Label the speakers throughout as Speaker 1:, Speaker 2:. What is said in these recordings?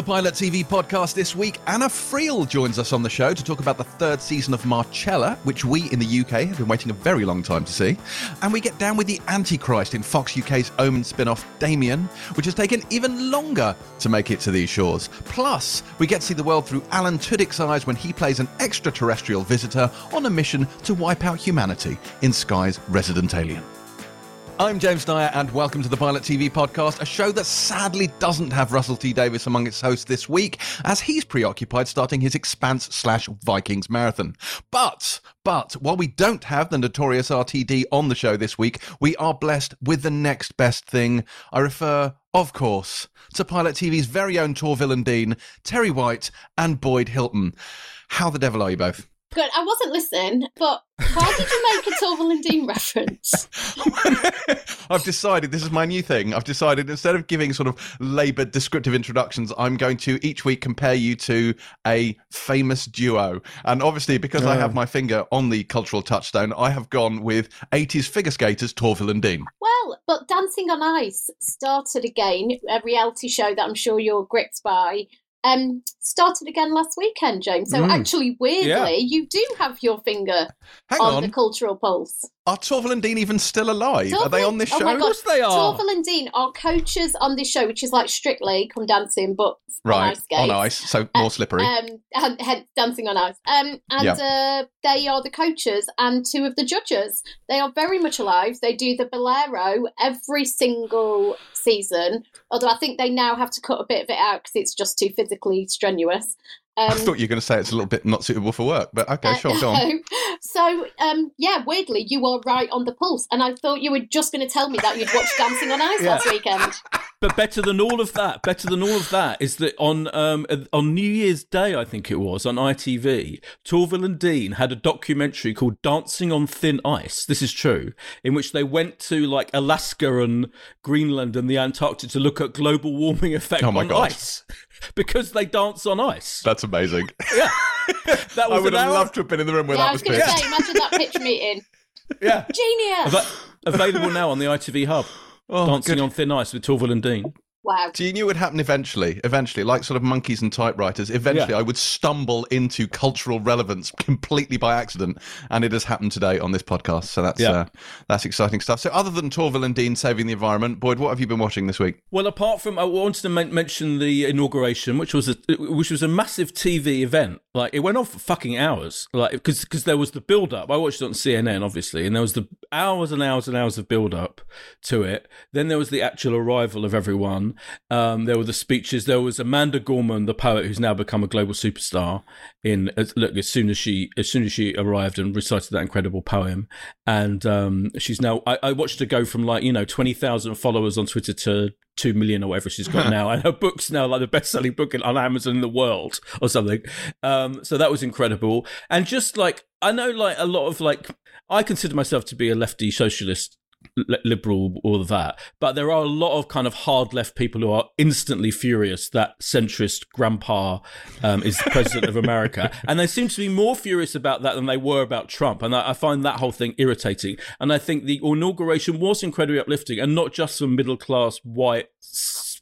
Speaker 1: the Pilot TV podcast this week, Anna Friel joins us on the show to talk about the third season of Marcella, which we in the UK have been waiting a very long time to see. And we get down with the Antichrist in Fox UK's Omen spin off Damien, which has taken even longer to make it to these shores. Plus, we get to see the world through Alan Tudyk's eyes when he plays an extraterrestrial visitor on a mission to wipe out humanity in Sky's Resident Alien. I'm James Dyer, and welcome to the Pilot TV podcast, a show that sadly doesn't have Russell T Davies among its hosts this week, as he's preoccupied starting his Expanse slash Vikings marathon. But, but, while we don't have the notorious RTD on the show this week, we are blessed with the next best thing. I refer, of course, to Pilot TV's very own Torvill and Dean, Terry White, and Boyd Hilton. How the devil are you both?
Speaker 2: Good. I wasn't listening, but why did you make a Torvill and Dean reference?
Speaker 1: I've decided this is my new thing. I've decided instead of giving sort of laboured descriptive introductions, I'm going to each week compare you to a famous duo. And obviously, because I have my finger on the cultural touchstone, I have gone with 80s figure skaters Torvill and Dean.
Speaker 2: Well, but Dancing on Ice started again, a reality show that I'm sure you're gripped by. Um, started again last weekend, James. So
Speaker 1: Mm.
Speaker 2: actually, weirdly,
Speaker 1: Yeah.
Speaker 2: you do have your finger
Speaker 1: Hang
Speaker 2: on,
Speaker 1: on.
Speaker 2: the cultural pulse.
Speaker 1: Are Torvill and Dean even still alive? Are they on this
Speaker 2: oh
Speaker 1: show?
Speaker 2: my God.
Speaker 3: course they are.
Speaker 2: Torvill and Dean are coaches on this show, which is like Strictly Come Dancing, but on ice skates.
Speaker 1: On ice, so more slippery.
Speaker 2: Um, and hence dancing on ice. Um, and uh, they are the coaches and two of the judges. They are very much alive. They do the bolero every single season. Although I think they now have to cut a bit of it out because it's just too physically strenuous. Um,
Speaker 1: I thought you were going to say it's a little bit not suitable for work, but okay,
Speaker 2: uh,
Speaker 1: sure, go on.
Speaker 2: So, um, yeah, weirdly, you are right on the pulse. And I thought you were just going to tell me that you'd watched Dancing on Ice
Speaker 3: Yeah.
Speaker 2: last weekend.
Speaker 3: But better than all of that, better than all of that is that on um, on New Year's Day, I think it was on ITV, Torvill and Dean had a documentary called "Dancing on Thin Ice." This is true, in which they went to like Alaska and Greenland and the Antarctic to look at global warming effect
Speaker 1: Oh my
Speaker 3: on
Speaker 1: God.
Speaker 3: ice because they dance on ice.
Speaker 1: That's amazing.
Speaker 3: yeah, that was
Speaker 1: I would have
Speaker 3: hour-
Speaker 1: loved to have been in the room where
Speaker 2: yeah, I
Speaker 1: that
Speaker 2: was
Speaker 1: was
Speaker 2: going to say, imagine that pitch meeting.
Speaker 3: Yeah,
Speaker 2: Genius!
Speaker 3: Ava- available now on the ITV Hub.
Speaker 1: Oh,
Speaker 3: Dancing
Speaker 1: good.
Speaker 3: on Thin Ice with Torvill and Dean.
Speaker 2: Wow.
Speaker 1: So you knew it would happen eventually, eventually, like sort of monkeys and typewriters. Eventually,
Speaker 3: Yeah.
Speaker 1: I would stumble into cultural relevance completely by accident, and it has happened today on this podcast. So that's
Speaker 3: Yeah.
Speaker 1: uh, that's exciting stuff. So, other than Torvill and Dean saving the environment, Boyd, what have you been watching this week?
Speaker 3: Well, apart from, I wanted to men- mention the inauguration, which was a which was a massive TV event. Like it went on for fucking hours. Like because because there was the build up. I watched it on CNN, obviously, and there was the hours and hours and hours of build up to it. Then there was the actual arrival of everyone. Um, there were the speeches. There was Amanda Gorman, the poet, who's now become a global superstar. In as, look, as soon as she as soon as she arrived and recited that incredible poem, and um, she's now. I, I watched her go from like you know twenty thousand followers on Twitter to two million or whatever she's got now, and her book's now like the best-selling book on Amazon in the world or something. Um, so that was incredible, and just like I know, like a lot of like I consider myself to be a lefty socialist. Li- Liberal, all of that, but there are a lot of kind of hard left people who are instantly furious that centrist grandpa um, is the president of America, and they seem to be more furious about that than they were about Trump, and I, I find that whole thing irritating. And I think the inauguration was incredibly uplifting, and not just for middle class white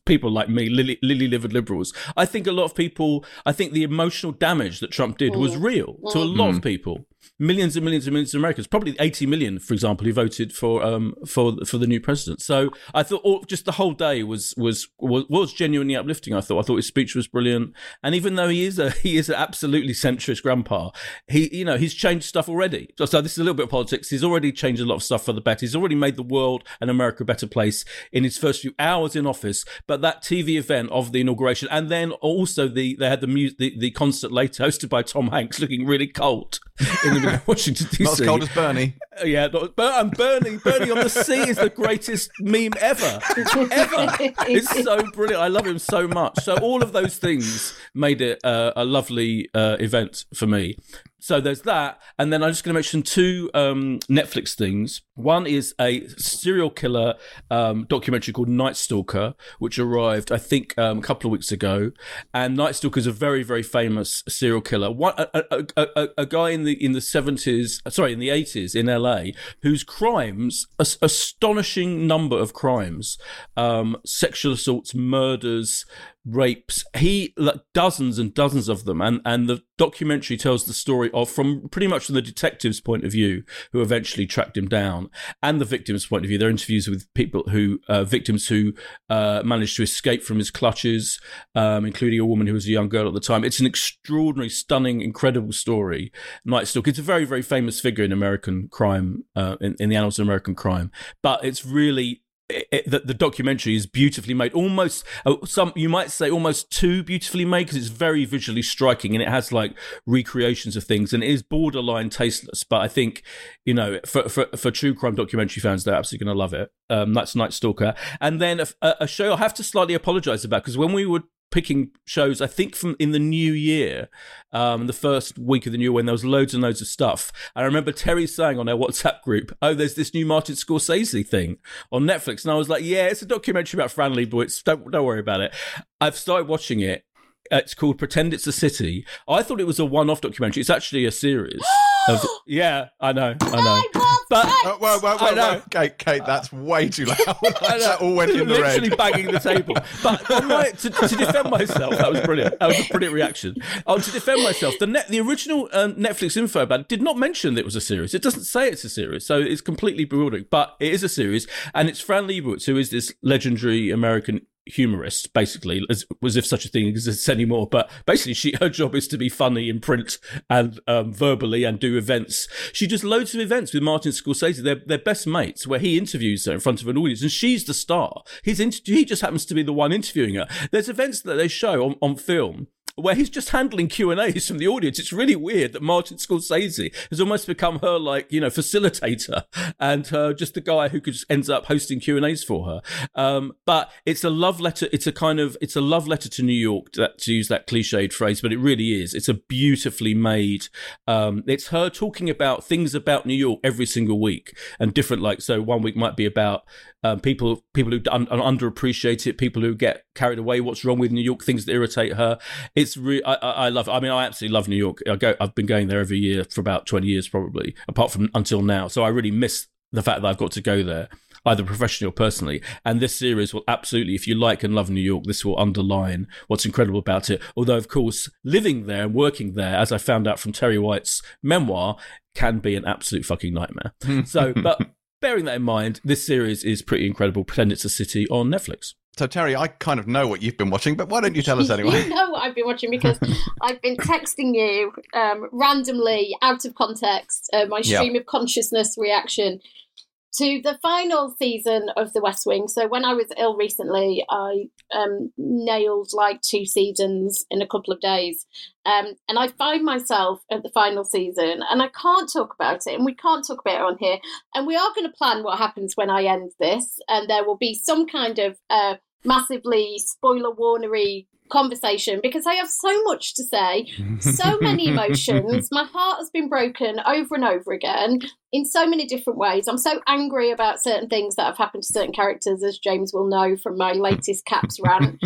Speaker 3: people like me, lily, lily livered liberals. I think a lot of people, I think the emotional damage that Trump did was mm. real to a mm. lot of mm. people. Millions and millions and millions of Americans, probably 80 million, for example, who voted for um for for the new president. So I thought all, just the whole day was was was, was genuinely uplifting. I thought I thought his speech was brilliant, and even though he is a he is an absolutely centrist grandpa, he you know he's changed stuff already. So, so this is a little bit of politics. He's already changed a lot of stuff for the better. He's already made the world and America a better place in his first few hours in office. But that TV event of the inauguration, and then also the they had the mu- the, the concert later, hosted by Tom Hanks, looking really cold in of Washington DC.
Speaker 1: Not as cold as Bernie.
Speaker 3: Yeah, not- and Bernie, Bernie on the sea is the greatest meme ever, ever. It's so brilliant. I love him so much. So all of those things made it uh, a lovely uh, event for me. So there's that, and then I'm just going to mention two um, Netflix things. One is a serial killer um, documentary called Night Stalker, which arrived, I think, um, a couple of weeks ago. And Night Stalker is a very, very famous serial killer. One, a, a, a, a, guy in the in the 70s, sorry, in the 80s in LA, whose crimes, astonishing number of crimes, um, sexual assaults, murders, rapes. He like, dozens and dozens of them, and and the documentary tells the story of from pretty much from the detective's point of view, who eventually tracked him down, and the victim's point of view. There are interviews with people who uh, victims who uh, managed to escape from his clutches, um, including a woman who was a young girl at the time. It's an extraordinary, stunning, incredible story. Night Stalker. It's a very very famous figure in American crime, uh, in, in the annals of American crime, but it's really it, the, the, documentary is beautifully made. Almost uh, some you might say almost too beautifully made because it's very visually striking and it has like recreations of things and it is borderline tasteless but i think you know for for, for true crime documentary fans they're absolutely going to love it. Um, that's night stalker. And then a, a show i have to slightly apologize about because when we were picking shows. I think from in the new year, um, the first week of the new year when there was loads and loads of stuff. I remember Terry saying on our WhatsApp group, "Oh, there's this new Martin Scorsese thing on Netflix," and I was like, "Yeah, it's a documentary about Fran Lebowitz. Don't don't worry about it." I've started watching it. It's called Pretend It's a City. I thought it was a one-off documentary. It's actually a series. of, yeah, I know, I know. But
Speaker 1: uh, whoa, whoa, whoa, whoa, Kate, Kate, that's way too loud. that all went in the
Speaker 3: Literally red. banging the table. But my, to, to, defend myself, that was brilliant. That was a brilliant reaction. Oh, to defend myself, the net, the original um, Netflix info about it did not mention that it was a series. It doesn't say it's a series, so it's completely bewildering. But it is a series, and it's Fran Lebowitz, who is this legendary American humorist, basically, as, as if such a thing exists anymore. But basically, she her job is to be funny in print and um, verbally and do events. She does loads of events with Martin Scorsese. They're, they're best mates, where he interviews her in front of an audience, and she's the star. He's inter- he just happens to be the one interviewing her. There's events that they show on, on film where he's just handling Q and A's from the audience. It's really weird that Martin Scorsese has almost become her like you know facilitator and uh, just the guy who just ends up hosting Q and A's for her. Um, but it's a love letter. It's a kind of it's a love letter to New York that, to use that cliched phrase, but it really is. It's a beautifully made. Um, it's her talking about things about New York every single week and different. Like so, one week might be about um, people people who un- underappreciate it, people who get carried away. What's wrong with New York? Things that irritate her. It's re- I, I love. I mean, I absolutely love New York. I go. I've been going there every year for about twenty years, probably, apart from until now. So I really miss the fact that I've got to go there either professionally or personally. And this series will absolutely, if you like and love New York, this will underline what's incredible about it. Although, of course, living there and working there, as I found out from Terry White's memoir, can be an absolute fucking nightmare. so, but bearing that in mind, this series is pretty incredible. Pretend it's a city on Netflix.
Speaker 1: So Terry, I kind of know what you've been watching, but why don't you tell us anyway?
Speaker 2: you know what I've been watching because I've been texting you um, randomly, out of context, uh, my stream yep. of consciousness reaction to the final season of The West Wing. So when I was ill recently, I um, nailed like two seasons in a couple of days. Um, and I find myself at the final season, and I can't talk about it, and we can't talk about it on here. And we are going to plan what happens when I end this, and there will be some kind of uh, massively spoiler warnery conversation because I have so much to say, so many emotions. My heart has been broken over and over again in so many different ways. I'm so angry about certain things that have happened to certain characters, as James will know from my latest Caps rant.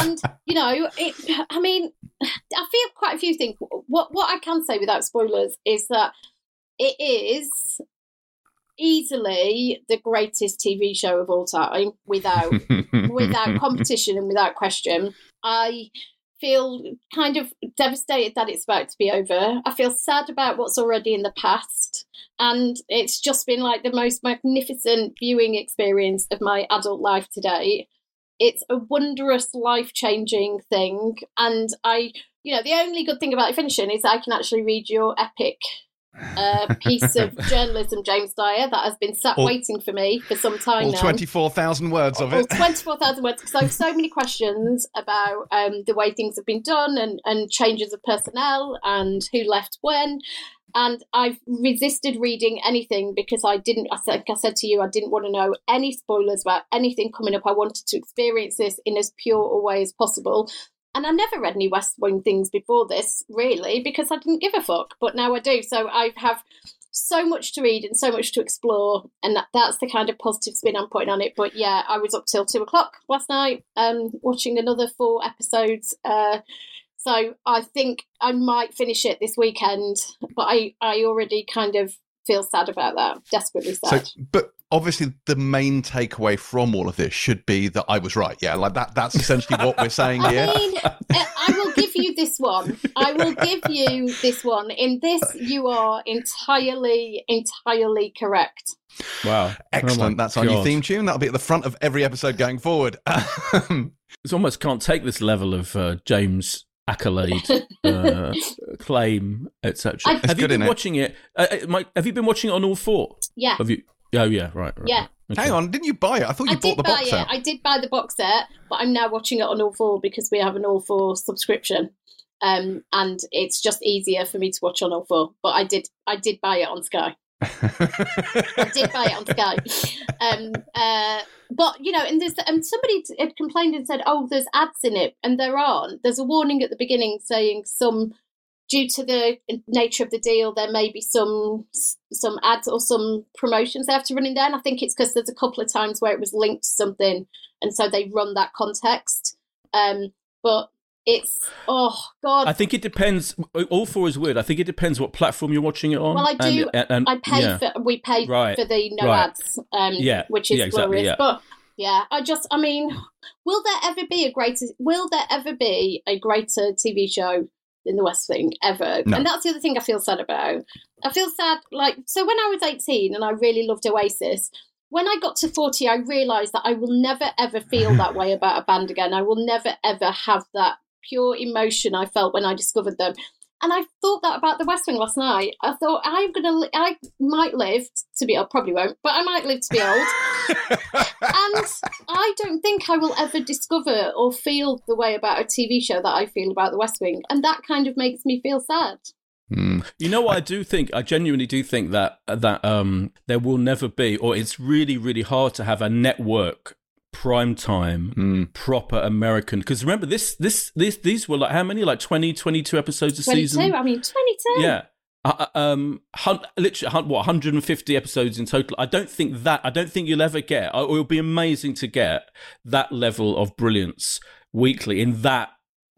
Speaker 2: and you know, it, I mean, I feel quite a few things. What what I can say without spoilers is that it is easily the greatest TV show of all time without without competition and without question. I feel kind of devastated that it's about to be over. I feel sad about what's already in the past. And it's just been like the most magnificent viewing experience of my adult life today. It's a wondrous, life changing thing. And I, you know, the only good thing about it finishing is I can actually read your epic a piece of journalism, James Dyer, that has been sat all, waiting for me for some time
Speaker 1: all
Speaker 2: now.
Speaker 1: 24,000 words of it.
Speaker 2: 24,000 words, because I have so many questions about um, the way things have been done and, and changes of personnel and who left when. And I've resisted reading anything because I didn't, I think I said to you, I didn't want to know any spoilers about anything coming up. I wanted to experience this in as pure a way as possible. And I never read any West Wing things before this, really, because I didn't give a fuck. But now I do. So I have so much to read and so much to explore, and that, that's the kind of positive spin I'm putting on it. But yeah, I was up till two o'clock last night, um, watching another four episodes. Uh, so I think I might finish it this weekend, but I I already kind of feel sad about that, desperately sad.
Speaker 1: So, but obviously the main takeaway from all of this should be that I was right. Yeah, like that. That's essentially what we're saying here.
Speaker 2: I mean, uh, I will give you this one. I will give you this one. In this, you are entirely, entirely correct.
Speaker 3: Wow.
Speaker 1: Excellent.
Speaker 3: Oh
Speaker 1: That's our new theme tune. That'll be at the front of every episode going forward.
Speaker 3: it's almost can't take this level of uh, James accolade, uh, claim, etc. Have you been watching it? Uh, uh, Mike, have you been watching it on all four?
Speaker 2: Yeah.
Speaker 3: Have you? Oh yeah, right. right
Speaker 2: yeah.
Speaker 1: Okay. Hang on, didn't you buy it? I thought you
Speaker 2: I
Speaker 1: bought the box set.
Speaker 2: I did buy the box set, but I'm now watching it on all four because we have an all four subscription. Um, and it's just easier for me to watch on all four. But I did, I did buy it on Sky. I did buy it on Sky. Um, uh, but you know, and there's and somebody had complained and said, "Oh, there's ads in it," and there aren't. There's a warning at the beginning saying some, due to the nature of the deal, there may be some some ads or some promotions they have to run in there. And I think it's because there's a couple of times where it was linked to something, and so they run that context. Um, but it's oh god.
Speaker 3: I think it depends. All four is weird. I think it depends what platform you're watching it on.
Speaker 2: Well, I do. And, and, I pay yeah. for. We pay right. for the no right. ads. Um, yeah, which is yeah, exactly, glorious. Yeah. But yeah, I just. I mean, will there ever be a greater? Will there ever be a greater TV show in the West Wing ever? No. And that's the other thing I feel sad about. I feel sad. Like so, when I was 18 and I really loved Oasis when I got to 40, I realised that I will never ever feel that way about a band again. I will never ever have that pure emotion I felt when I discovered them. And I thought that about the West Wing last night. I thought I'm gonna, I might live to be old, probably won't, but I might live to be old. and I don't think I will ever discover or feel the way about a TV show that I feel about the West Wing, and that kind of makes me feel sad.
Speaker 3: Mm. You know what I do think? I genuinely do think that that um, there will never be, or it's really, really hard to have a network prime time mm. proper american because remember this this this these were like how many? Like 20 22 episodes a 22, season?
Speaker 2: I mean 22
Speaker 3: yeah. Uh, uh um literally what 150 episodes in total. I don't think that i don't think you'll ever get it will be amazing to get that level of brilliance weekly in that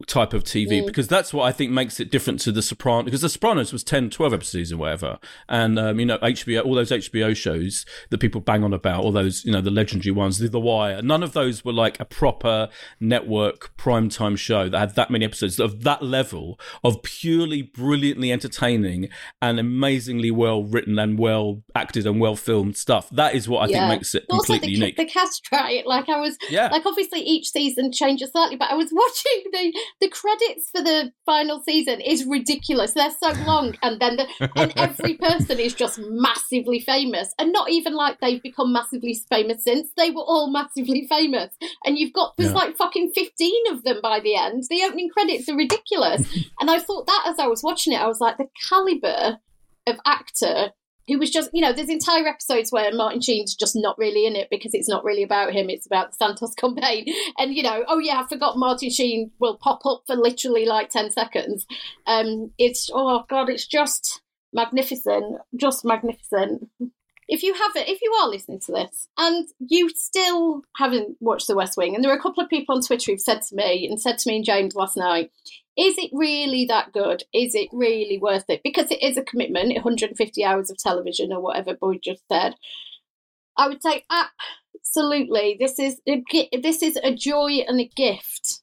Speaker 3: type of TV mm. because that's what I think makes it different to The Sopranos because The Sopranos was 10, 12 episodes or whatever. And, um, you know, HBO, all those HBO shows that people bang on about, all those, you know, the legendary ones, The, the Wire, none of those were like a proper network primetime show that had that many episodes of that level of purely brilliantly entertaining and amazingly well written and well acted and well filmed stuff. That is what I yeah. think makes it completely
Speaker 2: the,
Speaker 3: unique.
Speaker 2: The cast, right? Like I was, yeah. like obviously each season changes slightly, but I was watching the the credits for the final season is ridiculous. They're so long, and then the, and every person is just massively famous, and not even like they've become massively famous since they were all massively famous. And you've got there's yeah. like fucking fifteen of them by the end. The opening credits are ridiculous, and I thought that as I was watching it, I was like the caliber of actor who was just, you know, there's entire episodes where Martin Sheen's just not really in it because it's not really about him, it's about the Santos campaign. And, you know, oh yeah, I forgot Martin Sheen will pop up for literally like 10 seconds. Um, it's, oh God, it's just magnificent, just magnificent. If you haven't, if you are listening to this and you still haven't watched The West Wing, and there are a couple of people on Twitter who've said to me and said to me and James last night, is it really that good? Is it really worth it? Because it is a commitment, 150 hours of television or whatever Boyd just said. I would say absolutely. This is a, this is a joy and a gift.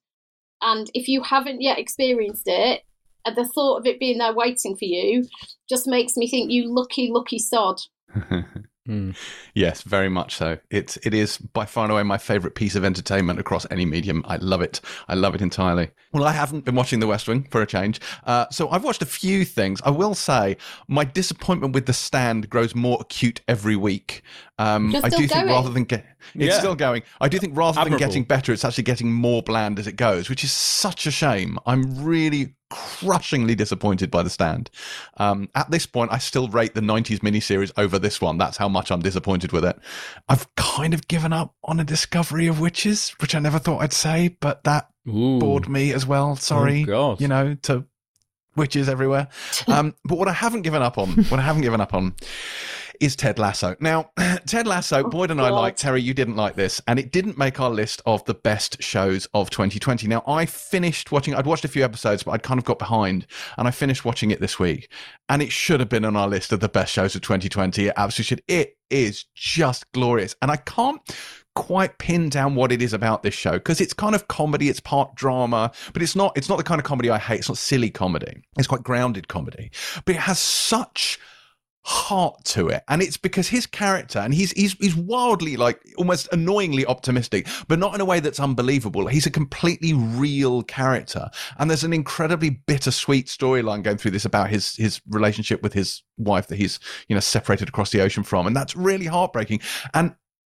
Speaker 2: And if you haven't yet experienced it, uh, the thought of it being there waiting for you just makes me think you lucky, lucky sod.
Speaker 1: Mm. Yes, very much so. It's it is by far and away my favorite piece of entertainment across any medium. I love it. I love it entirely. Well, I haven't been watching The West Wing for a change, uh, so I've watched a few things. I will say my disappointment with The Stand grows more acute every week. Um, I do think rather than get it's yeah. still going. I do think rather Admirable. than getting better, it's actually getting more bland as it goes, which is such a shame. I'm really crushingly disappointed by the stand. Um, at this point, I still rate the 90s miniseries over this one. That's how much I'm disappointed with it. I've kind of given up on a discovery of witches, which I never thought I'd say, but that Ooh. bored me as well. Sorry, oh, you know, to witches everywhere. Um, but what I haven't given up on, what I haven't given up on is Ted Lasso. Now, Ted Lasso, oh, Boyd and I like Terry, you didn't like this, and it didn't make our list of the best shows of 2020. Now, I finished watching, I'd watched a few episodes, but I'd kind of got behind, and I finished watching it this week, and it should have been on our list of the best shows of 2020. It absolutely should. It is just glorious. And I can't quite pin down what it is about this show because it's kind of comedy, it's part drama, but it's not it's not the kind of comedy I hate. It's not silly comedy. It's quite grounded comedy. But it has such heart to it. And it's because his character and he's he's he's wildly like almost annoyingly optimistic but not in a way that's unbelievable. He's a completely real character. And there's an incredibly bittersweet storyline going through this about his his relationship with his wife that he's you know separated across the ocean from. And that's really heartbreaking. And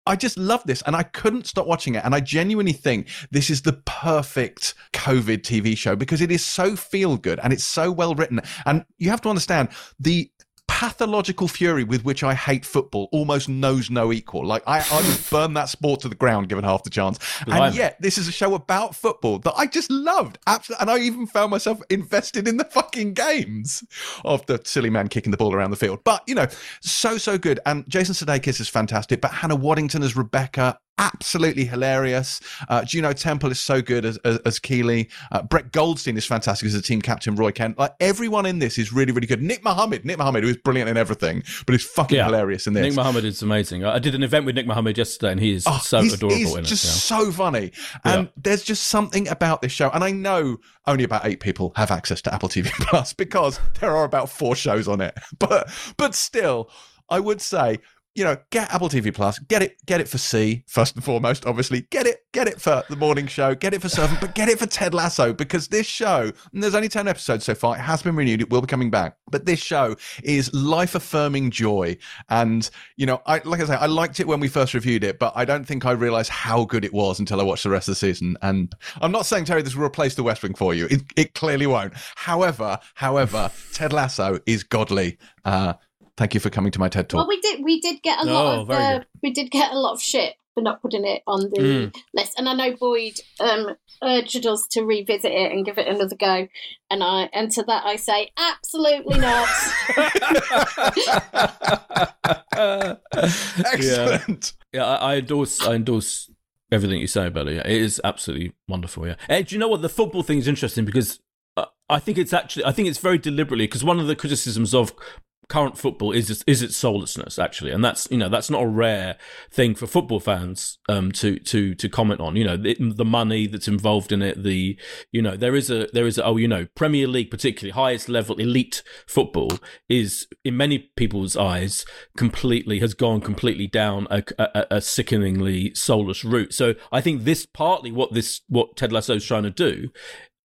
Speaker 1: I just love this and I couldn't stop watching it. And I genuinely think this is the perfect COVID TV show because it is so feel good and it's so well written. And you have to understand the pathological fury with which I hate football almost knows no equal. Like I, I would burn that sport to the ground given half the chance. And yet, this is a show about football that I just loved. Absolutely, and I even found myself invested in the fucking games of the silly man kicking the ball around the field. But you know, so so good. And Jason Sudeikis is fantastic. But Hannah Waddingham as Rebecca, absolutely hilarious. Uh, Juno Temple is so good as, as, as Keeley. Uh, Brett Goldstein is fantastic as the team captain, Roy Kent. Like everyone in this is really, really good. Nick Mohammed, Nick Mohammed, who is brilliant in everything, but he's fucking yeah. hilarious in this.
Speaker 3: Nick Mohammed is amazing. I did an event with Nick Mohammed yesterday, and he is oh, so he's, adorable
Speaker 1: he's
Speaker 3: in
Speaker 1: just
Speaker 3: it.
Speaker 1: Yeah. so funny. And yeah. there's just something about this show. And I know only about eight people have access to Apple TV Plus because there are about four shows on it. But but still, I would say you know, get Apple TV Plus, get it, get it for See first and foremost. Obviously, get it, get it for the morning show, get it for Servant, but get it for Ted Lasso because this show, and there's only ten episodes so far. It has been renewed. It will be coming back, but this show is life affirming joy. And you know, I like I say, I liked it when we first reviewed it, but I don't think I realized how good it was until I watched the rest of the season. And I'm not saying Terry, this will replace the West Wing for you. It, it clearly won't. However, however, Ted Lasso is godly. Uh, Thank you for coming to my TED talk.
Speaker 2: Well, we did we did get a lot oh, of uh, we did get a lot of shit for not putting it on the mm. list, and I know Boyd um, urged us to revisit it and give it another go, and I and to that I say absolutely not.
Speaker 1: Excellent.
Speaker 3: Yeah, yeah I, I, endorse I endorse everything you say, Bella. Yeah, it is absolutely wonderful. Yeah, and do you know what the football thing is interesting because uh, I think it's actually I think it's very deliberately because one of the criticisms of current football is is its soullessness actually, and that's you know that's not a rare thing for football fans um, to to to comment on. You know the, the, money that's involved in it, the you know there is a there is a, oh you know Premier League particularly highest level elite football is in many people's eyes completely has gone completely down a, a, a sickeningly soulless route. So I think this partly what this what Ted Lasso is trying to do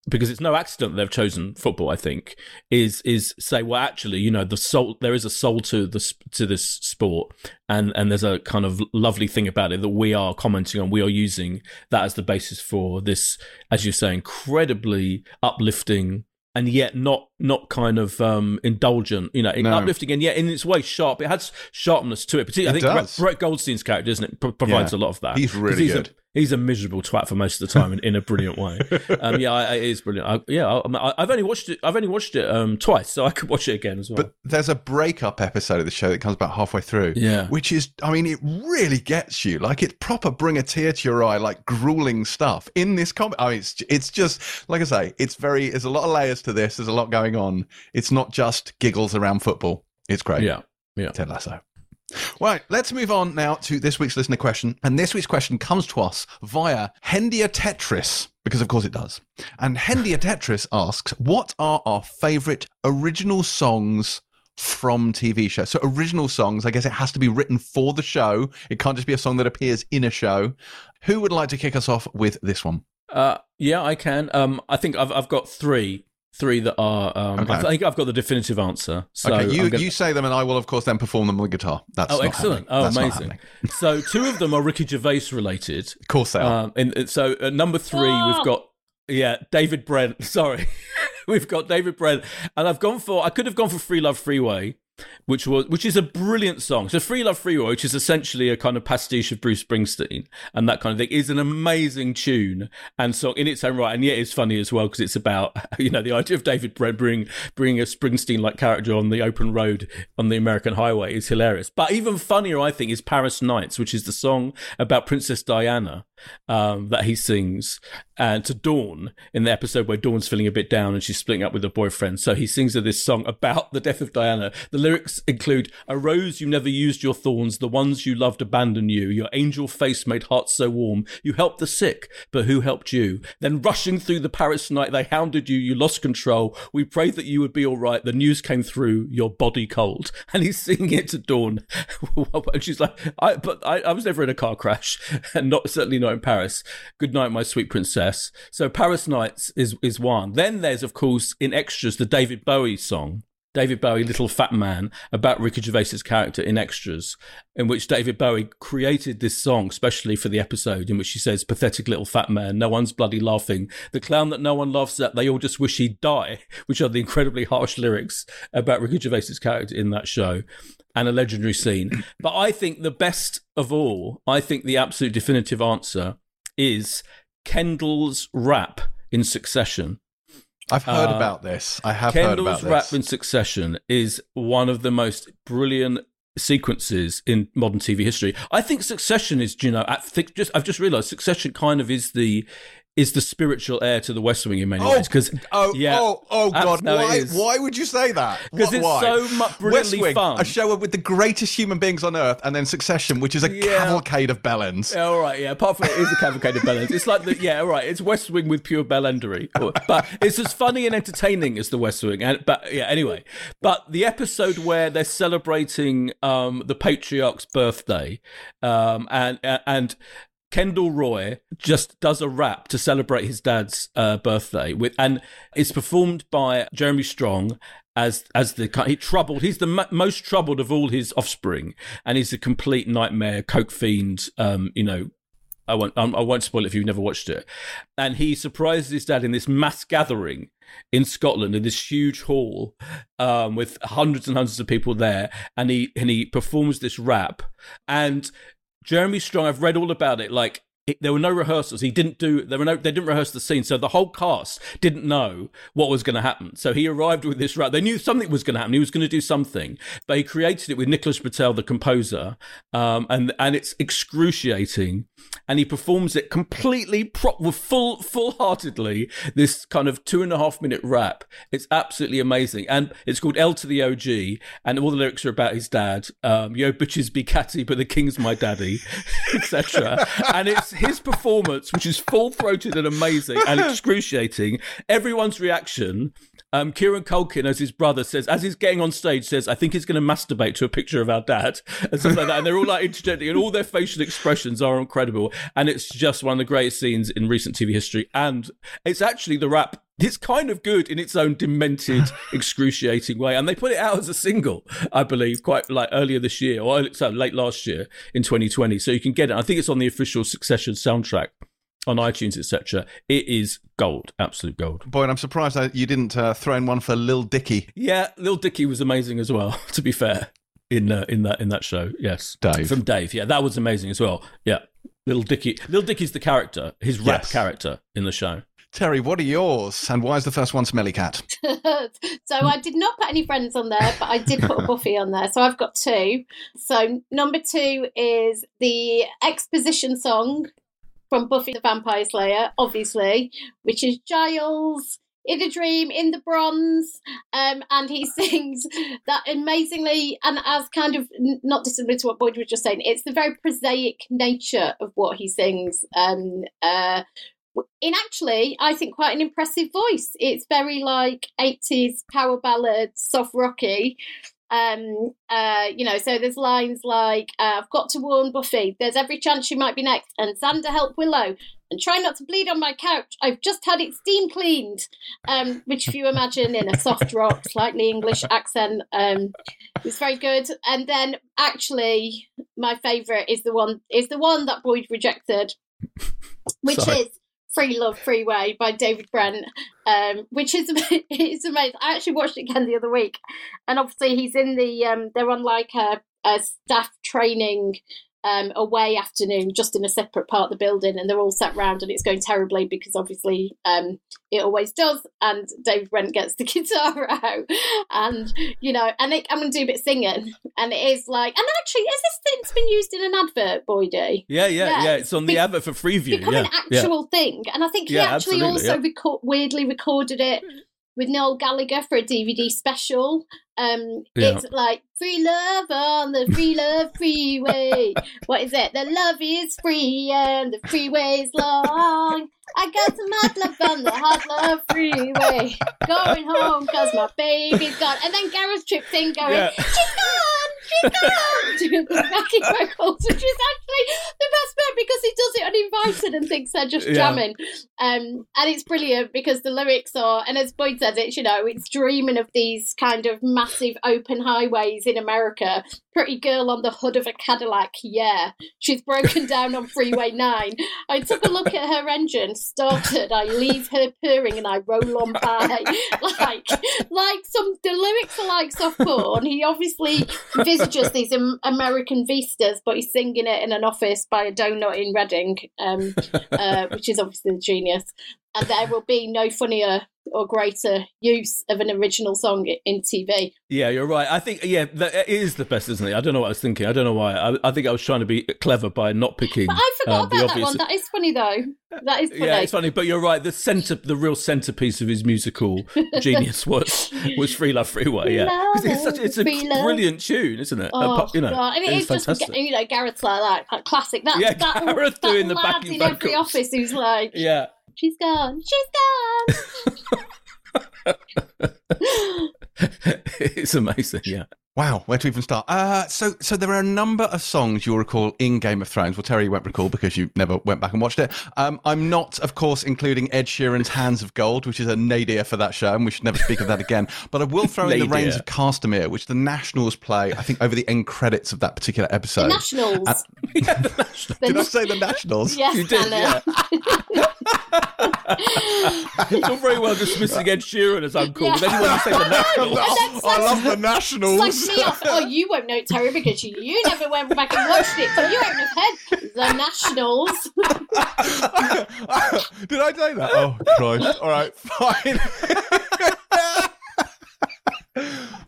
Speaker 3: because it's no accident they've chosen football. I think is is say well actually you know the soul there is a soul to this to this sport and and there's a kind of lovely thing about it that we are commenting on. We are using that as the basis for this, as you say, incredibly uplifting and yet not not kind of um, indulgent, you know, no. uplifting, and yet in its way sharp. It has sharpness to it. Particularly, it I think does. Brett Goldstein's character, isn't it, provides yeah. a lot of that.
Speaker 1: He's really
Speaker 3: he's
Speaker 1: good.
Speaker 3: A, he's a miserable twat for most of the time in, in a brilliant way. Um, yeah, I, it is brilliant. I, yeah, I, have only watched it. I've only watched it um, twice, so I could watch it again as well.
Speaker 1: But there's a breakup episode of the show that comes about halfway through.
Speaker 3: Yeah,
Speaker 1: which is, I mean, it really gets you. Like it's proper, bring a tear to your eye, like grueling stuff in this comic. I mean, it's it's just like I say, it's very. There's a lot of layers to this. There's a lot going on. It's not just giggles around football. It's great.
Speaker 3: Yeah, yeah.
Speaker 1: Ted Lasso. Right, let's move on now to this week's listener question. And this week's question comes to us via Hendia Tetris, because of course it does. And Hendia Tetris asks, What are our favourite original songs from TV shows? So, original songs, I guess it has to be written for the show. It can't just be a song that appears in a show. Who would like to kick us off with this one?
Speaker 3: Uh, yeah, I can. Um, I think I've, I've got three three that are. Um, okay. I think I've got the definitive answer. So
Speaker 1: okay, you gonna... you say them, and I will of course then perform them on the guitar. That's
Speaker 3: oh excellent!
Speaker 1: Happening.
Speaker 3: Oh That's amazing! so two of them are Ricky Gervais related.
Speaker 1: Of course they are. Um,
Speaker 3: and, so uh, number three, oh. we've got yeah David Brent. Sorry, we've got David Brent, and I've gone for I could have gone for Free Love Freeway which was which is a brilliant song. So Free Love Free Freeway, which is essentially a kind of pastiche of Bruce Springsteen and that kind of thing, is an amazing tune and song in its own right. And yet it's funny as well because it's about you know the idea of David Brent bringing bringing a Springsteen like character on the open road on the American highway is hilarious. But even funnier, I think, is Paris Nights, which is the song about Princess Diana um, that he sings and to Dawn in the episode where Dawn's feeling a bit down and she's splitting up with her boyfriend. So he sings her this song about the death of Diana. The lyrics include A rose you never used your thorns, the ones you loved abandon you. Your angel face made hearts so warm. You helped the sick, but who helped you? Then rushing through the Paris night, they hounded you, you lost control. We prayed that you would be all right. The news came through, your body cold. And he's singing it to Dawn. and she's like, I, but I, I was never in a car crash, and not certainly not in Paris. Good night, my sweet princess. So Paris Nights is is one. Then there's of course in extras the David Bowie song. David Bowie, Little Fat Man, about Ricky Gervais's character in Extras, in which David Bowie created this song specially for the episode, in which he says, "Pathetic little fat man, no one's bloody laughing. The clown that no one laughs at, they all just wish he'd die," which are the incredibly harsh lyrics about Ricky Gervais's character in that show and a legendary scene. But I think the best of all, I think the absolute definitive answer is Kendall's rap in Succession.
Speaker 1: I've heard uh, about this. I have
Speaker 3: Kendall's
Speaker 1: heard about this.
Speaker 3: rap in Succession is one of the most brilliant sequences in modern TV history. I think Succession is, you know, I think just I've just realised Succession kind of is the is the spiritual heir to the West Wing in many
Speaker 1: oh,
Speaker 3: ways. Because
Speaker 1: oh, yeah, oh, oh god, why, why would you say that?
Speaker 3: Because it's
Speaker 1: why?
Speaker 3: so much brilliantly
Speaker 1: West Wing,
Speaker 3: fun.
Speaker 1: A show with the greatest human beings on earth, and then Succession, which is a yeah. cavalcade of bellends.
Speaker 3: Yeah, all right, yeah. Apart from it is a cavalcade of bellends. It's like the yeah, all right. It's West Wing with pure bellendery, but it's as funny and entertaining as the West Wing. And but yeah, anyway. But the episode where they're celebrating um, the patriarch's birthday, um, and and Kendall Roy just does a rap to celebrate his dad's uh, birthday with, and it's performed by Jeremy Strong as as the he troubled. He's the m- most troubled of all his offspring, and he's a complete nightmare, coke fiend. Um, you know, I won't I won't spoil it if you've never watched it. And he surprises his dad in this mass gathering in Scotland in this huge hall um, with hundreds and hundreds of people there, and he and he performs this rap and Jeremy Strong, I've read all about it. Like there were no rehearsals. He didn't do. There were no. They didn't rehearse the scene, so the whole cast didn't know what was going to happen. So he arrived with this. Right, they knew something was going to happen. He was going to do something, but he created it with Nicholas Britell, the composer, um, and and it's excruciating. And he performs it completely prop with full full heartedly. This kind of two and a half minute rap. It's absolutely amazing, and it's called L to the OG, and all the lyrics are about his dad. Um, Yo bitches be catty, but the king's my daddy, etc. And it's his performance, which is full throated and amazing and excruciating, everyone's reaction. Um, Kieran Culkin, as his brother says, as he's getting on stage, says, "I think he's going to masturbate to a picture of our dad," and stuff like that. And they're all like interjecting, and all their facial expressions are incredible. And it's just one of the greatest scenes in recent TV history. And it's actually the rap it's kind of good in its own demented, excruciating way. And they put it out as a single, I believe, quite like earlier this year or so late last year in 2020. So you can get it. I think it's on the official Succession soundtrack on iTunes, etc. It is gold, absolute gold.
Speaker 1: Boy, and I'm surprised that you didn't uh, throw in one for Lil Dicky.
Speaker 3: Yeah, Lil Dicky was amazing as well. To be fair, in uh, in that in that show, yes,
Speaker 1: Dave
Speaker 3: from Dave. Yeah, that was amazing as well. Yeah, Lil Dicky. Lil Dicky's the character, his rap yes. character in the show.
Speaker 1: Terry, what are yours? And why is the first one Smelly Cat?
Speaker 2: so I did not put any friends on there, but I did put a Buffy on there. So I've got two. So number two is the exposition song from Buffy the Vampire Slayer, obviously, which is Giles in a dream in the bronze um, and he sings that amazingly and as kind of not dissimilar to what boyd was just saying it's the very prosaic nature of what he sings um, uh, in actually, I think quite an impressive voice. It's very like 80s power ballad, soft rocky. Um, uh, you know, so there's lines like, uh, I've got to warn Buffy, there's every chance she might be next, and Xander help Willow, and try not to bleed on my couch. I've just had it steam cleaned. Um, which, if you imagine in a soft rock, slightly English accent, um, it's very good. And then, actually, my favourite is the one is the one that Boyd rejected, which Sorry. is Free Love Freeway by David Brent, um, which is it's amazing. I actually watched it again the other week, and obviously he's in the um, they're on like a, a staff training um, away afternoon just in a separate part of the building and they're all sat round and it's going terribly because obviously um, it always does and Dave Brent gets the guitar out. And you know and it, I'm going to do a bit of singing and it is like and actually is this thing's been used in an advert Boydie
Speaker 3: yeah, yeah yeah. yeah it's on the Be- advert for Freeview
Speaker 2: become
Speaker 3: yeah,
Speaker 2: an actual
Speaker 3: yeah.
Speaker 2: thing and I think he actually also reco- weirdly recorded it with Noel Gallagher for a DVD special. Um, yeah. It's like free love on the free love freeway. what is it? The love is free and the freeway's long. I got some hot love on the hot love freeway. Going home because my baby's gone. And then Gareth trips in going, yeah. she's gone, she's gone, doing the backing vocals, which is actually the best bit because he does it uninvited and thinks they're just jamming. Yeah. Um, and it's brilliant because the lyrics are, and as Boyd says, it's, you know, it's dreaming of these kind of massive open highways in America. Pretty girl on the hood of a Cadillac, yeah. She's broken down on Freeway 9. I took a look at her engine started, I leave her purring and I roll on by. like, like some, the lyrics are like soft porn. He obviously envisages these American vistas, but he's singing it in an office by a donut in Reading, um, uh, which is obviously genius. And there will be no funnier or greater use of an original song in TV.
Speaker 3: Yeah, you're right. I think yeah, it is the best, isn't it? I don't know what I was thinking. I don't know why. I, I think I was trying to be clever by not picking.
Speaker 2: But I forgot um, about that one. That is funny though. That is funny.
Speaker 3: Yeah, it's funny. But you're right. The center, the real centerpiece of his musical genius was was "Free Love Freeway." Yeah, because it's such it's a brilliant tune, isn't it?
Speaker 2: Oh,
Speaker 3: you know,
Speaker 2: God. I mean, it's, it's just you know Gareth's like that, classic. That,
Speaker 3: yeah,
Speaker 2: that,
Speaker 3: Gareth
Speaker 2: that
Speaker 3: doing the backing
Speaker 2: in
Speaker 3: vocals.
Speaker 2: every office who's like,
Speaker 3: yeah,
Speaker 2: she's gone, she's gone.
Speaker 3: it's amazing, yeah.
Speaker 1: Wow, where to even start? Uh, so, so there are a number of songs you'll recall in Game of Thrones. Well, Terry, you won't recall because you never went back and watched it. Um, I'm not, of course, including Ed Sheeran's "Hands of Gold," which is a nadir for that show, and we should never speak of that again. But I will throw in the Rains of Castamere, which the Nationals play. I think over the end credits of that particular episode.
Speaker 2: The Nationals.
Speaker 3: Uh, yeah, the Nationals.
Speaker 1: Did I say the Nationals?
Speaker 2: yes,
Speaker 3: you did. Yeah. it's all very well dismissing Ed Sheeran as uncool, yeah. but then you want to say the Nationals.
Speaker 1: I love the Nationals
Speaker 2: me off. Oh, you won't know Terry because you you never went back and watched it, so you won't have heard the Nationals.
Speaker 1: Did I say that? Oh Christ! All right, fine.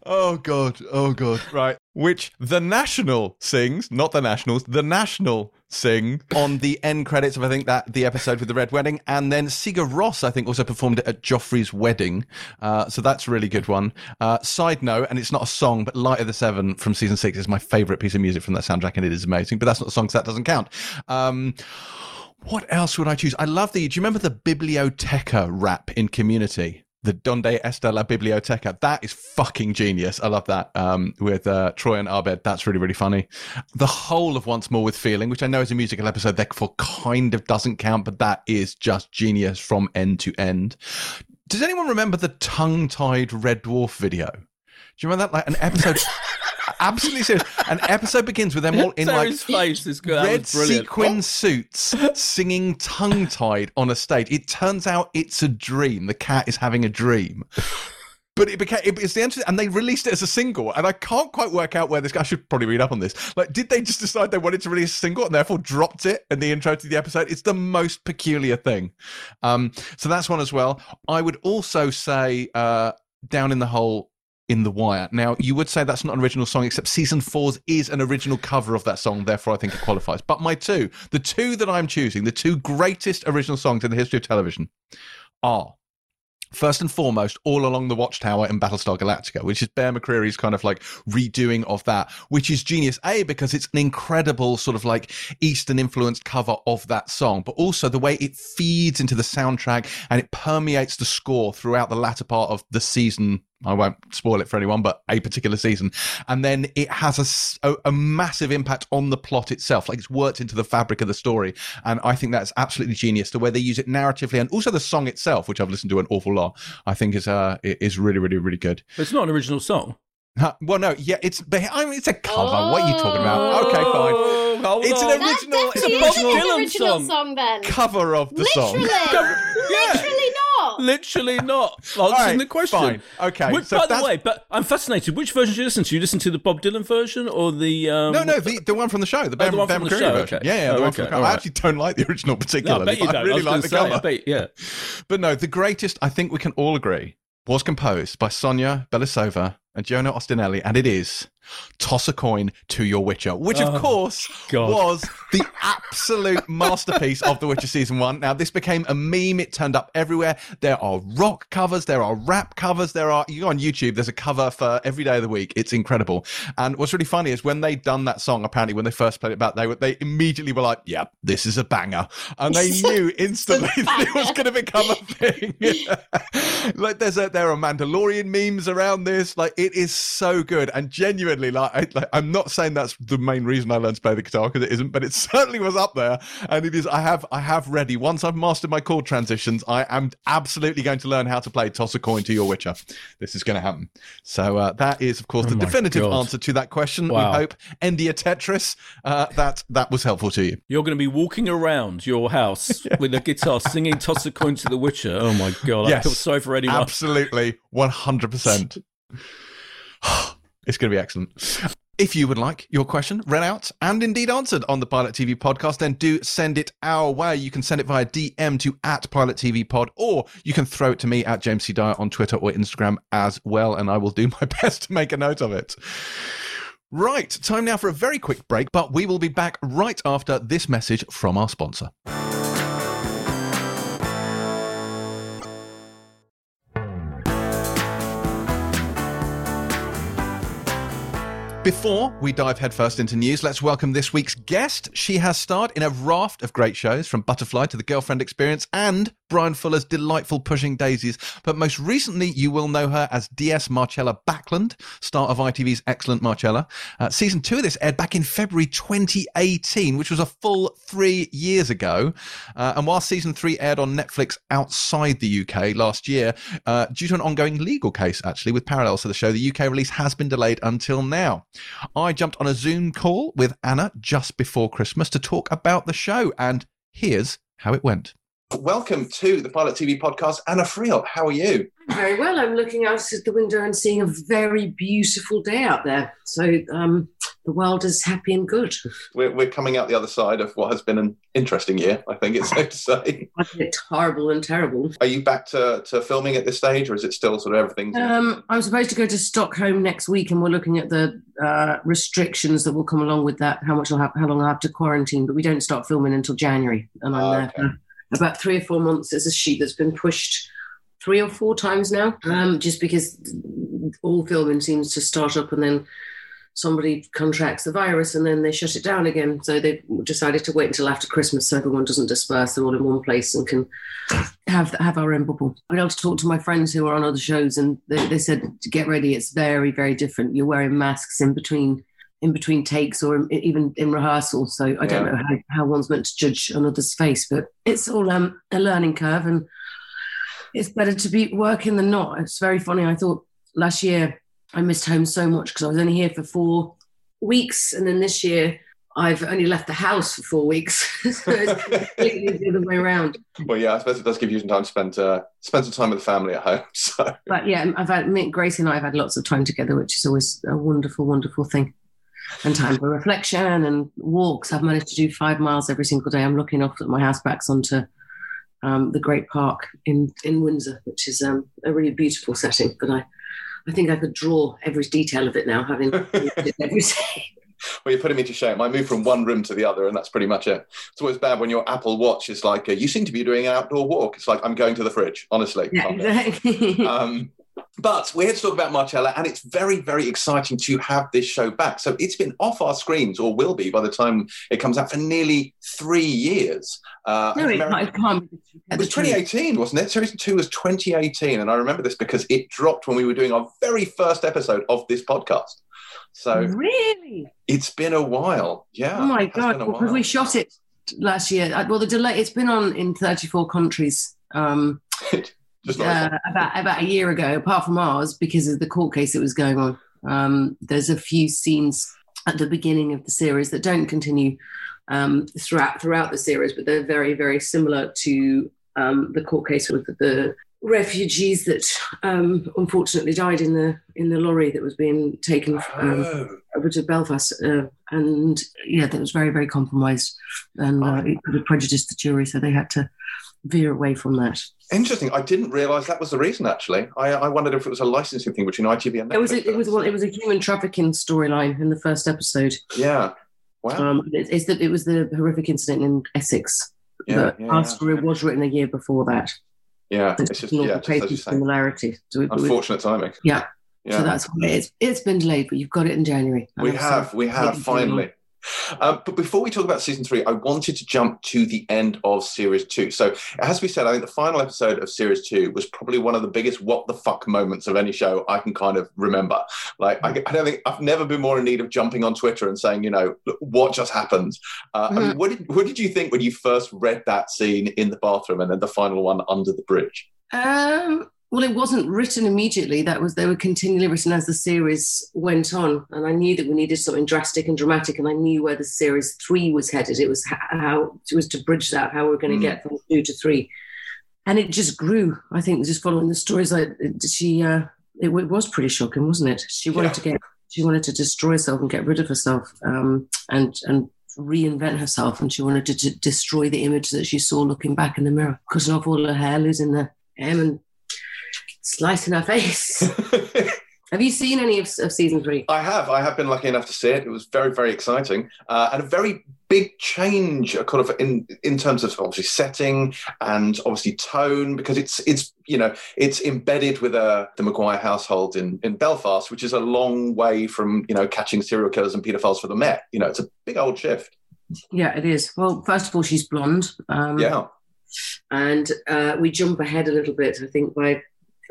Speaker 1: Oh god, oh god. Right. Which the National sings, not the Nationals, the National sing on the end credits of I think that the episode with the Red Wedding, and then Sigur Rós I think also performed it at Joffrey's wedding. Uh, so that's a really good one. Uh, side note, and it's not a song, but Light of the Seven from season six is my favourite piece of music from that soundtrack, and it is amazing. But that's not a song, so that doesn't count. Um, what else would I choose? I love the. Do you remember the Biblioteca rap in Community? The Donde Está la Biblioteca. That is fucking genius. I love that. Um, with uh, Troy and Abed. That's really, really funny. The whole of Once More with Feeling, which I know is a musical episode, therefore kind of doesn't count, but that is just genius from end to end. Does anyone remember the tongue tied Red Dwarf video? Do you remember that? Like an episode. absolutely serious. An episode begins with them all in like
Speaker 3: face is good.
Speaker 1: red sequin suits, singing tongue tied on a stage. It turns out it's a dream. The cat is having a dream. But it became it's the answer, and they released it as a single. And I can't quite work out where this guy should probably read up on this. Like, did they just decide they wanted to release a single and therefore dropped it in the intro to the episode? It's the most peculiar thing. Um, so that's one as well. I would also say uh, down in the hole in The Wire. Now, you would say that's not an original song, except season four's is an original cover of that song, therefore I think it qualifies. But my two, the two that I'm choosing, the two greatest original songs in the history of television are First and foremost, all along the Watchtower in Battlestar Galactica, which is Bear McCreary's kind of like redoing of that, which is genius. A, because it's an incredible sort of like Eastern influenced cover of that song, but also the way it feeds into the soundtrack and it permeates the score throughout the latter part of the season I won't spoil it for anyone, but a particular season. And then it has a, a, a, massive impact on the plot itself. Like it's worked into the fabric of the story. And I think that's absolutely genius. The way they use it narratively and also the song itself, which I've listened to an awful lot, I think is, uh, is really, really, really good.
Speaker 3: But it's not an original song.
Speaker 1: Huh, well, no, yeah, it's I mean, it's a cover. Oh, what are you talking about? Okay, fine. It's an original.
Speaker 2: It's a
Speaker 1: original,
Speaker 2: original song. song. then.
Speaker 1: Cover of the
Speaker 2: Literally.
Speaker 1: song.
Speaker 2: Literally not.
Speaker 3: Literally not. Answering
Speaker 1: right,
Speaker 3: the question.
Speaker 1: fine. Okay,
Speaker 3: Which,
Speaker 1: so
Speaker 3: by the way, but I'm fascinated. Which version do you listen to? You listen to the Bob Dylan version or the? Um,
Speaker 1: No, no, the, the one from the show, the Bear,
Speaker 3: Oh, the one
Speaker 1: Bear
Speaker 3: from the show,
Speaker 1: version.
Speaker 3: okay.
Speaker 1: Yeah, yeah, the
Speaker 3: Oh,
Speaker 1: one
Speaker 3: okay,
Speaker 1: from the cover.
Speaker 3: all
Speaker 1: I
Speaker 3: right.
Speaker 1: actually don't like the original
Speaker 3: No, I bet you don't.
Speaker 1: I really
Speaker 3: was
Speaker 1: like the
Speaker 3: say,
Speaker 1: cover.
Speaker 3: I bet, yeah.
Speaker 1: But no, the greatest, I think we can all agree, was composed by Sonia Belousova and Giona Ostinelli, and it is Toss a Coin to Your Witcher, which of
Speaker 3: Oh,
Speaker 1: course
Speaker 3: God.
Speaker 1: was the absolute masterpiece of The Witcher Season 1. Now, this became a meme. It turned up everywhere. There are rock covers, there are rap covers, there are, you go on YouTube, there's a cover for every day of the week. It's incredible. And what's really funny is when they'd done that song, apparently when they first played it back, they were, they immediately were like, yeah, this is a banger. And they knew instantly that it was going to become a thing. like there's a, there are Mandalorian memes around this. Like it is so good and genuinely like, I, like I'm not saying that's the main reason I learned to play the guitar because it isn't, but it certainly was up there. And it is. I have I have ready. Once I've mastered my chord transitions, I am absolutely going to learn how to play Toss a Coin to Your Witcher. This is going to happen. So uh, that is of course
Speaker 3: Oh
Speaker 1: the definitive
Speaker 3: God.
Speaker 1: answer to that question.
Speaker 3: Wow.
Speaker 1: We hope Endia Tetris uh, that that was helpful to you.
Speaker 3: You're going to be walking around your house with a guitar singing Toss a Coin to the Witcher. Oh my God. I
Speaker 1: Yes.
Speaker 3: feel sorry for anyone.
Speaker 1: Absolutely, 100%. it's going to be excellent. If you would like your question read out and indeed answered on the Pilot TV podcast, then do send it our way. You can send it via DM to at Pilot TV Pod, or you can throw it to me at James C. Dyer on Twitter or Instagram as well, and I will do my best to make a note of it. Right, time now for a very quick break, but we will be back right after this message from our sponsor. Before we dive headfirst into news, let's welcome this week's guest. She has starred in a raft of great shows, from Butterfly to The Girlfriend Experience and Bryan Fuller's delightful Pushing Daisies. But most recently, you will know her as DS Marcella Backland, star of ITV's excellent Marcella. Uh, season two of this aired back in February 2018, which was a full three years ago. Uh, and while season three aired on Netflix outside the UK last year, uh, due to an ongoing legal case, actually, with parallels to the show, the UK release has been delayed until now. I jumped on a Zoom call with Anna just before Christmas to talk about the show, and here's how it went. Welcome to the Pilot TV podcast, Anna Friel. How are you?
Speaker 4: Very well. I'm looking out at the window and seeing a very beautiful day out there. So um, the world is happy and good.
Speaker 1: We're, we're coming out the other side of what has been an interesting year, I think it's safe to say.
Speaker 4: It's horrible and terrible.
Speaker 1: Are you back to, to filming at this stage, or is it still sort of everything?
Speaker 4: Um, I'm supposed to go to Stockholm next week, and we're looking at the uh, restrictions that will come along with that. How much I'll have, how long I have to quarantine, but we don't start filming until January, and I'm
Speaker 1: Ah,
Speaker 4: there for about three or four months. There's a sheet that's been pushed three or four times now, um, just because all filming seems to start up and then somebody contracts the virus and then they shut it down again. So they decided to wait until after Christmas so everyone doesn't disperse. They're all in one place and can have have our own bubble. I able to talk to my friends who are on other shows and they, they said, get ready. It's very, very different. You're wearing masks in between in between takes or in, even in rehearsal. So I don't know how, how one's meant to judge another's face, but it's all um, a learning curve and it's better to be working than not. It's very funny. I thought last year I missed home so much because I was only here for four weeks, and then this year I've only left the house for four weeks. so it's completely the other way around.
Speaker 1: Well, yeah, I suppose it does give you some time to spend uh, spend some time with the family at home. So
Speaker 4: But yeah, I've had me, Gracie and I have had lots of time together, which is always a wonderful, wonderful thing. And time for reflection and walks. I've managed to do five miles every single day. I'm looking off at my house backs onto um, the Great Park in, in Windsor, which is um, a really beautiful setting. But I, I think I could draw every detail of it now, having lived every day.
Speaker 1: Well, you're putting me to shame. I move from one room to the other, and that's pretty much it. It's always bad when your Apple Watch is like, uh, "You seem to be doing an outdoor walk." It's like I'm going to the fridge. Honestly,
Speaker 4: Yeah, exactly.
Speaker 1: Um, but we're here to talk about Marcella, and it's very, very exciting to have this show back. So it's been off our screens, or will be by the time it comes out, for nearly three years. Uh,
Speaker 4: no, it, can't be.
Speaker 1: it was 2018, wasn't it? Series two was 2018, and I remember this because it dropped when we were doing our very first episode of this podcast. So
Speaker 4: Really?
Speaker 1: it's been a while. Yeah.
Speaker 4: Oh my god! Because we shot it last year. Uh, Well, the delay. It's been on in 34 countries. Um,
Speaker 1: Just
Speaker 4: uh, about about a year ago, apart from ours, because of the court case that was going on. Um, there's a few scenes at the beginning of the series that don't continue um, throughout throughout the series, but they're very very similar to um, the court case with the refugees that um, unfortunately died in the in the lorry that was being taken um,
Speaker 1: Oh.
Speaker 4: over to Belfast, uh, and yeah, that was very very compromised, and uh, it could have prejudiced the jury, so they had to veer away from that.
Speaker 1: Interesting. I didn't realise that was the reason. Actually, I, I wondered if it was a licensing thing between ITV and Netflix.
Speaker 4: It was a, it was one, it was a human trafficking storyline in the first episode.
Speaker 1: Yeah. Wow.
Speaker 4: Um, it, it's that it was the horrific incident in Essex.
Speaker 1: yeah. yeah,
Speaker 4: our
Speaker 1: yeah.
Speaker 4: was written a year before that.
Speaker 1: Yeah.
Speaker 4: There's
Speaker 1: It's just yeah, just as you
Speaker 4: paper
Speaker 1: say.
Speaker 4: similarity. So, it, it
Speaker 1: Unfortunate timing.
Speaker 4: Yeah.
Speaker 1: Yeah.
Speaker 4: so that's why it's it's been delayed, but you've got it in January.
Speaker 1: We have, we have
Speaker 4: Maybe
Speaker 1: finally. Um, but before we talk about season three, I wanted to jump to the end of series two. So it has to be said, I think the final episode of series two was probably one of the biggest what the fuck moments of any show I can kind of remember. Like, I, I don't think I've never been more in need of jumping on Twitter and saying, you know, what just happened? Uh,
Speaker 4: Mm-hmm.
Speaker 1: mean, what did, what did you think when you first read that scene in the bathroom and then the final one under the bridge?
Speaker 4: Um, well, it wasn't written immediately. That was they were continually written as the series went on, and I knew that we needed something drastic and dramatic, and I knew where the series three was headed. It was how it was to bridge that, how we are going to
Speaker 1: Mm.
Speaker 4: get from two to three, and it just grew. I think just following the stories, I she uh, it, it was pretty shocking, wasn't it? She wanted
Speaker 1: Yeah.
Speaker 4: to get she wanted to destroy herself and get rid of herself, um, and and reinvent herself, and she wanted to, to destroy the image that she saw looking back in the mirror, cutting off all her hair, losing the M and slicing her face. Have you seen any of, of season three?
Speaker 1: I have. I have been lucky enough to see it. It was very, very exciting, uh, and a very big change, uh, kind of in in terms of obviously setting and obviously tone, because it's it's you know it's embedded with uh, the Maguire household in in Belfast, which is a long way from you know catching serial killers and paedophiles for the Met. You know, it's a big old shift.
Speaker 4: Yeah, it is. Well, first of all, she's blonde. Um,
Speaker 1: Yeah,
Speaker 4: and uh, we jump ahead a little bit. I think by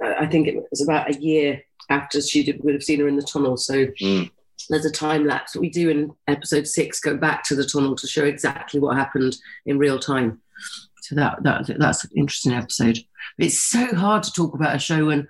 Speaker 4: I think it was about a year after she did, would have seen her in the tunnel. So
Speaker 1: Mm.
Speaker 4: there's a time lapse that we do in episode six. Go back to the tunnel to show exactly what happened in real time. So that that that's an interesting episode. It's so hard to talk about a show when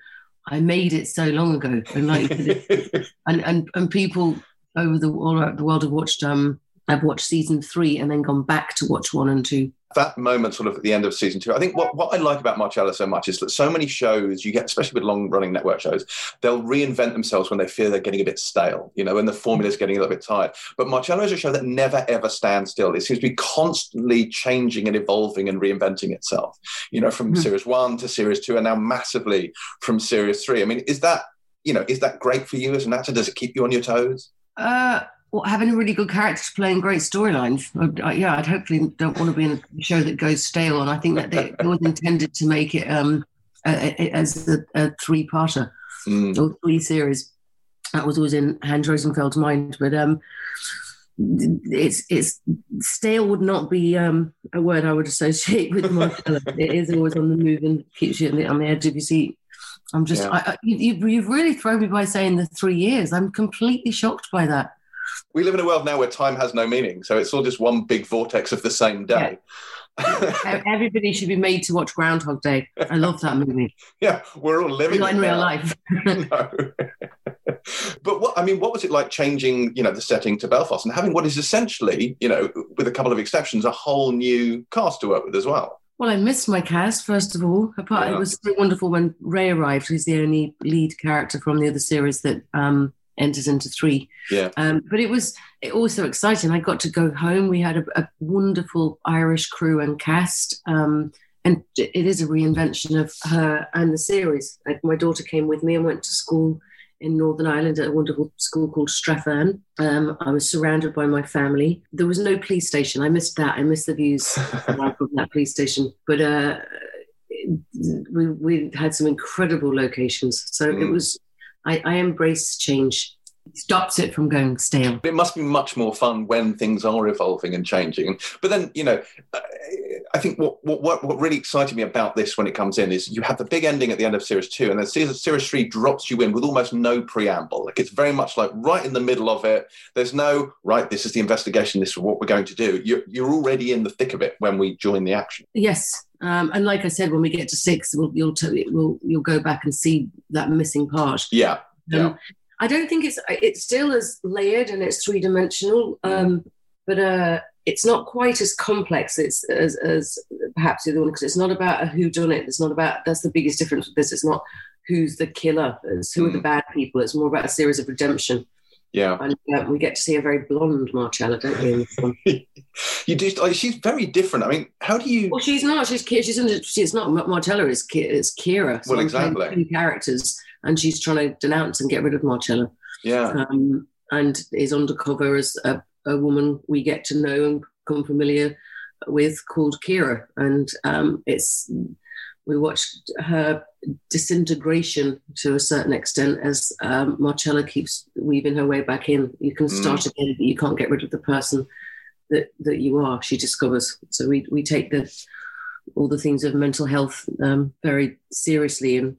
Speaker 4: I made it so long ago, and like and and and people over the all over the world have watched um have watched season three and then gone back to watch one and two.
Speaker 1: That moment sort of at the end of season two i think what, what i like about marcella so much is that so many shows you get especially with long running network shows they'll reinvent themselves when they feel they're getting a bit stale you know when the formula's getting a little bit tired. But marcella is a show that never ever stands still. It seems to be constantly changing and evolving and reinventing itself you know from
Speaker 4: Mhm.
Speaker 1: series one to series two and now massively from series three. I mean is that you know is that great for you as an actor? Does it keep you on your toes?
Speaker 4: Uh, having a really good character to play and great storylines. I- I- yeah, I'd hopefully don't want to be in a show that goes stale, and I think that they, it was intended to make it um a, a, as a, a three-parter
Speaker 1: Mm.
Speaker 4: or three series. That was always in Hans Rosenfeldt's mind, but um, it's it's stale would not be um a word I would associate with Marcella. it is always on the move and keeps you on the, on the edge of your seat. I'm just,
Speaker 1: Yeah.
Speaker 4: I, I, you, you've really thrown me by saying the three years. I'm completely shocked by that.
Speaker 1: We live in a world now where time has no meaning so it's all just one big vortex of the same day
Speaker 4: E- Everybody should be made to watch Groundhog Day. I love that movie.
Speaker 1: Yeah, we're all living
Speaker 4: Not in real
Speaker 1: now.
Speaker 4: life.
Speaker 1: no. but what I mean, what was it like changing, you know, the setting to Belfast and having what is essentially, you know, with a couple of exceptions, a whole new cast to work with as well?
Speaker 4: Well, I missed my cast, first of all. Apart,
Speaker 1: Yeah.
Speaker 4: It was so wonderful when Ray arrived, who's the only lead character from the other series that um, enters into three.
Speaker 1: Yeah.
Speaker 4: Um, but it was it also exciting. I got to go home. We had a, a wonderful Irish crew and cast. Um, and it is a reinvention of her and the series. Like my daughter came with me and went to school in Northern Ireland at a wonderful school called Strathearn. Um, I was surrounded by my family. There was no police station. I missed that. I missed the views from that police station. But uh, we, we had some incredible locations. So it
Speaker 1: Mm.
Speaker 4: was, I, I embrace change. It stops it from going stale.
Speaker 1: It must be much more fun when things are evolving and changing. But then, you know, I think what, what what what really excited me about this when it comes in is you have the big ending at the end of series two, and then series, series three drops you in with almost no preamble. Like it's very much like right in the middle of it. There's no right. This is the investigation. This is what we're going to do. You're you're already in the thick of it when we join the action.
Speaker 4: Yes. Um, and like I said, when we get to six, we'll, you'll, t- we'll, you'll go back and see that missing part.
Speaker 1: Yeah. Yeah.
Speaker 4: Um, I don't think it's it's still as layered and it's three dimensional. Um, but uh, it's not quite as complex as, as, as perhaps the other one because it's not about a who done it. It's not about that's the biggest difference with this. It's not who's the killer, it's who mm. are the mm. bad people. It's more about a series of redemption.
Speaker 1: Yeah,
Speaker 4: and uh, we get to see a very blonde Marcella, don't
Speaker 1: we? you do. Like, she's very different. I mean, how do you?
Speaker 4: Well, she's not. She's she's she's not Marcella. It's it's Kira.
Speaker 1: So well, exactly.
Speaker 4: Two characters, and she's trying to denounce and get rid of Marcella.
Speaker 1: Yeah.
Speaker 4: Um, and is undercover as a, a woman we get to know and become familiar with called Kira, and um, it's we watched her disintegration to a certain extent as um, Marcella keeps weaving her way back in. You can start mm. again, but you can't get rid of the person that that you are. She discovers. So we we take the all the things of mental health um, very seriously and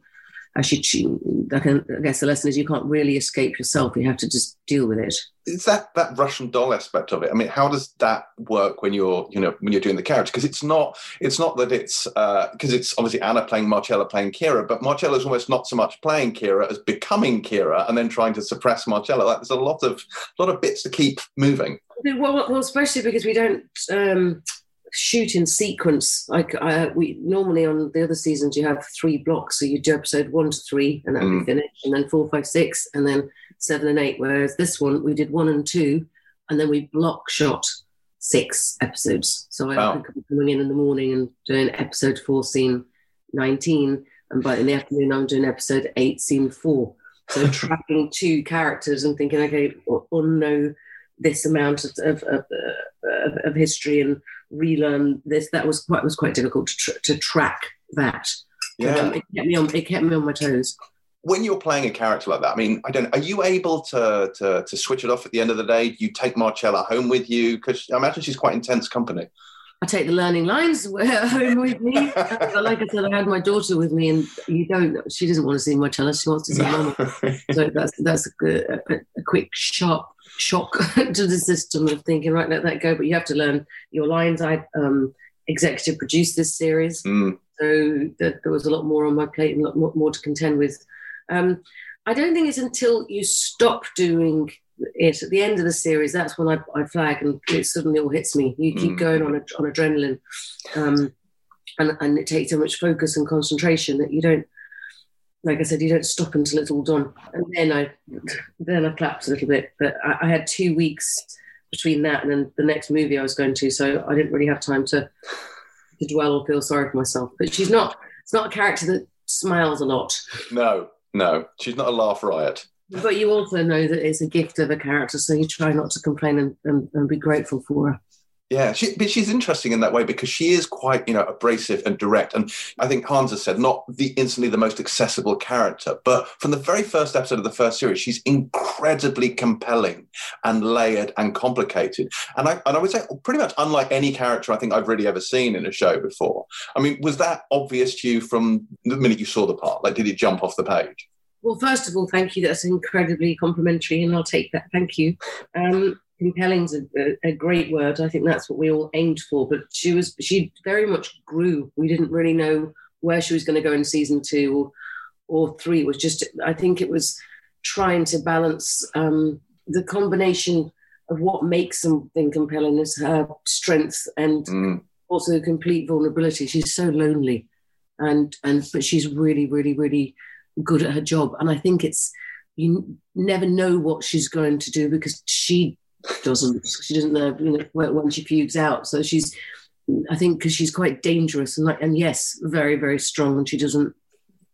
Speaker 4: I, can, I guess the lesson is you can't really escape yourself. You have to just deal with it. it.
Speaker 1: Is that that Russian doll aspect of it? I mean, how does that work when you're, you know, when you're doing the character? Because it's not, it's not that it's because uh, it's obviously Anna playing Marcella playing Kira, but Marcella is almost not so much playing Kira as becoming Kira and then trying to suppress Marcella. Like, there's a lot of lot of bits to keep moving.
Speaker 4: Well, well especially because we don't. Um, shoot in sequence. Like I, we normally on the other seasons, you have three blocks, so you do episode one to three, and that'll mm. be finished, and then four, five, six, and then seven and eight. Whereas this one, we did one and two, and then we block shot six episodes. So I wow. coming in in the morning and doing episode four, scene nineteen, and by in the afternoon, I'm doing episode eight, scene four. So tracking two characters and thinking, okay, or, or know this amount of, of, of, of, of history and relearn this. That was quite was quite difficult to, tr- to track that.
Speaker 1: Yeah, um,
Speaker 4: it kept me on. It kept me on my toes.
Speaker 1: When you're playing a character like that, I mean, I don't. Are you able to to, to switch it off at the end of the day? Do you take Marcella home with you? Because I imagine she's quite intense company.
Speaker 4: I take the learning lines home with me. Uh, like I said, I had my daughter with me, and you don't. She doesn't want to see Marcella. She wants to see Mama. so that's that's a, a, a quick, sharp shock to the system of thinking, right, let that go. But you have to learn your lines. I um, executive produced this series,
Speaker 1: mm.
Speaker 4: so that there was a lot more on my plate and a lot more, more to contend with. Um, I don't think it's until you stop doing it at the end of the series that's when I, I flag and it suddenly all hits me. You keep mm. going on on adrenaline, um, and and it takes so much focus and concentration that you don't like I said, you don't stop until it's all done. And then I, then I clapped a little bit. But I, I, had two weeks between that and then the next movie I was going to, so I didn't really have time to to dwell or feel sorry for myself. But she's not. It's not a character that smiles a lot.
Speaker 1: No, no, she's not a laugh riot.
Speaker 4: But you also know that it's a gift of a character, so you try not to complain and, and, and be grateful for her.
Speaker 1: Yeah, she, but she's interesting in that way because she is quite, you know, abrasive and direct. And I think Hans has said not the instantly the most accessible character, but from the very first episode of the first series, she's incredibly compelling and layered and complicated. And I and I would say pretty much unlike any character I think I've really ever seen in a show before. I mean, was that obvious to you from the minute you saw the part? Like, did it jump off the page?
Speaker 4: Well, first of all, thank you. That's incredibly complimentary, and I'll take that. Thank you. Um, compelling's a, a, great word. I think that's what we all aimed for. But she was she very much grew. We didn't really know where she was going to go in season two or, or three. It was just I think it was trying to balance um, the combination of what makes something compelling is her strength and mm. also complete vulnerability. She's so lonely, and and but she's really really really good at her job. And I think it's you never know what she's going to do because she doesn't. She doesn't know, you know, when she fugues out. So she's, I think, because she's quite dangerous and like, and yes, very very strong, and she doesn't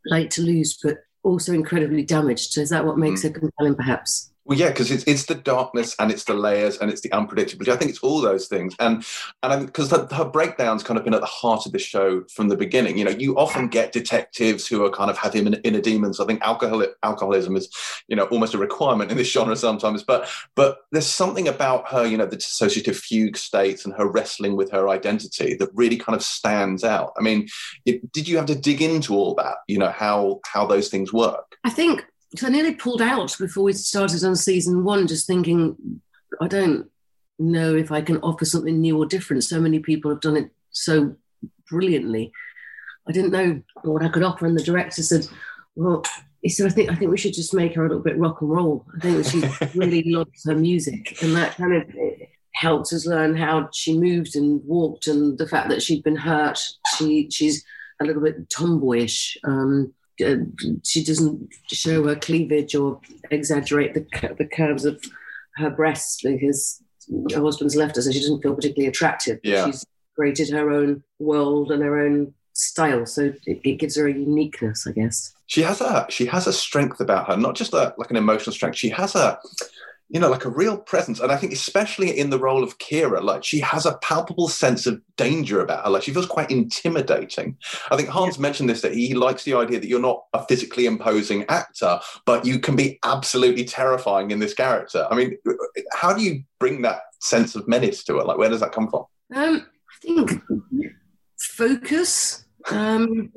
Speaker 4: like to lose, but also incredibly damaged. So is that what makes mm. her compelling, perhaps?
Speaker 1: Well, yeah, because it's it's the darkness and it's the layers and it's the unpredictability. I think it's all those things, and and because her breakdowns kind of been at the heart of the show from the beginning. You know, you often get detectives who are kind of have him in inner demons. I think alcohol alcoholism is, you know, almost a requirement in this genre sometimes. But but there's something about her, you know, the dissociative fugue states and her wrestling with her identity that really kind of stands out. I mean, it, did you have to dig into all that? You know, how how those things work?
Speaker 4: I think so I nearly pulled out before we started on season one, just thinking, I don't know if I can offer something new or different. So many people have done it so brilliantly. I didn't know what I could offer, and the director said, "Well," he said, "I think I think we should just make her a little bit rock and roll. I think she really loves her music, and that kind of helped us learn how she moved and walked, and the fact that she'd been hurt. She she's a little bit tomboyish. Um, uh, she doesn't show her cleavage or exaggerate the the curves of her breasts because her husband's left her, so she doesn't feel particularly attractive.
Speaker 1: Yeah.
Speaker 4: She's created her own world and her own style, so it, it gives her a uniqueness, I guess.
Speaker 1: She has a she has a strength about her, not just a, like an emotional strength. She has a you know, like a real presence. And I think especially in the role of Kira, like she has a palpable sense of danger about her. Like she feels quite intimidating. I think Hans mentioned this that he likes the idea that you're not a physically imposing actor, but you can be absolutely terrifying in this character. I mean, how do you bring that sense of menace to her? Like, where does that come from?
Speaker 4: Um, I think focus. Um,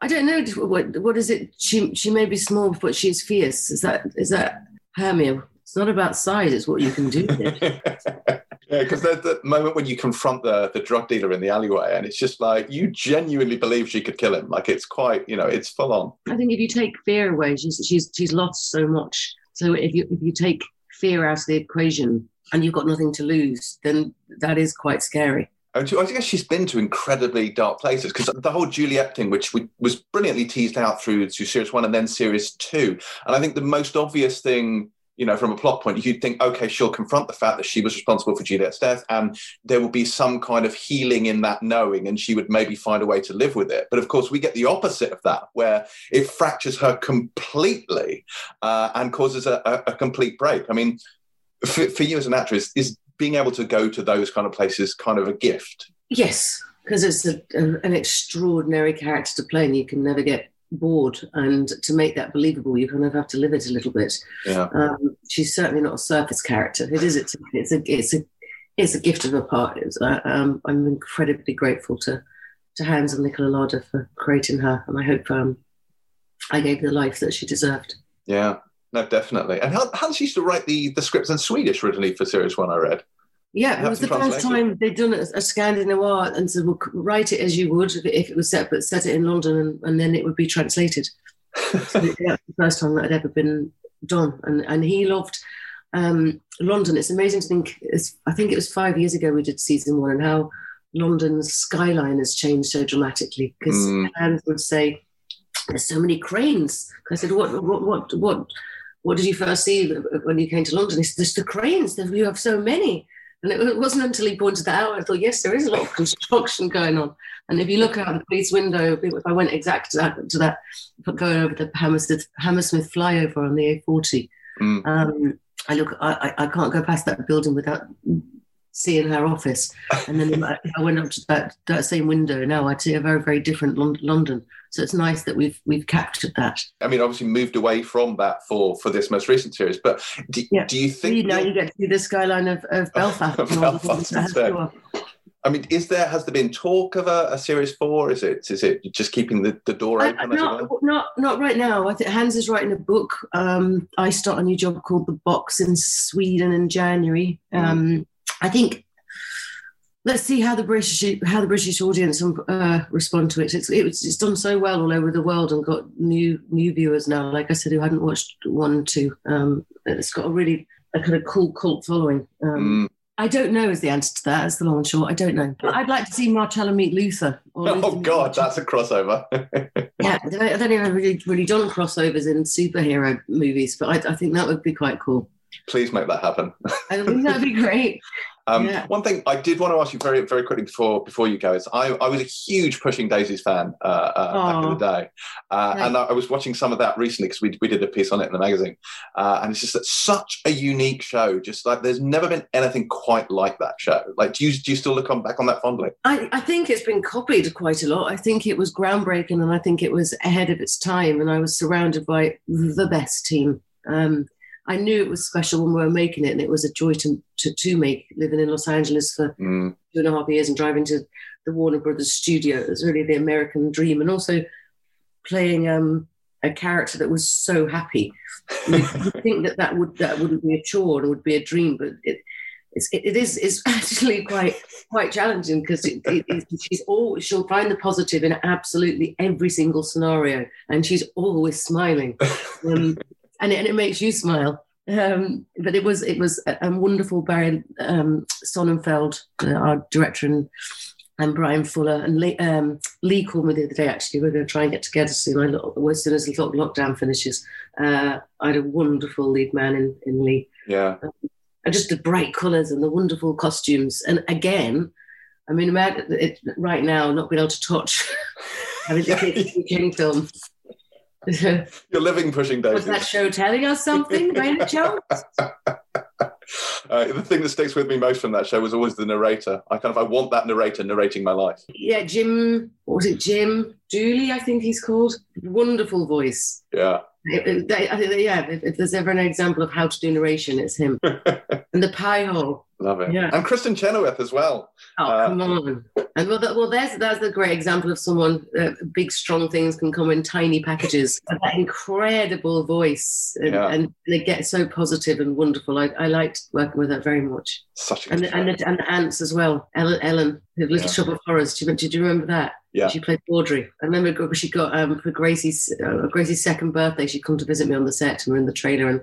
Speaker 4: I don't know what what is it. She she may be small, but she's fierce. Is that is that Hermia? It's not about size; it's what you can do.
Speaker 1: yeah, because there's the moment when you confront the the drug dealer in the alleyway, and it's just like you genuinely believe she could kill him. Like it's quite, you know, it's full on.
Speaker 4: I think if you take fear away, she's she's she's lost so much. So if you if you take fear out of the equation and you've got nothing to lose, then that is quite scary.
Speaker 1: I guess she's been to incredibly dark places because the whole Juliet thing, which we, was brilliantly teased out through to series one and then series two, and I think the most obvious thing, you know, from a plot point, you'd think, okay, she'll confront the fact that she was responsible for Juliet's death, and there will be some kind of healing in that knowing, and she would maybe find a way to live with it. But of course, we get the opposite of that, where it fractures her completely uh, and causes a, a, a complete break. I mean, for, for you as an actress, is being able to go to those kind of places kind of a gift?
Speaker 4: Yes, because it's a, an extraordinary character to play, and you can never get bored. And to make that believable, you kind of have to live it a little bit.
Speaker 1: Yeah.
Speaker 4: Um, she's certainly not a surface character. It is. It's a. It's a. It's a, it's a gift of a part. Uh, um, I'm incredibly grateful to to Hans and Nicola Larder for creating her, and I hope um, I gave the life that she deserved.
Speaker 1: Yeah. No, definitely. And Hans used to write the, the scripts in Swedish originally for series one, I read.
Speaker 4: Yeah, it was the first time they'd done a, a Scandinavian and said, well, write it as you would if it, if it was set, but set it in London and, and then it would be translated. so that's the first time that had ever been done. And, and he loved um, London. It's amazing to think, I think it was five years ago we did season one and how London's skyline has changed so dramatically because mm. Would say, there's so many cranes. I said, what, what, what, what, what did you first see when you came to London? He said, there's the cranes. You have so many. And it wasn't until he pointed that out, I thought, yes, there is a lot of construction going on. And if you look out the police window, if I went exact to that, to that going over the Hammersmith, Hammersmith flyover on the A40,
Speaker 1: mm.
Speaker 4: um, I look, I, I can't go past that building without seeing her office. And then I went up to that, that same window. Now I'd see a very, very different London. So it's nice that we've we've captured that.
Speaker 1: I mean, obviously moved away from that for for this most recent series. But do, yeah. do you think
Speaker 4: you now you get to see the skyline of, of Belfast?
Speaker 1: Belfast I mean, is there has there been talk of a, a series four? Is it is it just keeping the, the door open? I,
Speaker 4: not, not not right now. I think Hans is writing a book. Um, I start a new job called The Box in Sweden in January. Mm. Um, mm. I think let's see how the British how the British audience uh, respond to it. It's, it's, it's done so well all over the world and got new new viewers now. Like I said, who hadn't watched one two. Um, it's got a really a kind of cool cult following. Um,
Speaker 1: mm.
Speaker 4: I don't know is the answer to that. That's the long and short. I don't know. I'd like to see Marcella meet Luther.
Speaker 1: oh God, that's a crossover.
Speaker 4: yeah, I don't, I don't even really really done crossovers in superhero movies, but I, I think that would be quite cool.
Speaker 1: Please make that happen.
Speaker 4: I think that'd be great.
Speaker 1: Um,
Speaker 4: yeah.
Speaker 1: One thing I did want to ask you very, very quickly before before you go is I, I was a huge Pushing Daisies fan uh, uh, back in the day, uh, and I, I, was watching some of that recently because we, we did a piece on it in the magazine, uh, and it's just that such a unique show. Just like there's never been anything quite like that show. Like, do you do you still look on back on that fondly?
Speaker 4: I, I think it's been copied quite a lot. I think it was groundbreaking, and I think it was ahead of its time. And I was surrounded by the best team. Um, I knew it was special when we were making it, and it was a joy to to, to make. Living in Los Angeles for
Speaker 1: mm.
Speaker 4: two and a half years and driving to the Warner Brothers studio, it was really the American dream, and also playing um, a character that was so happy. you think that that would that wouldn't be a chore and would be a dream, but it. It's, it, it is it's actually quite quite challenging because it, it, she's all she'll find the positive in absolutely every single scenario and she's always smiling um, and it, and it makes you smile. Um, but it was it was a, a wonderful Barry um, Sonnenfeld, uh, our director, and, and Bryan Fuller and Lee, um, Lee called me the other day. Actually, we're going to try and get together soon. I, as soon as the lockdown finishes, uh, I had a wonderful lead man in, in Lee.
Speaker 5: Yeah,
Speaker 4: um, and just the bright colours and the wonderful costumes. And again, I mean, it, right now not being able to touch having to keep King film.
Speaker 5: You're living pushing daisies.
Speaker 4: Was that show telling us something by any chance?
Speaker 5: Uh, the thing that sticks with me most from that show was always the narrator. I kind of I want that narrator narrating my life.
Speaker 4: Yeah, Jim. What was it? Jim Dooley, I think he's called. Wonderful voice.
Speaker 5: Yeah.
Speaker 4: It, it, yeah. If, if, there's ever an example of how to do narration, it's him. and the pie hole.
Speaker 5: Love it. Yeah. And Kristin Chenoweth as well.
Speaker 4: Oh, uh, come on. And well, that, well, there's that's a great example of someone. Uh, big, strong things can come in tiny packages. that incredible voice, and, yeah. and, they get so positive and wonderful. I, I liked working with her very much.
Speaker 5: Such a
Speaker 4: and, and, the, and the aunts as well. Ellen, Ellen Little yeah. Shop of Horrors. Did you, did you remember that?
Speaker 5: Yeah.
Speaker 4: She played Audrey. I remember she got um, for Gracie's uh, Gracie's second birthday. She'd come to visit me on the set, and we're in the trailer, and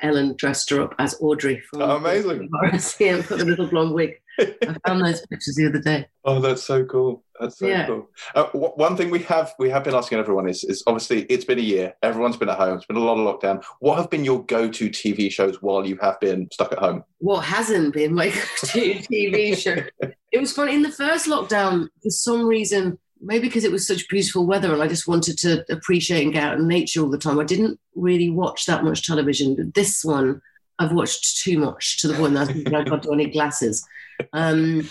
Speaker 4: Ellen dressed her up as Audrey.
Speaker 5: From oh, amazing!
Speaker 4: yeah, put the little blonde wig. I found those pictures the other day.
Speaker 5: Oh, that's so cool. That's so yeah. cool. Uh, w- one thing we have we have been asking everyone is is obviously it's been a year. Everyone's been at home. It's been a lot of lockdown. What have been your go to TV shows while you have been stuck at home?
Speaker 4: What hasn't been my go to TV show? It was funny in the first lockdown. For some reason, maybe because it was such beautiful weather and I just wanted to appreciate and get out in nature all the time. I didn't really watch that much television, but this one I've watched too much to the point that I've got to any glasses. Um,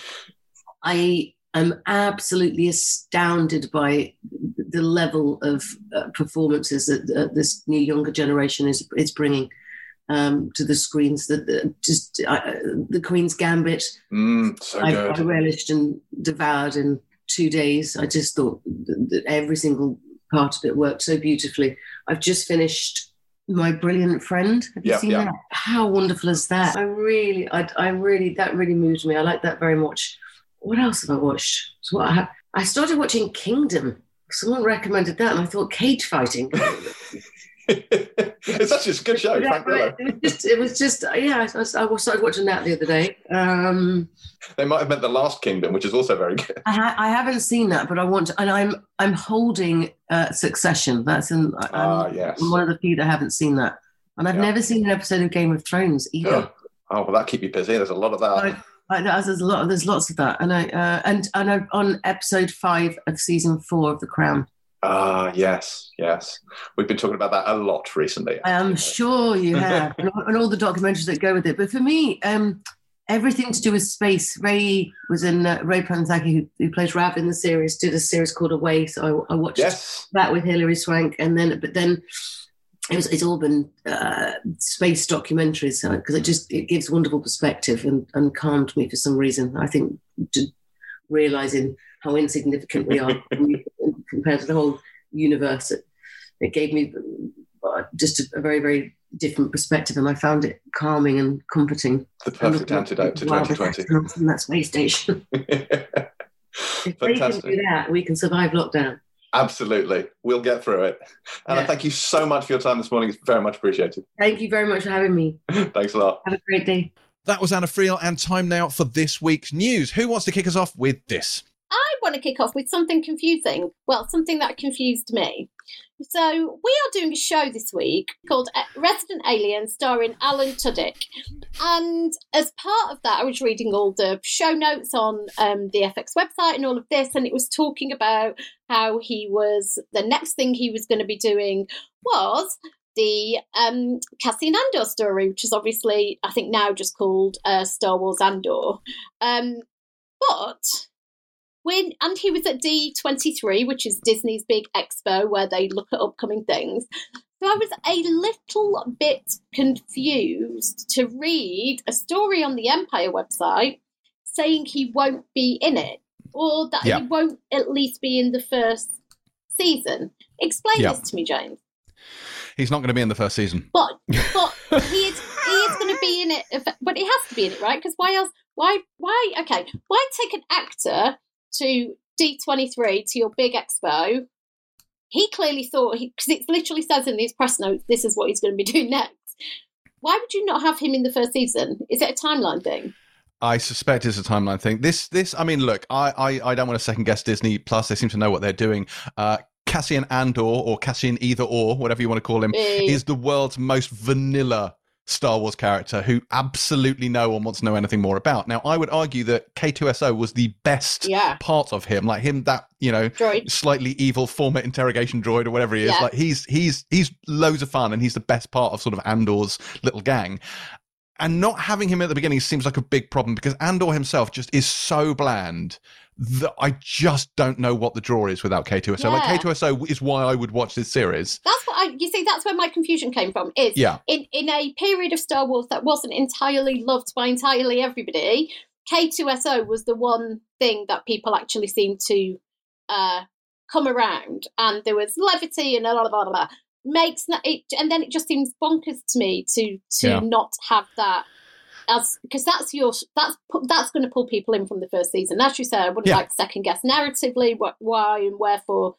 Speaker 4: I am absolutely astounded by the level of uh, performances that uh, this new younger generation is is bringing. Um, to the screens. That just uh, the Queen's Gambit,
Speaker 5: mm, so
Speaker 4: I, I, relished and devoured in two days. I just thought that every single part of it worked so beautifully. I've just finished my brilliant friend. Have you yeah, seen yeah. that? How wonderful is that? I really, I, I really, that really moved me. I like that very much. What else have I watched? So what I, have, I started watching Kingdom. Someone recommended that, and I thought cage fighting.
Speaker 5: it's such a good show, yeah,
Speaker 4: It was just, it was just yeah. I, I started watching that the other day. Um,
Speaker 5: they might have meant the Last Kingdom, which is also very good.
Speaker 4: I, ha- I haven't seen that, but I want to, and I'm I'm holding uh, Succession. That's in.
Speaker 5: Ah, yes.
Speaker 4: I'm one of the few that haven't seen that, and I've yeah. never seen an episode of Game of Thrones either.
Speaker 5: Oh, oh well, that keep you busy. There's a lot of that. I,
Speaker 4: I, there's a lot. There's lots of that, and I uh, and and I'm on episode five of season four of The Crown.
Speaker 5: Ah, yes, yes. We've been talking about that a lot recently.
Speaker 4: I am sure you have, and, all, and, all, the documentaries that go with it. But for me, um, everything to do with space. Ray was in uh, Ray Panthaki, who, who, plays Rav in the series, did a series called Away. So I, I watched
Speaker 5: yes.
Speaker 4: that with Hilary Swank, and then but then it was, it's all been uh, space documentaries because uh, it just it gives wonderful perspective and, and calmed me for some reason. I think realizing how insignificant we are compared to the whole universe. It, it gave me uh, just a, a, very, very different perspective, and I found it calming and comforting.
Speaker 5: The perfect antidote to 2020.
Speaker 4: In that space station. if they can do that, we can survive lockdown.
Speaker 5: Absolutely. We'll get through it. Anna, yeah. thank you so much for your time this morning. It's very much appreciated.
Speaker 4: Thank you very much for having me.
Speaker 5: Thanks a lot.
Speaker 4: Have a great day.
Speaker 1: That was Anna Friel, and time now for this week's news. Who wants to kick us off with this?
Speaker 2: I want to kick off with something confusing. Well, something that confused me. So, we are doing a show this week called Resident Alien starring Alan Tudyk. And as part of that, I was reading all the show notes on um, the FX website and all of this, and it was talking about how he was, the next thing he was going to be doing was the um, Cassian Andor story, which is obviously, I think, now just called uh, Star Wars Andor. Um, but when and he was at D23, which is Disney's big expo where they look at upcoming things. So I was a little bit confused to read a story on the Empire website saying he won't be in it, or that yeah. he won't at least be in the first season. Explain yeah. this to me, James.
Speaker 1: He's not going to be in the first season.
Speaker 2: But but he is he is going to be in it. But he has to be in it, right? Because why else? Why why? Okay, why take an actor to D23 to your big expo, he clearly thought, because it literally says in these press notes, this is what he's going to be doing next. why would you not have him in the first season? Is it a timeline thing?
Speaker 1: I suspect it's a timeline thing. This, this, I mean, look, I, I, I don't want to second guess Disney Plus. They seem to know what they're doing. Uh, Cassian Andor or Cassian either or, whatever you want to call him,
Speaker 2: Hey.
Speaker 1: is the world's most vanilla Star Wars character who absolutely no one wants to know anything more about. Now, I would argue that K2SO was the best
Speaker 2: Yeah.
Speaker 1: part of him, like him, that you know,
Speaker 2: Droid.
Speaker 1: slightly evil former interrogation droid or whatever he is.
Speaker 2: Yeah.
Speaker 1: Like he's he's he's loads of fun, and he's the best part of sort of Andor's little gang. And not having him at the beginning seems like a big problem because Andor himself just is so bland that I just don't know what the draw is without K2SO. Like K2SO is why I would watch this series.
Speaker 2: That's what I. You see, that's where my confusion came from. Is
Speaker 1: Yeah.
Speaker 2: in in a period of Star Wars that wasn't entirely loved by entirely everybody. K2SO was the one thing that people actually seemed to uh, come around, and there was levity and a lot of blah, blah, blah. makes it, and then it just seems bonkers to me to to
Speaker 1: Yeah.
Speaker 2: not have that as because that's your that's that's going to pull people in from the first season. As you said, I wouldn't
Speaker 1: Yeah.
Speaker 2: like second guess narratively what why and wherefore,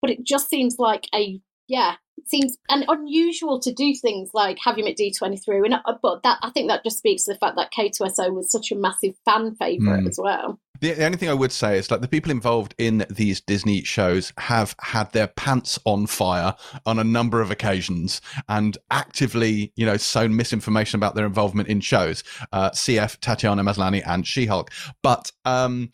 Speaker 2: but it just seems like a yeah, it seems and unusual to do things like have him at D twenty three, and uh, but that I think that just speaks to the fact that K two S O was such a massive fan favorite
Speaker 1: Mm.
Speaker 2: as well.
Speaker 1: The, the only thing I would say is like the people involved in these Disney shows have had their pants on fire on a number of occasions and actively, you know, sown misinformation about their involvement in shows. Uh, CF, Tatiana Maslany, and She Hulk. But um,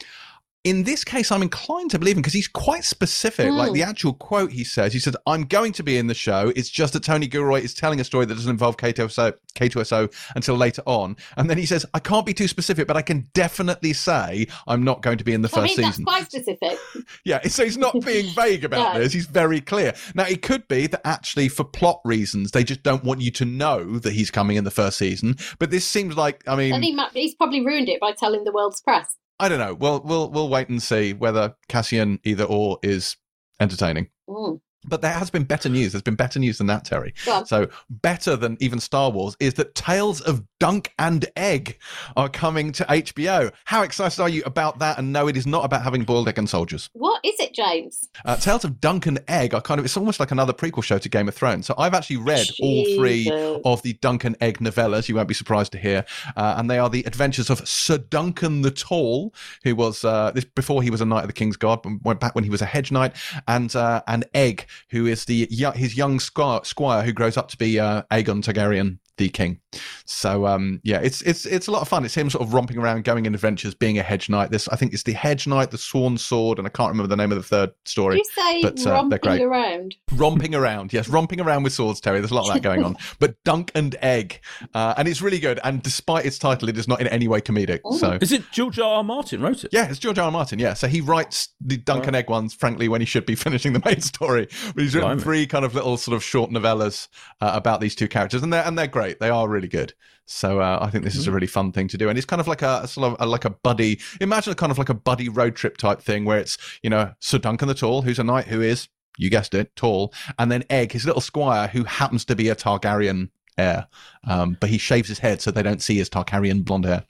Speaker 1: in this case, I'm inclined to believe him because he's quite specific.
Speaker 2: Mm.
Speaker 1: Like the actual quote he says, he says, I'm going to be in the show. It's just that Tony Gilroy is telling a story that doesn't involve K2SO, K2SO until later on. And then he says, I can't be too specific, but I can definitely say I'm not going to be in the
Speaker 2: I
Speaker 1: first
Speaker 2: mean, that's
Speaker 1: season.
Speaker 2: quite specific.
Speaker 1: Yeah, so he's not being vague about
Speaker 2: No.
Speaker 1: this. He's very clear. Now, it could be that actually, for plot reasons, they just don't want you to know that he's coming in the first season. But this seems like, I mean,
Speaker 2: and he, might- he's probably ruined it by telling the world's press.
Speaker 1: I don't know. We'll we'll we'll wait and see whether Cassian either or is entertaining.
Speaker 2: Mm.
Speaker 1: But there has been better news. There's been better news than that, Terry. So better than even Star Wars is that Tales of Dunk and Egg are coming to HBO. How excited are you about that? And no, it is not about having boiled egg and soldiers.
Speaker 2: What is it, James?
Speaker 1: Uh, Tales of Dunk and Egg are kind of, it's almost like another prequel show to Game of Thrones. So I've actually read all three of the Dunk and Egg novellas. You won't be surprised to hear. Uh, and they are the adventures of Sir Duncan the Tall, who was, uh, this before he was a Knight of the King's Guard, but went back when he was a hedge knight, and, uh, and Egg, who is the, his young squire, squire who grows up to be, uh, Aegon Targaryen, the king. So, um, yeah, it's, it's, it's a lot of fun. It's him sort of romping around, going in adventures, being a hedge knight. This, I think it's the hedge knight, the sworn sword, and I can't remember the name of the third story
Speaker 2: You say
Speaker 1: but, uh, they're
Speaker 2: romping
Speaker 1: great.
Speaker 2: around.
Speaker 1: romping around yes romping around with swords terry there's a lot of that going on but dunk and egg uh, and it's really good and despite its title it is not in any way comedic
Speaker 2: Ooh.
Speaker 1: so
Speaker 3: Is it George R. R. Martin wrote it?
Speaker 1: yeah, it's George R. R. Martin. Yeah, so he writes the Dunk and Egg ones, frankly, when he should be finishing the main story. But he's written
Speaker 3: Blimey.
Speaker 1: three kind of little sort of short novellas uh, about these two characters, and they're and they're great. They are really good. So uh, I think this is a really fun thing to do, and it's kind of like a, a sort of a, like a buddy. Imagine a kind of like a buddy road trip type thing, where it's you know Sir Duncan the Tall, who's a knight who is you guessed it, tall, and then Egg, his little squire, who happens to be a Targaryen heir, um, but he shaves his head so they don't see his Targaryen blonde hair.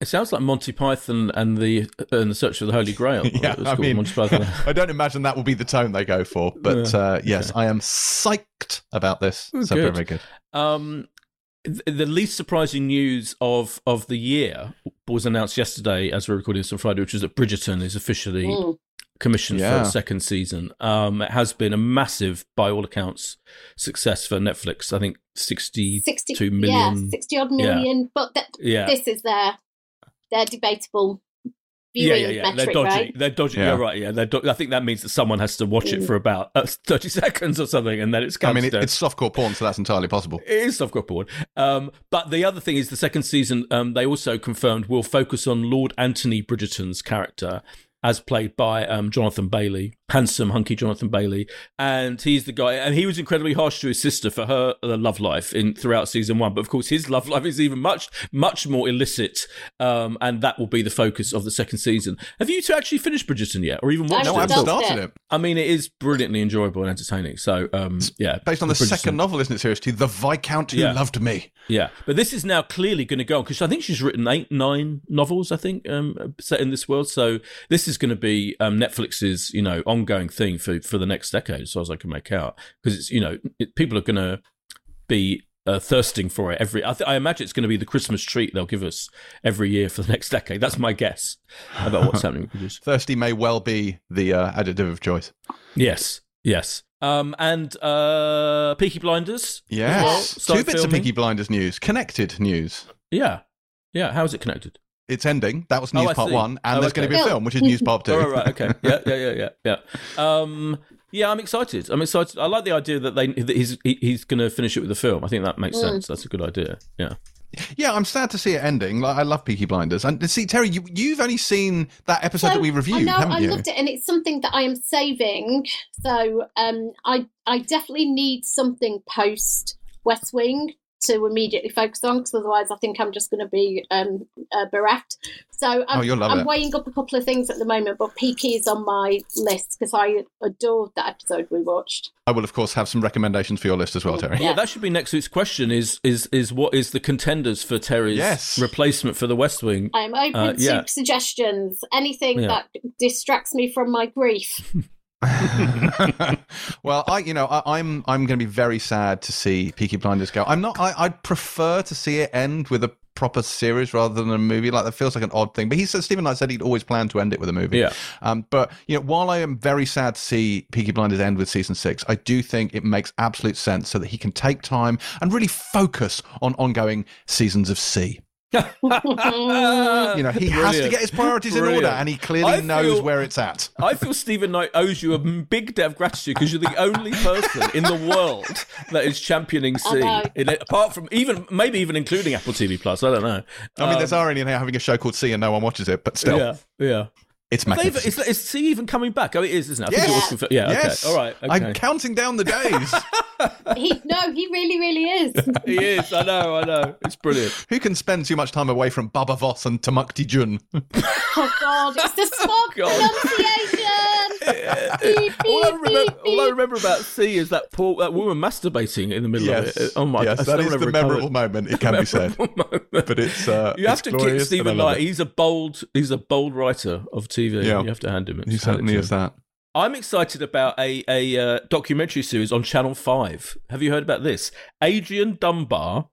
Speaker 3: It sounds like Monty Python and the and the Search for the Holy Grail.
Speaker 1: Yeah, I mean, I don't imagine that will be the tone they go for, but
Speaker 3: Yeah,
Speaker 1: uh, yes, I am psyched about this.
Speaker 3: Oh,
Speaker 1: so very,
Speaker 3: good.
Speaker 1: very good.
Speaker 3: Um, the least surprising news of of the year was announced yesterday, as we're recording this on Friday, which is that Bridgerton is officially
Speaker 2: Mm.
Speaker 3: commissioned
Speaker 1: Yeah.
Speaker 3: for a second season. Um, it has been a massive, by all accounts, success for Netflix. I think sixty
Speaker 2: 60,
Speaker 3: two million.
Speaker 2: Yeah, 60 odd million. But that,
Speaker 3: Yeah.
Speaker 2: this is their, their debatable
Speaker 3: Yeah,
Speaker 2: viewing
Speaker 3: yeah, yeah.
Speaker 2: metric,
Speaker 3: They're dodgy.
Speaker 2: right?
Speaker 3: They're dodgy.
Speaker 1: Yeah.
Speaker 3: Yeah, right. Yeah, they're do- I think that means that someone has to watch it
Speaker 2: Mm.
Speaker 3: for about uh, thirty seconds or something, and then it's
Speaker 1: I mean, it,
Speaker 3: down.
Speaker 1: it's softcore porn, so that's entirely possible.
Speaker 3: It is softcore porn. Um, but the other thing is the second season, um, they also confirmed will focus on Lord Anthony Bridgerton's character as played by um, Jonathan Bailey, handsome, hunky Jonathan Bailey. And he's the guy, and he was incredibly harsh to his sister for her uh, love life in throughout season one. But of course, his love life is even much, much more illicit. Um, and that will be the focus of the second season. Have you two actually finished Bridgerton yet, or even watched
Speaker 2: I've
Speaker 1: No. I've
Speaker 2: Just
Speaker 1: started
Speaker 2: it.
Speaker 1: it.
Speaker 3: I mean, it is brilliantly enjoyable and entertaining. So, um, yeah.
Speaker 1: Based on the
Speaker 3: Bridgerton.
Speaker 1: second novel, isn't it, series two? The Viscount Who
Speaker 3: Yeah.
Speaker 1: Loved Me.
Speaker 3: Yeah, but this is now clearly going to go on because I think she's written eight, nine novels. I think um, set in this world. So this is going to be um, Netflix's you know ongoing thing for for the next decade, as far as I can make out. Because it's you know it, people are going to be uh, thirsting for it every. I, th- I imagine it's going to be the Christmas treat they'll give us every year for the next decade. That's my guess about what's happening.
Speaker 1: Thirsty may well be the uh, adjective of choice.
Speaker 3: Yes, yes. Um, and uh, Peaky Blinders.
Speaker 1: Yes.
Speaker 3: well,
Speaker 1: Two bits of
Speaker 3: filming.
Speaker 1: Peaky Blinders news. Connected news.
Speaker 3: Yeah, yeah. How is it connected?
Speaker 1: It's ending. That was
Speaker 3: Oh,
Speaker 1: news
Speaker 3: I
Speaker 1: part
Speaker 3: see.
Speaker 1: one, and
Speaker 3: Oh,
Speaker 1: there's going to be a film, which is news part two.
Speaker 3: Oh, right, right, okay. Yeah, yeah, yeah, yeah, yeah. Um, yeah, I'm excited. I'm excited. I like the idea that they that he's he, he's going to finish it with a film. I think that makes
Speaker 2: Mm.
Speaker 3: sense. That's a good idea. Yeah.
Speaker 1: Yeah, I'm sad to see it ending. Like, I love Peaky Blinders, and see Terry, you, you've only seen that episode
Speaker 2: So,
Speaker 1: that we reviewed,
Speaker 2: I know
Speaker 1: haven't
Speaker 2: I
Speaker 1: you?
Speaker 2: loved it, and it's something that I am saving. So um, I I definitely need something post West Wing to immediately focus on, because otherwise I think I'm just going to be um, uh, bereft. So I'm,
Speaker 1: Oh, you'll love
Speaker 2: I'm
Speaker 1: it.
Speaker 2: weighing up a couple of things at the moment, but Peaky is on my list because I adored that episode we watched.
Speaker 1: I will, of course, have some recommendations for your list as well, Terry.
Speaker 3: Yeah, that should be next week's question. Is is is what is the contenders for Terry's
Speaker 1: Yes.
Speaker 3: replacement for the West Wing?
Speaker 2: I am open
Speaker 3: Uh, yeah.
Speaker 2: to suggestions. Anything
Speaker 3: Yeah.
Speaker 2: that distracts me from my grief.
Speaker 1: well, I, you know, I, I'm I'm going to be very sad to see Peaky Blinders go. I'm not. I, I'd prefer to see it end with a proper series rather than a movie. Like that feels like an odd thing. But he said Steven Knight said he'd always planned to end it with a movie.
Speaker 3: Yeah.
Speaker 1: Um, but you know, while I am very sad to see Peaky Blinders end with season six, I do think it makes absolute sense so that he can take time and really focus on ongoing seasons of See. You know, he has to get his priorities in order, and he clearly
Speaker 3: I
Speaker 1: knows where it's at.
Speaker 3: I feel Steven Knight owes you a big debt of gratitude because you're the only person in the world that is championing
Speaker 2: See.
Speaker 3: In apart from even maybe even including Apple TV Plus. I don't know.
Speaker 1: I mean, there's irony in having a show called See and no one watches it, but still,
Speaker 3: Um, Yeah, yeah.
Speaker 1: It's
Speaker 3: They even-
Speaker 1: magnificent.
Speaker 3: Is, is See even coming back? Oh, it is, isn't it? I think it was
Speaker 1: Yes.
Speaker 3: Yeah.
Speaker 1: yes.
Speaker 3: Okay. All right. Okay.
Speaker 1: I'm counting down the days.
Speaker 2: he no, he really, really is.
Speaker 3: he is. I know. I know. It's brilliant.
Speaker 1: Who can spend too much time away from Baba Voss and Tamacti Jun?
Speaker 2: Oh God, it's the smog
Speaker 3: God.
Speaker 2: pronunciation. Beep,
Speaker 3: all, I remember, all I remember about See is that poor that woman masturbating in the middle
Speaker 1: yes,
Speaker 3: of it. Oh my!
Speaker 1: yes,
Speaker 3: I
Speaker 1: that
Speaker 3: still
Speaker 1: is
Speaker 3: never
Speaker 1: the
Speaker 3: recovered.
Speaker 1: memorable moment. It can be said,
Speaker 3: Moment.
Speaker 1: but it's uh,
Speaker 3: You have
Speaker 1: it's
Speaker 3: to kick Steven
Speaker 1: I love
Speaker 3: Knight.
Speaker 1: it.
Speaker 3: He's a bold. He's a bold writer of TV.
Speaker 1: Yeah.
Speaker 3: You have to hand him it.
Speaker 1: He
Speaker 3: Hand it
Speaker 1: certainly is that.
Speaker 3: I'm excited about a a uh, documentary series on Channel Five. Have you heard about this? Adrian Dunbar.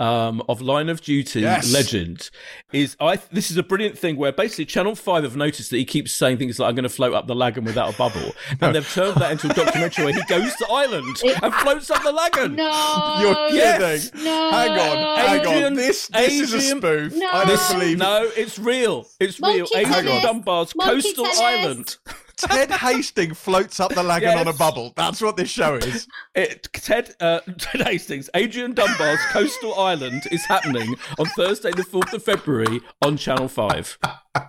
Speaker 3: Um, of Line of Duty
Speaker 1: Yes.
Speaker 3: legend is I. This is a brilliant thing where basically Channel Five have noticed that he keeps saying things like "I'm going to float up the lagoon without a bubble," and they've turned that into a documentary where he goes to Ireland and floats up the lagoon.
Speaker 2: No.
Speaker 1: You're
Speaker 3: Yes.
Speaker 1: kidding.
Speaker 2: No.
Speaker 1: Hang on, hang
Speaker 3: Adrian-
Speaker 1: on. This this is a spoof.
Speaker 2: No.
Speaker 1: I don't believe
Speaker 3: no, it's real. It's real.
Speaker 2: Monkey
Speaker 3: Adrian. Dunbar's
Speaker 2: Monkey
Speaker 3: coastal
Speaker 2: tennis.
Speaker 3: island.
Speaker 1: Ted Hastings floats up the lagoon
Speaker 3: Yes.
Speaker 1: on a bubble. That's what this show is.
Speaker 3: It, Ted, uh, Ted Hastings, Adrian Dunbar's coastal island is happening on Thursday, the 4th of February on Channel 5.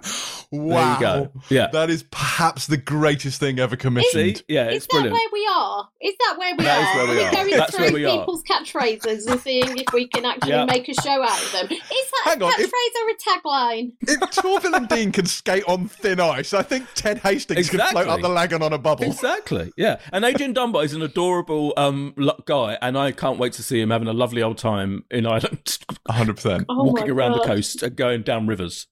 Speaker 1: Wow.
Speaker 3: go. Yeah.
Speaker 1: That is perhaps the greatest thing ever commissioned.
Speaker 3: See? Yeah,
Speaker 2: Is
Speaker 3: it's
Speaker 2: that
Speaker 3: brilliant.
Speaker 2: where we are? Is that where we
Speaker 3: That is
Speaker 2: are?
Speaker 3: where we
Speaker 2: we
Speaker 3: are.
Speaker 2: going
Speaker 3: That's
Speaker 2: through
Speaker 3: where we are.
Speaker 2: people's catchphrases and seeing if we can actually
Speaker 1: Yeah.
Speaker 2: make a show out of them? Is that
Speaker 1: Hang
Speaker 2: a
Speaker 1: on,
Speaker 2: catchphrase
Speaker 1: if-
Speaker 2: or a tagline?
Speaker 1: If Torvill and Dean can skate on thin ice, I think Ted Hastings can float
Speaker 3: Exactly.
Speaker 1: up the lagoon on a bubble.
Speaker 3: Exactly. Yeah. And Adrian Dunbar is an adorable um, guy, and I can't wait to see him having a lovely old time in Ireland,
Speaker 1: 100%.
Speaker 2: Oh
Speaker 3: walking
Speaker 2: my
Speaker 3: around the coast and going down rivers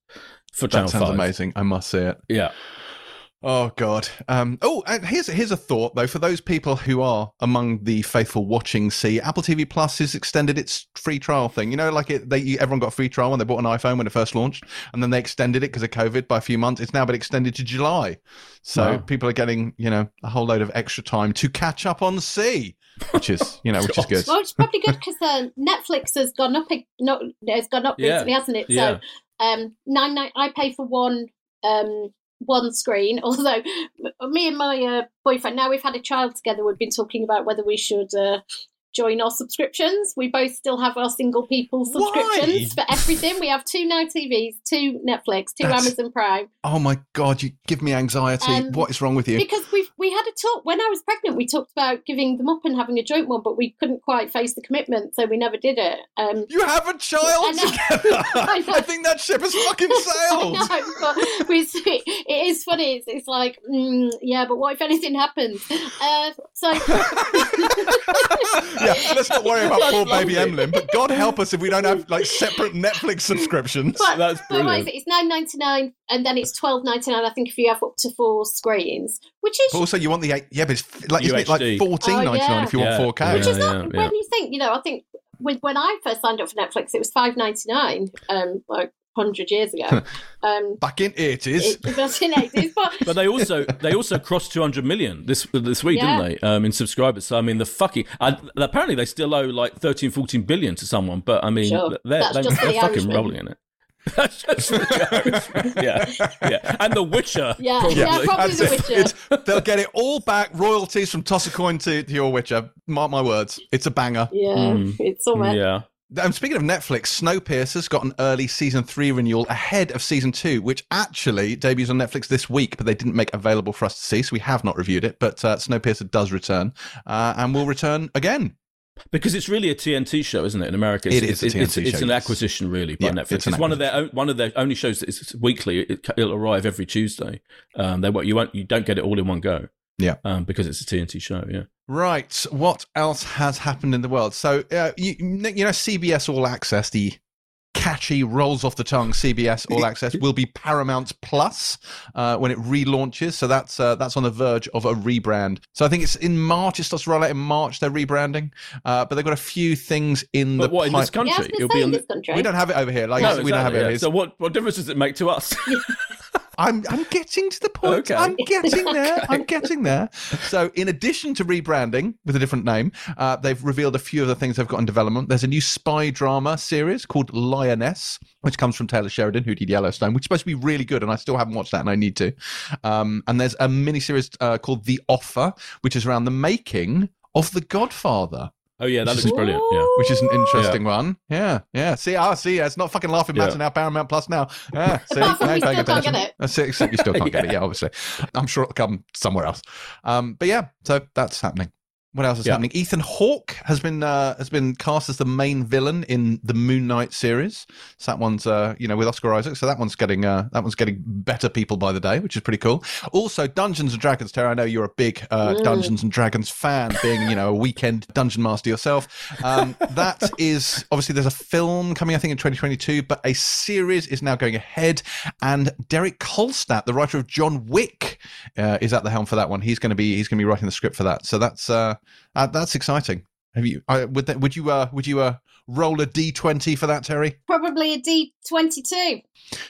Speaker 3: for Channel
Speaker 1: That sounds
Speaker 3: 5.
Speaker 1: amazing. I must see it.
Speaker 3: Yeah.
Speaker 1: Oh God. Um, oh, and here's here's a thought though for those people who are among the faithful watching. See, Apple TV Plus has extended its free trial thing. You know, like it, they everyone got a free trial when they bought an iPhone when it first launched, and then they extended it because of COVID by a few months. It's now been extended to July, so
Speaker 3: Wow.
Speaker 1: people are getting you know a whole load of extra time to catch up on See, which is you know which is good.
Speaker 2: Well, it's probably good because uh, Netflix has gone up. No, has gone up
Speaker 3: Yeah.
Speaker 2: recently, hasn't it?
Speaker 3: Yeah.
Speaker 2: Um, nine nine. I pay for one. Um, one screen. Although me and my uh, boyfriend, now we've had a child together, we've been talking about whether we should uh, join our subscriptions. We both still have our single people subscriptions for everything. We have two Now TVs, two Netflix, two
Speaker 1: That's-
Speaker 2: Amazon Prime.
Speaker 1: Oh my God, you give me anxiety.
Speaker 2: Um,
Speaker 1: what is wrong with you?
Speaker 2: Because we we had a talk when I was pregnant. We talked about giving them up and having a joint one, but we couldn't quite face the commitment, so we never did it. Um,
Speaker 1: You have a child together.
Speaker 2: I.
Speaker 1: I think that ship has fucking sailed.
Speaker 2: I know, but we, it is funny. It's, it's like, mm, yeah, but what if anything happens? Uh, so,
Speaker 1: yeah, let's not worry about
Speaker 3: That's
Speaker 1: poor baby. Emlyn, but God help us if we don't have like separate Netflix subscriptions.
Speaker 2: but,
Speaker 3: That's
Speaker 2: but what is
Speaker 3: brilliant.
Speaker 2: it? It's nine ninety nine, and then it's twelve ninety nine. I think if you have up to four screens, which is
Speaker 1: But also, you want the eight? Yeah, but it's like isn't it like
Speaker 3: UHD.
Speaker 1: fourteen ninety nine
Speaker 2: Oh, yeah.
Speaker 1: if you want four K.
Speaker 2: which is not
Speaker 3: yeah,
Speaker 2: when
Speaker 3: yeah.
Speaker 2: you think. You know, I think with when I first signed up for Netflix, it was five ninety nine, um, like hundred years ago. Um,
Speaker 1: Back in eighties.
Speaker 2: it in 80s, but
Speaker 3: But they also they also crossed 200 million this this week,
Speaker 2: Yeah.
Speaker 3: didn't they? Um, in subscribers. So I mean, the fucking and apparently they still owe like 13, 14 billion to someone. But I mean,
Speaker 2: Sure.
Speaker 3: they're,
Speaker 2: That's
Speaker 3: they're,
Speaker 2: just
Speaker 3: they're
Speaker 2: the
Speaker 3: fucking
Speaker 2: Irishman.
Speaker 3: rolling in it. That's just for the yeah, yeah, and The Witcher.
Speaker 2: Yeah,
Speaker 3: probably.
Speaker 2: yeah, probably
Speaker 1: That's
Speaker 2: The. Witcher.
Speaker 1: It's- they'll get it all back. Royalties from toss a coin to, to your Witcher. Mark my words. It's a banger.
Speaker 2: Yeah,
Speaker 3: Mm.
Speaker 2: it's all right.
Speaker 3: yeah.
Speaker 1: And speaking of Netflix, Snowpiercer's got an early season three renewal ahead of season two, which actually debuts on Netflix this week, but they didn't make available for us to see, so we have not reviewed it. But uh, Snowpiercer does return, uh, and will return again.
Speaker 3: Because it's really a TNT show, isn't it? In America,
Speaker 1: It
Speaker 3: it's,
Speaker 1: is a
Speaker 3: it's,
Speaker 1: TNT
Speaker 3: it's, it's
Speaker 1: show,
Speaker 3: an
Speaker 1: yes.
Speaker 3: acquisition, really, by
Speaker 1: Yeah,
Speaker 3: Netflix.
Speaker 1: it's
Speaker 3: It's, one of their own, one of their only shows that is weekly. It, it'll arrive every Tuesday. Um, they won't you won't you don't get it all in one go.
Speaker 1: Yeah.
Speaker 3: um, because it's a TNT show. Yeah,
Speaker 1: Right. What else has happened in the world? So, uh, you, you know, CBS All Access, the catchy rolls off the tongue CBS All Access will be Paramount Plus uh, when it relaunches. So that's uh, that's on the verge of a rebrand. So I think it's in March. It starts to roll out in March. They're rebranding, uh, but they've got a few things in
Speaker 3: but
Speaker 1: the
Speaker 3: what in this
Speaker 1: pipe-
Speaker 2: Yeah, I
Speaker 3: country? It'll
Speaker 2: going to say
Speaker 3: be
Speaker 2: in
Speaker 3: on
Speaker 2: this country.
Speaker 1: We don't have it over here. Like
Speaker 3: no,
Speaker 1: we don't have it.
Speaker 3: yeah. So what what difference does it make to us?
Speaker 1: I'm I'm getting to the point.
Speaker 3: Okay.
Speaker 1: I'm getting there. I'm getting there. So, in addition to rebranding with a different name, uh, they've revealed a few of the things they've got in development. There's a new spy drama series called Lioness, which comes from Taylor Sheridan, who did Yellowstone, which is supposed to be really good, and I still haven't watched that, and I need to. Um, and there's a miniseries uh, called The Offer, which is around the making of The Godfather,
Speaker 3: oh yeah, that looks
Speaker 1: is-
Speaker 3: brilliant. Yeah.
Speaker 1: which is an interesting one. Yeah, yeah. See, ah, see, it's not fucking laughing matter
Speaker 3: Yeah.
Speaker 1: now. Paramount Plus now. Yeah, see,
Speaker 2: Apart
Speaker 1: now you're paying
Speaker 2: still can't
Speaker 1: attention.
Speaker 2: get it.
Speaker 1: That's it, except you still can't get it. Yeah, obviously. I'm sure it'll come somewhere else. Um, but yeah, so that's happening. What else is
Speaker 3: Yeah.
Speaker 1: happening? Ethan Hawke has been uh, has been cast as the main villain in the Moon Knight series. So that one's uh, you know with Oscar Isaac. So that one's getting uh, that one's getting better people by the day, which is pretty cool. Also, Dungeons and Dragons. Tara, I know you're a big uh,
Speaker 2: Mm.
Speaker 1: Dungeons and Dragons fan, being you know a weekend dungeon master yourself. Um, that is obviously there's a film coming, I think, in 2022, but a series is now going ahead, and Derek Kolstad, the writer of John Wick, uh, is at the helm for that one. He's going to be he's going to be writing the script for that. So that's uh, uh that's exciting. Have you? I would that, would you uh would you uh roll a d twenty for that, Terry?
Speaker 2: Probably a D22.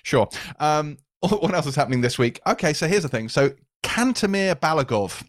Speaker 1: Sure. Um, what else is happening this week? Okay, so here's the thing. So Kantemir Balagov,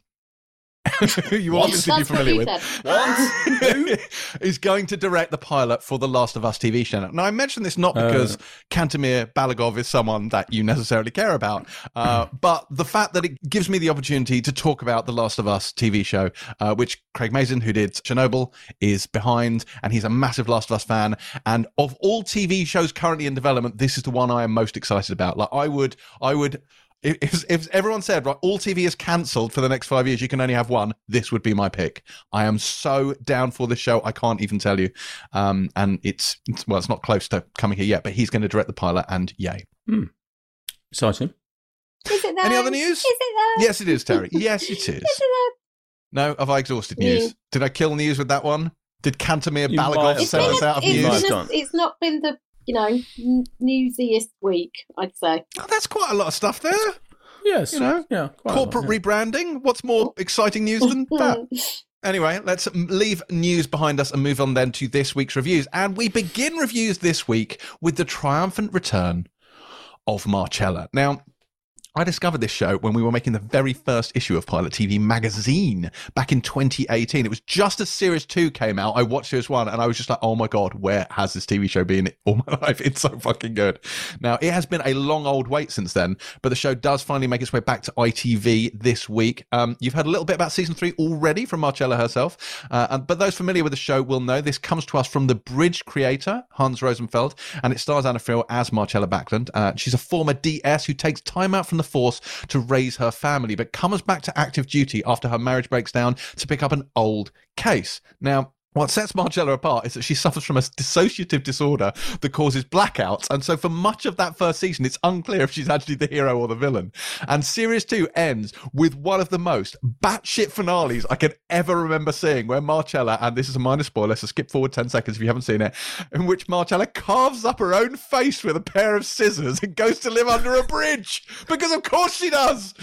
Speaker 1: you
Speaker 3: What?
Speaker 1: obviously be
Speaker 2: That's what
Speaker 1: familiar
Speaker 2: you
Speaker 1: with.
Speaker 2: said.
Speaker 1: is going to direct the pilot for the Last of Us TV show. Now, I mention this not
Speaker 3: Uh.
Speaker 1: because Kantemir Balagov is someone that you necessarily care about, uh, but the fact that it gives me the opportunity to talk about the Last of Us TV show, uh, which Craig Mazin, who did Chernobyl, is behind, and he's a massive Last of Us fan. And of all TV shows currently in development, this is the one I am most excited about. Like, I would, I would. If, if everyone said right, all TV is cancelled for the next five years, you can only have one. This would be my pick. I am so down for this show. I can't even tell you. Um, and it's, it's well, it's not close to coming here yet, but he's going to direct the pilot, and yay!
Speaker 3: Exciting.
Speaker 2: Is it there?
Speaker 1: Any other news?
Speaker 2: Is it there?
Speaker 1: Yes, it is, Terry. Yes, it is.
Speaker 2: Is it
Speaker 1: No, have I exhausted
Speaker 2: Yeah.
Speaker 1: news? Did I kill news with that one? Did Kantemir
Speaker 3: You
Speaker 1: Balagov
Speaker 3: have
Speaker 2: It's,
Speaker 1: send
Speaker 3: done.
Speaker 1: us out of
Speaker 2: it's,
Speaker 3: You might
Speaker 1: news?
Speaker 3: have
Speaker 2: been
Speaker 3: done.
Speaker 2: a- it's not been the, you know, n- newsiest week, I'd say.
Speaker 1: Oh, that's quite a lot of stuff there.
Speaker 3: Yes.
Speaker 1: You know,
Speaker 3: yeah. quite a lot,
Speaker 1: Corporate
Speaker 3: yeah.
Speaker 1: rebranding. What's more oh. exciting news than that? Anyway, let's leave news behind us and move on then to this week's reviews. And we begin reviews this week with the triumphant return of Marcella. Now, I discovered this show when we were making the very first issue of Pilot TV magazine back in 2018. It was just as Series 2 came out. I watched Series 1 and I was just like, oh my God, where has this TV show been all my life? It's so fucking good. Now, it has been a long old wait since then, but the show does finally make its way back to ITV this week. Um, you've heard a little bit about season three already from Marcella herself, uh, but those familiar with the show will know this comes to us from the Bridge creator, Hans Rosenfeldt, and it stars Anna Friel as Marcella Backlund. Uh, she's a former DS who takes time out from the force to raise her family, but comes back to active duty after her marriage breaks down to pick up an old case. Now, what sets Marcella apart is that she suffers from a dissociative disorder that causes blackouts. And so for much of that first season, it's unclear if she's actually the hero or the villain. And series two ends with one of the most batshit finales I can ever remember seeing, where Marcella, and this is a minor spoiler, so skip forward 10 seconds if you haven't seen it, in which Marcella carves up her own face with a pair of scissors and goes to live under a bridge. Because of course she does.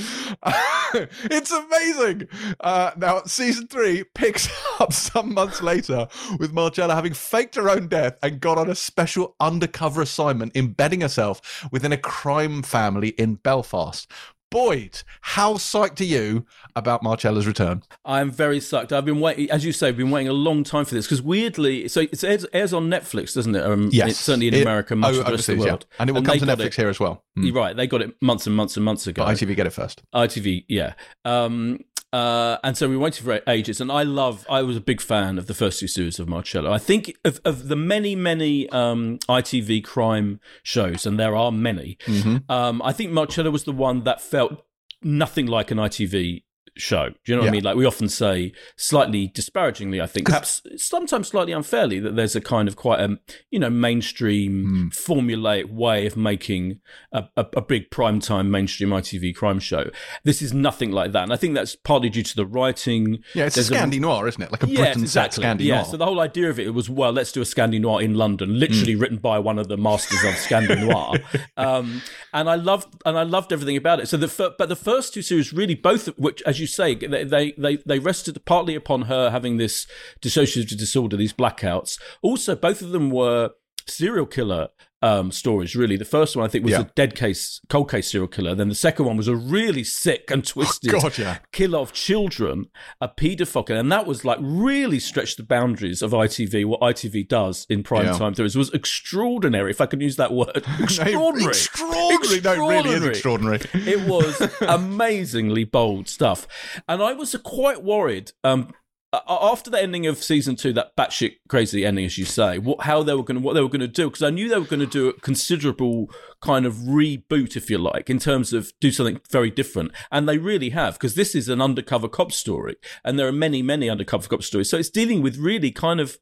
Speaker 1: it's amazing. Uh, now, season three picks up some months later later with Marcella having faked her own death and got on a special undercover assignment embedding herself within a crime family in Belfast. Boyd, how psyched are you about Marcella's return?
Speaker 3: I'm very psyched. I've been waiting, as you say, I've been waiting a long time for this because weirdly, so it airs, airs, on Netflix, doesn't it? Um,
Speaker 1: yes,
Speaker 3: it's certainly in it, America, much oh, of the rest of the world,
Speaker 1: yeah. and it will and come to Netflix it, here as well.
Speaker 3: Mm. You're right, they got it months and months and months ago.
Speaker 1: But ITV get it first.
Speaker 3: ITV, yeah. Um, uh, and so we waited for ages. And I love, I was a big fan of the first two series of Marcella. I think of, of the many, many um, ITV crime shows, and there are many, mm-hmm. um, I think Marcella was the one that felt nothing like an ITV show. Do you know what yeah. I mean? Like we often say, slightly disparagingly, I think, perhaps sometimes slightly unfairly, that there's a kind of quite a you know mainstream mm. formulaic way of making a, a, a big primetime mainstream ITV crime show. This is nothing like that, and I think that's partly due to the writing.
Speaker 1: Yeah, it's there's a Scandi noir, isn't it? Like a yes, Britain exactly. set Scandi
Speaker 3: noir. Yeah, so the whole idea of it was well, let's do a Scandi noir in London, literally mm. written by one of the masters of Scandi noir. um, and I loved and I loved everything about it. So the but the first two series really both, which as you you say, they, they, they rested partly upon her having this dissociative disorder, these blackouts. Also, both of them were serial killer um, stories, really. The first one, I think, was yeah. a dead case, cold case serial killer. Then the second one was a really sick and twisted oh, God, yeah. killer of children, a paedophile. And that was like really stretched the boundaries of ITV, what ITV does in prime yeah. time It was extraordinary, if I can use that word. Extraordinary.
Speaker 1: extraordinary. extraordinary. No, really is extraordinary.
Speaker 3: it was amazingly bold stuff. And I was quite worried. Um, Uh, uh, after the ending of season two, that batshit crazy ending, as you say, what how they were going, what they were going to do, because I knew they were going to do a considerable kind of reboot, if you like, in terms of do something very different, and they really have, because this is an undercover cop story, and there are many, many undercover cop stories, so it's dealing with really kind of,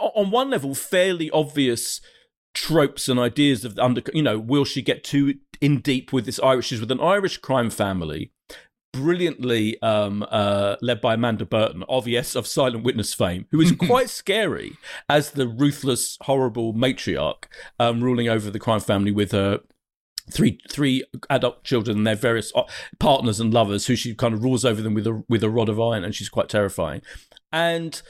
Speaker 3: on one level, fairly obvious tropes and ideas of under, you know, will she get too in deep with this Irish? She's with an Irish crime family brilliantly um, uh, led by Amanda Burton of yes of Silent Witness fame, who is quite scary as the ruthless, horrible matriarch um, ruling over the crime family with her three three adult children and their various uh, partners and lovers, who she kind of rules over them with a with a rod of iron, and she's quite terrifying. And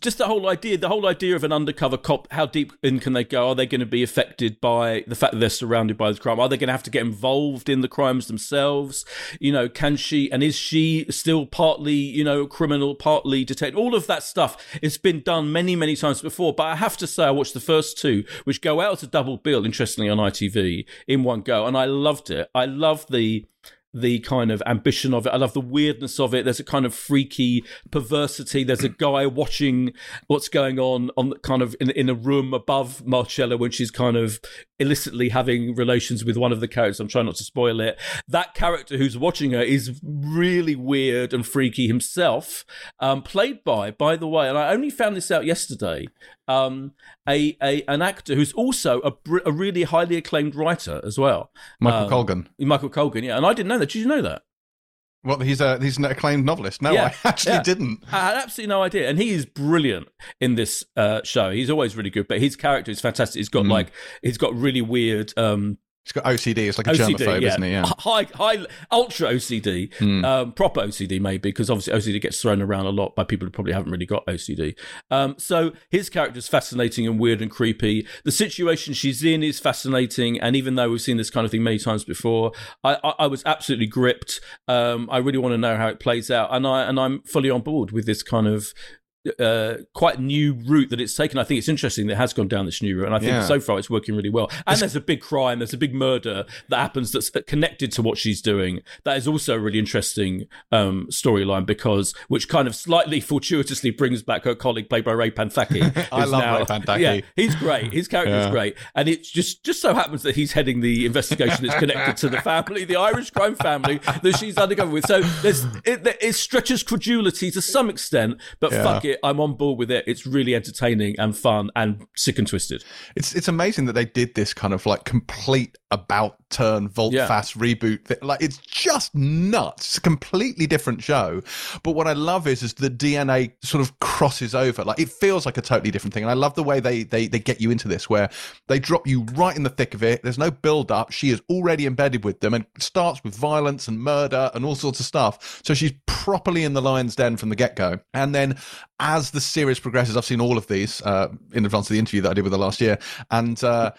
Speaker 3: just the whole idea, the whole idea of an undercover cop, how deep in can they go? Are they going to be affected by the fact that they're surrounded by the crime? Are they going to have to get involved in the crimes themselves? You know, can she, and is she still partly, you know, criminal, partly detective? All of that stuff, it's been done many, many times before. But I have to say, I watched the first two, which go out to double bill, interestingly, on ITV in one go. And I loved it. I love the, the kind of ambition of it. I love the weirdness of it. There's a kind of freaky perversity. There's a guy watching what's going on on kind of in, in a room above Marcella when she's kind of illicitly having relations with one of the characters. I'm trying not to spoil it. That character who's watching her is really weird and freaky himself. Um, played by, by the way, and I only found this out yesterday. Um, a, a an actor who's also a, a really highly acclaimed writer as well.
Speaker 1: Michael um, Colgan.
Speaker 3: Michael Colgan, yeah. And I didn't know that. Did you know that?
Speaker 1: Well, he's a he's an acclaimed novelist. No, yeah, I actually yeah. didn't.
Speaker 3: I had absolutely no idea, and he is brilliant in this uh, show. He's always really good, but his character is fantastic. He's got mm. like he's got really weird um,
Speaker 1: He's got OCD. It's like a OCD, germaphobe,
Speaker 3: yeah.
Speaker 1: isn't he? Yeah.
Speaker 3: High, high, ultra OCD, mm. um, proper OCD maybe, because obviously OCD gets thrown around a lot by people who probably haven't really got OCD. Um, so his character is fascinating and weird and creepy. The situation she's in is fascinating, and even though we've seen this kind of thing many times before, I, I, I was absolutely gripped. Um, I really want to know how it plays out, and I and I'm fully on board with this kind of uh, quite new route that it's taken. I think it's interesting that it has gone down this new route, and I think yeah. so far it's working really well. And it's, there's a big crime, there's a big murder that happens that's connected to what she's doing. That is also a really interesting um, storyline because, which kind of slightly fortuitously brings back her colleague played by Ray Panthaki.
Speaker 1: I love now, Ray Panthaki.
Speaker 3: Yeah, he's great. His character yeah. is great, and it just just so happens that he's heading the investigation that's connected to the family, the Irish crime family that she's undercover with. So there's it, it stretches credulity to some extent, but yeah. fuck it it. I'm on board with it. It's really entertaining and fun and sick and twisted.
Speaker 1: It's it's amazing that they did this kind of like complete about turn vault yeah. fast reboot thing. like it's just nuts it's a completely different show but what i love is is the dna sort of crosses over like it feels like a totally different thing and i love the way they they they get you into this where they drop you right in the thick of it there's no build up she is already embedded with them and starts with violence and murder and all sorts of stuff so she's properly in the lion's den from the get-go and then as the series progresses, I've seen all of these uh, in advance of the interview that I did with her last year, and uh,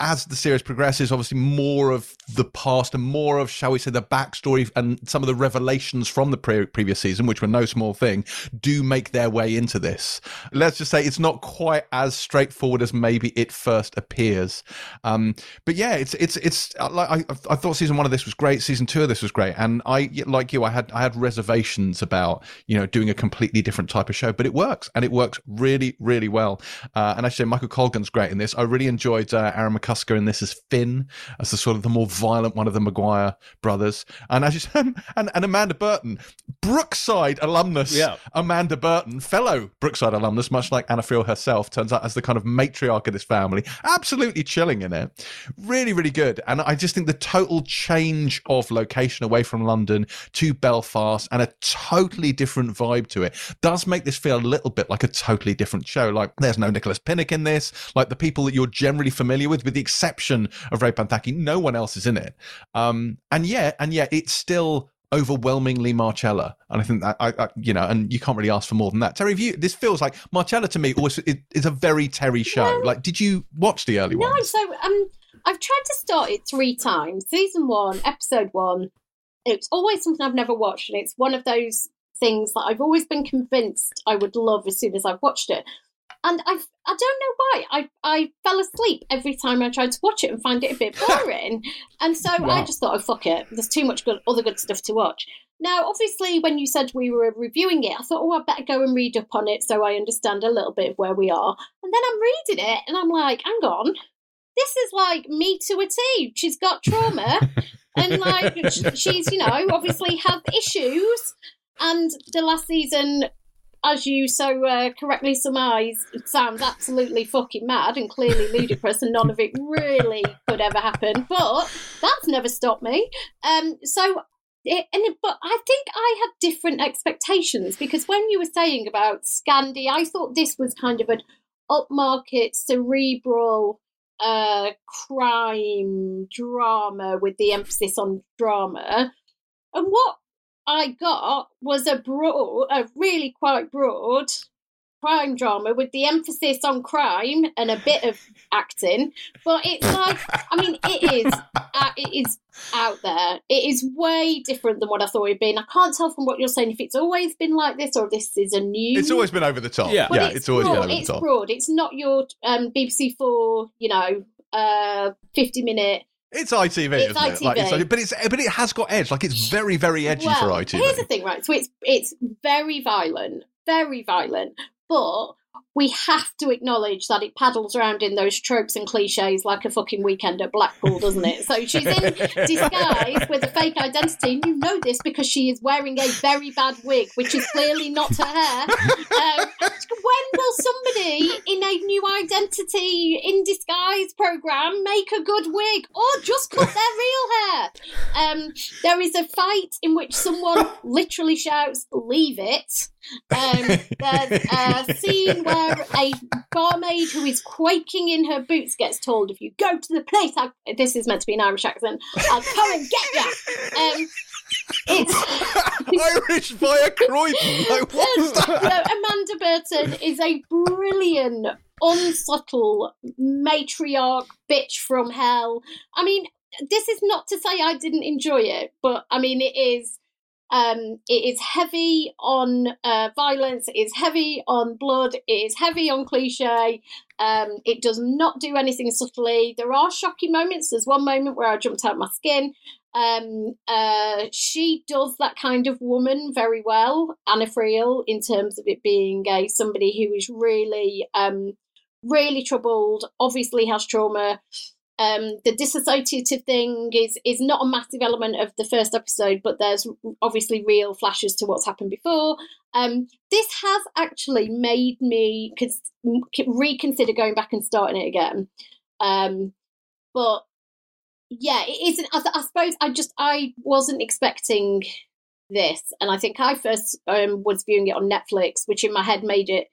Speaker 1: as the series progresses, obviously more of the past and more of, shall we say, the backstory and some of the revelations from the pre- previous season, which were no small thing, do make their way into this. Let's just say it's not quite as straightforward as maybe it first appears. Um, but yeah, it's it's it's like I, I thought season one of this was great, season two of this was great, and I like you, I had I had reservations about you know doing a completely different type of show, but it works and it works really really well. Uh, and say Michael Colgan's great in this. I really enjoyed uh, Aaron McCullough Tusker in this as Finn, as the sort of the more violent one of the Maguire brothers. And as you said, and, and Amanda Burton, Brookside alumnus,
Speaker 3: yeah.
Speaker 1: Amanda Burton, fellow Brookside alumnus, much like Anna Friel herself, turns out as the kind of matriarch of this family, absolutely chilling in it. Really, really good. And I just think the total change of location away from London to Belfast and a totally different vibe to it does make this feel a little bit like a totally different show. Like there's no Nicholas Pinnock in this, like the people that you're generally familiar with, with the exception of Ray Panthaki, no one else is in it. Um, and yet, and yet it's still overwhelmingly Marcella. And I think that I, I, you know, and you can't really ask for more than that. Terry, you, this feels like Marcella to me always is a very Terry show. No, like, did you watch the early
Speaker 2: one?
Speaker 1: no,
Speaker 2: so um, I've tried to start it three times. Season one, episode one. It's always something I've never watched, and it's one of those things that I've always been convinced I would love as soon as I've watched it and I I don't know why I I fell asleep every time I tried to watch it and find it a bit boring, and so wow. I just thought, oh fuck it, there's too much good other good stuff to watch. Now, obviously, when you said we were reviewing it, I thought, oh, I better go and read up on it so I understand a little bit of where we are. And then I'm reading it and I'm like, hang on, this is like me to a T. She's got trauma and like she's, you know, obviously had issues. And the last season as you so uh, correctly surmise, sounds absolutely fucking mad and clearly ludicrous, and none of it really could ever happen. But that's never stopped me. Um, so. It, and but I think I had different expectations because when you were saying about Scandi, I thought this was kind of an upmarket, cerebral uh, crime drama with the emphasis on drama. And what I got was a broad, a really quite broad crime drama with the emphasis on crime and a bit of acting. But it's like, I mean, it is, uh, it is out there. It is way different than what I thought it'd been. I can't tell from what you're saying if it's always been like this or this is a new.
Speaker 1: It's always been over the top. Yeah, yeah, it's, it's always
Speaker 2: broad.
Speaker 1: been over
Speaker 2: it's
Speaker 1: the top.
Speaker 2: It's broad. It's not your um, BBC Four, you know, uh, fifty minute
Speaker 1: it's ITV, it's isn't ITV. it? Like, it's, but it's but it has got edge. Like it's very very edgy well, for ITV.
Speaker 2: Here's the thing, right? So it's it's very violent, very violent, but we have to acknowledge that it paddles around in those tropes and cliches like a fucking weekend at Blackpool, doesn't it? So she's in disguise with a fake identity, and you know this because she is wearing a very bad wig, which is clearly not her hair. Um, when will somebody in a new identity in disguise program make a good wig, or just cut their real hair? Um, there is a fight in which someone literally shouts, "Leave it." Um, there's a scene where a barmaid who is quaking in her boots gets told, "If you go to the place, I'll, this is meant to be an Irish accent. I'll come and get you." Um,
Speaker 1: it's Irish via Croydon. Like, that?
Speaker 2: Amanda Burton is a brilliant, unsubtle matriarch bitch from hell. I mean, this is not to say I didn't enjoy it, but I mean, it is um, it is heavy on uh, violence. It is heavy on blood. It is heavy on cliche. Um, it does not do anything subtly. There are shocking moments. There's one moment where I jumped out my skin. Um, uh, she does that kind of woman very well, Anna Friel, in terms of it being a somebody who is really, um, really troubled. Obviously has trauma. Um, the disassociative thing is is not a massive element of the first episode, but there's obviously real flashes to what's happened before. Um, this has actually made me reconsider going back and starting it again. Um, but yeah, it isn't. I, I, suppose I just I wasn't expecting this, and I think I first um, was viewing it on Netflix, which in my head made it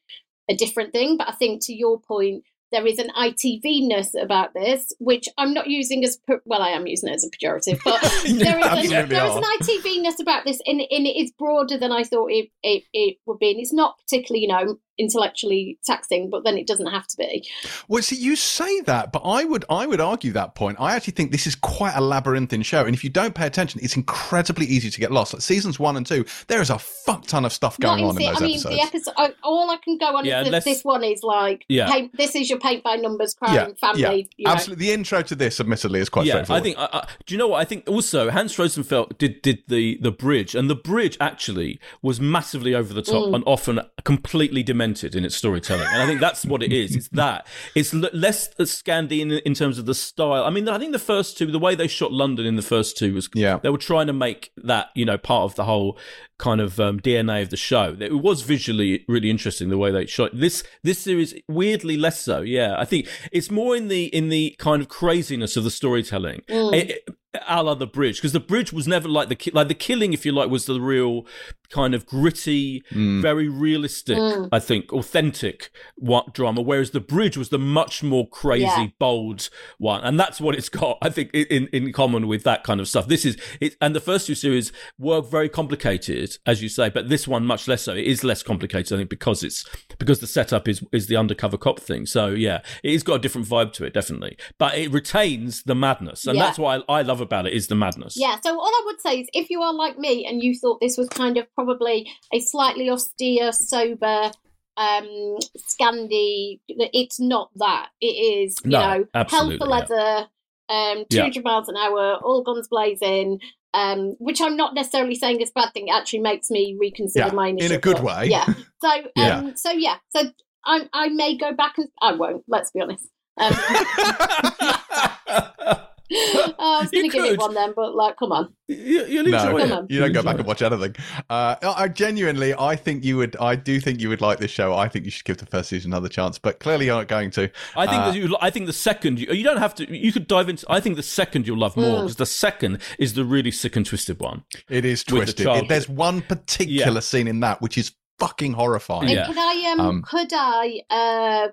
Speaker 2: a different thing. But I think to your point, there is an ITV ness about this, which I'm not using as well. I am using it as a pejorative, but there is, a, there is an ITV ness about this, and, and it is broader than I thought it, it, it would be. And it's not particularly, you know, intellectually taxing, but then it doesn't have to be.
Speaker 1: Well, see, you say that, but I would I would argue that point. I actually think this is quite a labyrinthine show, and if you don't pay attention, it's incredibly easy to get lost. Like seasons one and two, there is a fuck ton of stuff going
Speaker 2: Not
Speaker 1: on in those
Speaker 2: I mean,
Speaker 1: episodes.
Speaker 2: the episode. I- All I can go on
Speaker 3: Yeah,
Speaker 2: is that
Speaker 3: unless-
Speaker 2: this one is like,
Speaker 3: Yeah.
Speaker 2: paint, this is your paint by numbers crime
Speaker 1: yeah,
Speaker 2: family.
Speaker 1: yeah,
Speaker 2: you know.
Speaker 1: absolutely. The intro to this, admittedly, is quite
Speaker 3: yeah,
Speaker 1: straightforward.
Speaker 3: I think. I, I, do you know what? I think also Hans Rosenfeldt did did the the bridge, and the bridge actually was massively over the top
Speaker 2: Mm.
Speaker 3: and often completely demented in its storytelling. And I think that's what it is. It's that. It's l- less Scandi in, in terms of the style. I mean, I think the first two, the way they shot London in the first two was
Speaker 1: Yeah.
Speaker 3: they were trying to make that you know part of the whole kind of um, DNA of the show. It was visually really interesting the way they shot this. This series weirdly less so. Yeah, I think it's more in the in the kind of craziness of the storytelling.
Speaker 2: Mm.
Speaker 3: It- it- a la the bridge because the bridge was never like the ki- like the killing if you like was the real kind of gritty
Speaker 1: Mm.
Speaker 3: very realistic
Speaker 2: Mm.
Speaker 3: i think authentic what drama whereas the bridge was the much more crazy
Speaker 2: Yeah.
Speaker 3: bold one and that's what it's got i think in in common with that kind of stuff this is it and the first two series were very complicated as you say but this one much less so it is less complicated i think because it's because the setup is is the undercover cop thing so yeah it's got a different vibe to it definitely but it retains the madness and
Speaker 2: Yeah.
Speaker 3: that's what I, I love about it is the madness
Speaker 2: Yeah, so all I would say is if you are like me and you thought this was kind of probably a slightly austere, sober, um, Scandi, it's not that. It is, you
Speaker 3: No,
Speaker 2: know, hell
Speaker 3: absolutely,
Speaker 2: for
Speaker 3: yeah.
Speaker 2: leather, um,
Speaker 3: Yeah.
Speaker 2: 200 miles an hour, all guns blazing. Um, which I'm not necessarily saying is a bad thing. It actually makes me reconsider
Speaker 1: Yeah,
Speaker 2: my
Speaker 1: in a good
Speaker 2: thought.
Speaker 1: way.
Speaker 2: Yeah. So, um,
Speaker 1: Yeah.
Speaker 2: so yeah. So I, I may go back and I won't. Let's be honest. Um, I was going to give it one then, but like, come on.
Speaker 3: You, you'll
Speaker 1: no,
Speaker 3: enjoy
Speaker 2: Come
Speaker 3: it.
Speaker 2: on.
Speaker 1: you don't go back
Speaker 3: enjoy
Speaker 1: and watch anything. Uh, I I genuinely, I think you would. I do think you would like this show. I think you should give the first season another chance. But clearly, you're not going to.
Speaker 3: I think
Speaker 1: Uh,
Speaker 3: you, I think the second you, you don't have to. You could dive into. I think the second you'll love more
Speaker 2: Mm.
Speaker 3: because the second is the really sick and twisted one.
Speaker 1: It is
Speaker 3: With the
Speaker 1: twisted. It- there's one particular
Speaker 3: Yeah.
Speaker 1: scene in that which is fucking horrifying.
Speaker 2: And
Speaker 3: Yeah.
Speaker 2: Could I um,
Speaker 1: Um,
Speaker 2: could I uh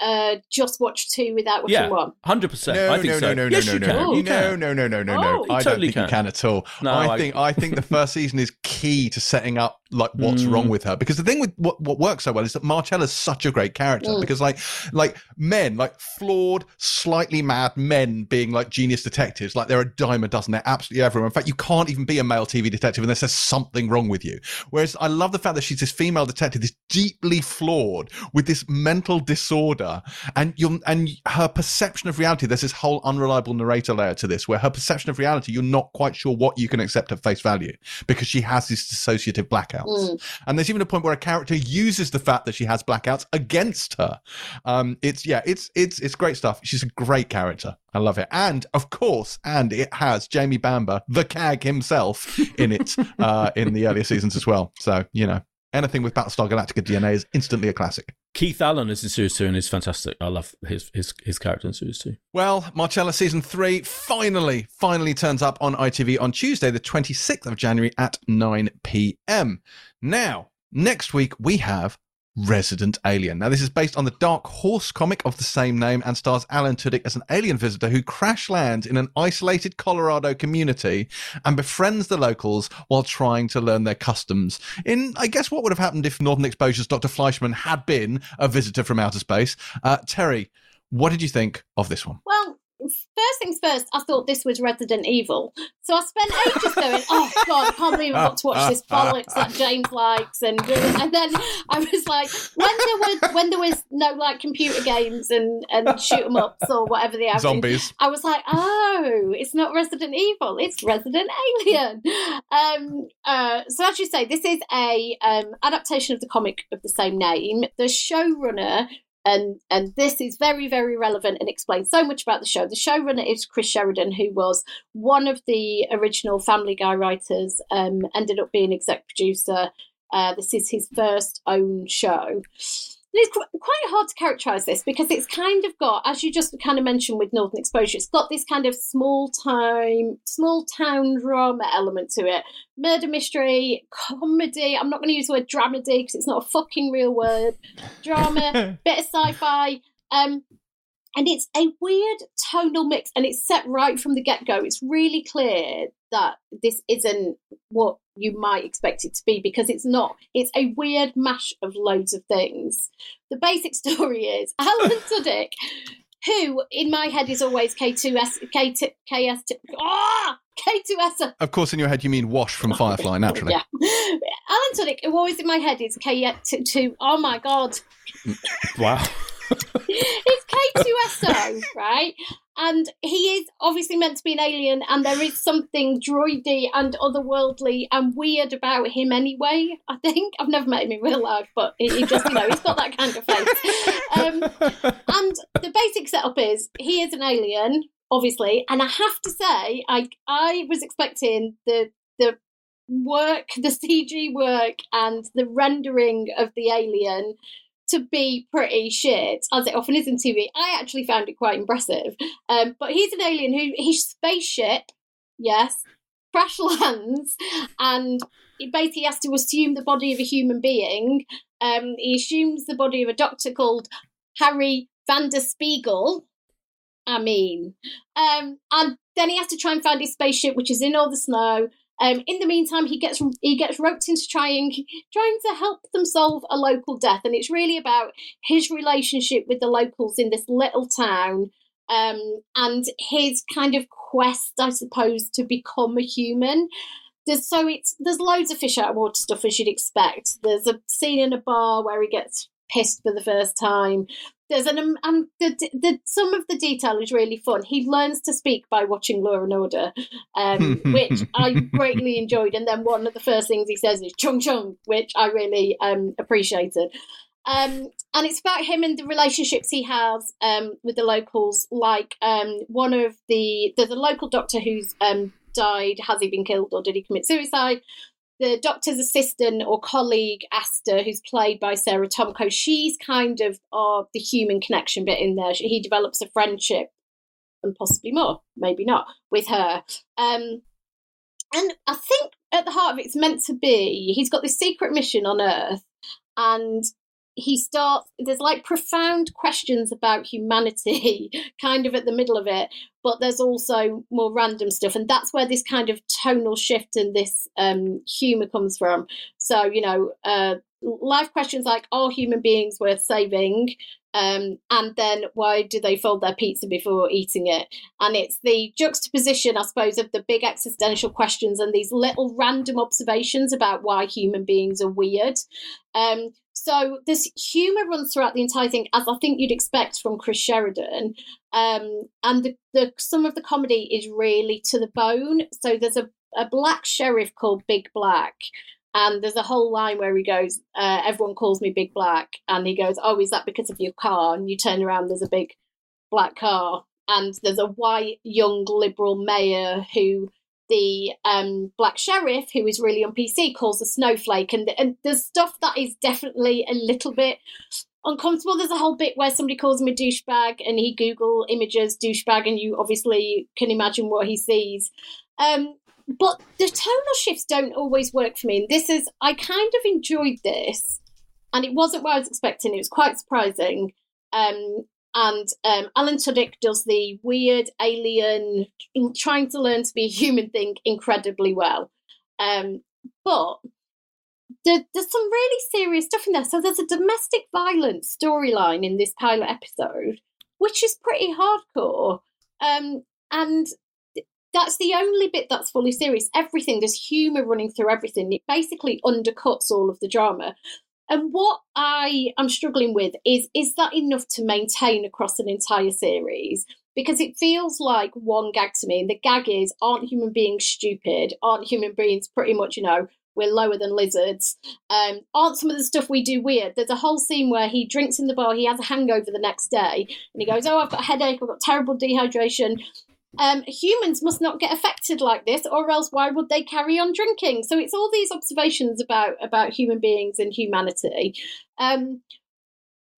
Speaker 2: uh just watch two without watching
Speaker 3: Yeah.
Speaker 2: one?
Speaker 3: Hundred percent.
Speaker 1: No,
Speaker 3: I think
Speaker 1: no,
Speaker 3: so.
Speaker 1: no, no,
Speaker 3: yes,
Speaker 1: no,
Speaker 3: you
Speaker 1: no,
Speaker 3: can.
Speaker 1: no,
Speaker 3: You
Speaker 1: no,
Speaker 3: can.
Speaker 1: no, no, no, no,
Speaker 2: Oh,
Speaker 1: no.
Speaker 2: you
Speaker 1: I don't
Speaker 3: totally
Speaker 1: think you
Speaker 3: can.
Speaker 1: can at all.
Speaker 3: No,
Speaker 1: I,
Speaker 3: I-
Speaker 1: think I think the first season is key to setting up like what's
Speaker 3: Mm.
Speaker 1: wrong with her. Because the thing with what, what works so well is that Marcella's such a great character.
Speaker 2: Mm.
Speaker 1: Because like like men, like flawed, slightly mad men being like genius detectives, like they're a dime a dozen. They're absolutely everywhere. In fact, you can't even be a male TV detective unless there's something wrong with you. Whereas I love the fact that she's this female detective, this deeply flawed with this mental disorder, and you and her perception of reality. There's this whole unreliable narrator layer to this, where her perception of reality, you're not quite sure what you can accept at face value because she has these dissociative blackouts.
Speaker 2: Mm.
Speaker 1: And there's even a point where a character uses the fact that she has blackouts against her. Um, it's yeah, it's it's it's great stuff. She's a great character. I love it. And of course, and it has Jamie Bamber, the CAG himself, in it uh, in the earlier seasons as well. So you know, anything with Battlestar Galactica DNA is instantly a classic.
Speaker 3: Keith Allen is in series two and is fantastic. I love his his his character in series two.
Speaker 1: Well, Marcella season three finally, finally turns up on ITV on Tuesday, the 26th of January at 9 p.m. Now, next week we have Resident Alien. Now, this is based on the Dark Horse comic of the same name and stars Alan Tudyk as an alien visitor who crash lands in an isolated Colorado community and befriends the locals while trying to learn their customs. In, I guess, what would have happened if Northern Exposure's Dr. Fleischman had been a visitor from outer space. Uh, Terry, what did you think of this one?
Speaker 2: Well, first things first, I thought this was Resident Evil. So I spent ages going, oh God, I can't believe I've got to watch this bollocks that James likes. And and then I was like, when there was when there was no like computer games and, and shoot 'em ups or whatever they have.
Speaker 1: Zombies.
Speaker 2: I was like, oh, it's not Resident Evil, it's Resident Alien. Um, uh, so as you say, this is a um, adaptation of the comic of the same name. The showrunner, and and this is very very relevant and explains so much about the show. The showrunner is Chris Sheridan, who was one of the original Family Guy writers. Um, ended up being exec producer. Uh, this is his first own show. It's qu- quite hard to characterize this because it's kind of got, as you just kind of mentioned with Northern Exposure, it's got this kind of small time, small town drama element to it. Murder mystery, comedy. I'm not going to use the word dramedy because it's not a fucking real word. Drama, bit of sci-fi. Um, and it's a weird tonal mix and it's set right from the get-go it's really clear that this isn't what you might expect it to be because it's not it's a weird mash of loads of things the basic story is alan tudyk who in my head is always K2S, K2, KS, ah, K2S.
Speaker 1: Of course, in your head, you mean Wash from Firefly, naturally.
Speaker 2: yeah. Alan Tudyk, who always in my head is K2, oh my God.
Speaker 3: Wow.
Speaker 2: It's K2SO, right? And he is obviously meant to be an alien, and there is something droidy and otherworldly and weird about him anyway. I think I've never met him in real life, but he, just, you know, he's got that kind of face. Um, and the basic setup is he is an alien, obviously, and I have to say, I I was expecting the the work, the CG work, and the rendering of the alien to be pretty shit, as it often is in TV. I actually found it quite impressive. Um, but he's an alien who his spaceship, yes, crash lands, and he basically has to assume the body of a human being. Um, he assumes the body of a doctor called Harry van der Spiegel. I mean, um, and then he has to try and find his spaceship, which is in all the snow. Um, in the meantime, he gets he gets roped into trying trying to help them solve a local death, and it's really about his relationship with the locals in this little town, um, and his kind of quest, I suppose, to become a human. There's so it's there's loads of fish out of water stuff as you'd expect. There's a scene in a bar where he gets pissed for the first time there's an um, um the, the some of the detail is really fun. He learns to speak by watching Law and Order, um, which I greatly enjoyed. And then one of the first things he says is "chung chung," which I really um, appreciated. Um, and it's about him and the relationships he has um, with the locals. Like um, one of the there's a local doctor who's um, died. Has he been killed or did he commit suicide? The doctor's assistant or colleague Asta, who's played by Sarah Tomko, she's kind of uh, the human connection bit in there. He develops a friendship and possibly more, maybe not, with her. Um, and I think at the heart of it, it's meant to be he's got this secret mission on Earth, and he starts there's like profound questions about humanity kind of at the middle of it but there's also more random stuff and that's where this kind of tonal shift and this um, humor comes from. So you know uh, life questions like are human beings worth saving? Um, and then why do they fold their pizza before eating it? And it's the juxtaposition i suppose of the big existential questions and these little random observations about why human beings are weird. Um, so this humour runs throughout the entire thing, as I think you'd expect from Chris Sheridan. Um, and the, the some of the comedy is really to the bone. So there's a, a black sheriff called Big Black. And there's a whole line where he goes, uh, Everyone calls me Big Black. And he goes, Oh, is that because of your car? And you turn around, there's a big black car. And there's a white young liberal mayor who the um, black sheriff, who is really on PC, calls a snowflake, and and there's stuff that is definitely a little bit uncomfortable. There's a whole bit where somebody calls him a douchebag, and he Google images douchebag, and you obviously can imagine what he sees. Um, but the tonal shifts don't always work for me. And this is I kind of enjoyed this, and it wasn't what I was expecting. It was quite surprising. Um, and um, Alan Tudyk does the weird alien trying to learn to be a human thing incredibly well. Um, but there, there's some really serious stuff in there. So there's a domestic violence storyline in this pilot episode, which is pretty hardcore. Um, and that's the only bit that's fully serious. Everything, there's humour running through everything. It basically undercuts all of the drama. And what I am struggling with is is that enough to maintain across an entire series? Because it feels like one gag to me, and the gag is aren't human beings stupid? Aren't human beings pretty much, you know, we're lower than lizards? Um, aren't some of the stuff we do weird? There's a whole scene where he drinks in the bar, he has a hangover the next day, and he goes, Oh, I've got a headache, I've got terrible dehydration um, humans must not get affected like this, or else why would they carry on drinking? So it's all these observations about about human beings and humanity. Um,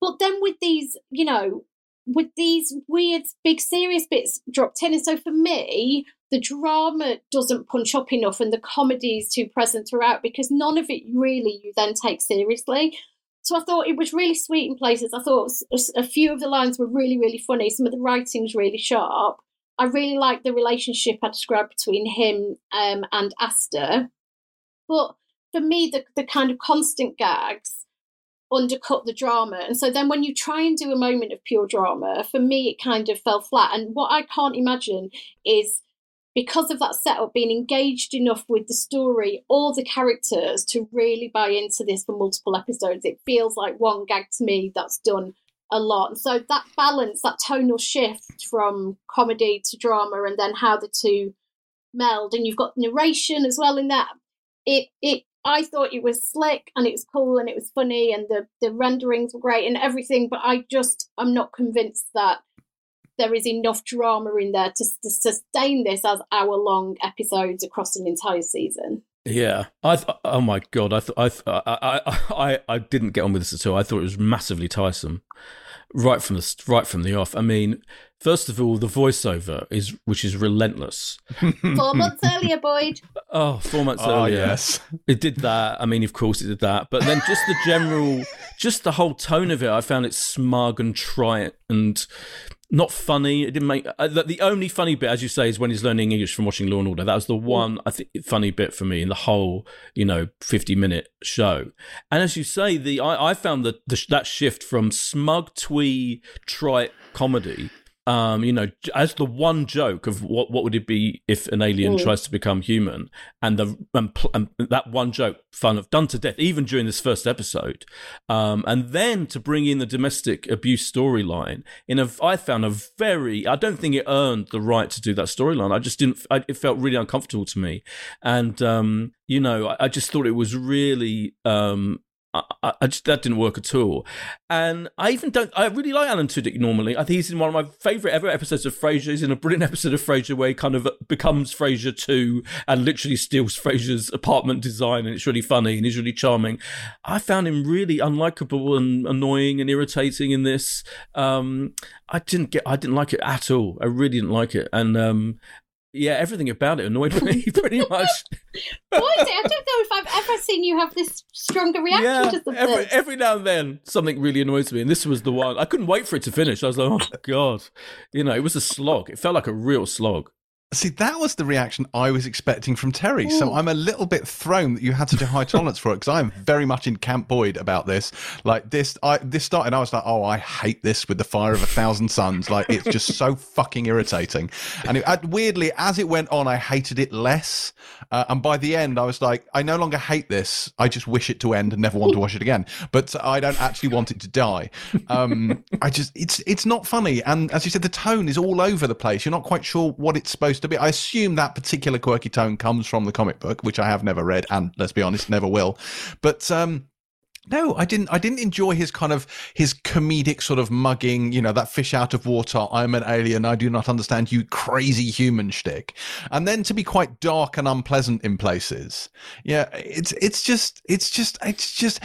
Speaker 2: but then with these, you know, with these weird, big, serious bits dropped in, and so for me, the drama doesn't punch up enough, and the comedy is too present throughout because none of it really you then take seriously. so I thought it was really sweet in places. I thought a few of the lines were really, really funny. Some of the writing's really sharp. I really like the relationship I described between him um, and Asta. But for me, the, the kind of constant gags undercut the drama. And so then when you try and do a moment of pure drama, for me, it kind of fell flat. And what I can't imagine is because of that setup, being engaged enough with the story or the characters to really buy into this for multiple episodes. It feels like one gag to me that's done a lot. And so that balance, that tonal shift from comedy to drama, and then how the two meld, and you've got narration as well in that. It it I thought it was slick and it was cool and it was funny and the the renderings were great and everything, but I just I'm not convinced that there is enough drama in there to, to sustain this as hour long episodes across an entire season.
Speaker 3: Yeah, I th- oh my god, I, th- I, th- I, I I I didn't get on with this at all. I thought it was massively tiresome, right from the right from the off. I mean, first of all, the voiceover is which is relentless.
Speaker 2: four months earlier, Boyd.
Speaker 3: Oh, four months oh, earlier.
Speaker 1: Yes,
Speaker 3: it did that. I mean, of course, it did that. But then just the general, just the whole tone of it, I found it smug and trite and not funny. It didn't make uh, the only funny bit, as you say, is when he's learning English from watching Law and Order. That was the mm. one I think funny bit for me in the whole, you know, fifty minute show. And as you say, the I, I found that the, that shift from smug twee trite comedy um, you know, as the one joke of what what would it be if an alien mm. tries to become human, and the and, and, that one joke, fun of done to death, even during this first episode, um, and then to bring in the domestic abuse storyline in a, I found a very, I don't think it earned the right to do that storyline. I just didn't, I, it felt really uncomfortable to me, and um, you know, I, I, just thought it was really um, I, I, just that didn't work at all, and I even don't. I really like Alan Tudyk normally. I think he's in one of my favorite ever episodes of Frasier. He's in a brilliant episode of Frasier where he kind of becomes Frasier two and literally steals Frasier's apartment design, and it's really funny and he's really charming. I found him really unlikable and annoying and irritating in this. Um, I didn't get. I didn't like it at all. I really didn't like it, and um, yeah, everything about it annoyed me pretty much.
Speaker 2: Boy, I don't know if I've ever seen you have this stronger reaction yeah, to something.
Speaker 3: Every, every now and then, something really annoys me, and this was the one. I couldn't wait for it to finish. I was like, oh god, you know, it was a slog. It felt like a real slog.
Speaker 1: See, that was the reaction I was expecting from Terry. Ooh. So I'm a little bit thrown that you had such a high tolerance for it because I'm very much in Camp Boyd about this. Like this, I this started. I was like, oh, I hate this with the fire of a thousand suns. Like it's just so fucking irritating. And it, weirdly, as it went on, I hated it less. Uh, and by the end, I was like, I no longer hate this. I just wish it to end and never want to watch it again. But I don't actually want it to die. Um, I just, it's it's not funny. And as you said, the tone is all over the place. You're not quite sure what it's supposed supposed to be. I assume that particular quirky tone comes from the comic book, which I have never read, and let's be honest, never will. But um, no, I didn't. I didn't enjoy his kind of his comedic sort of mugging. You know, that fish out of water. I'm an alien. I do not understand you, crazy human shtick. And then to be quite dark and unpleasant in places. Yeah, it's it's just it's just it's just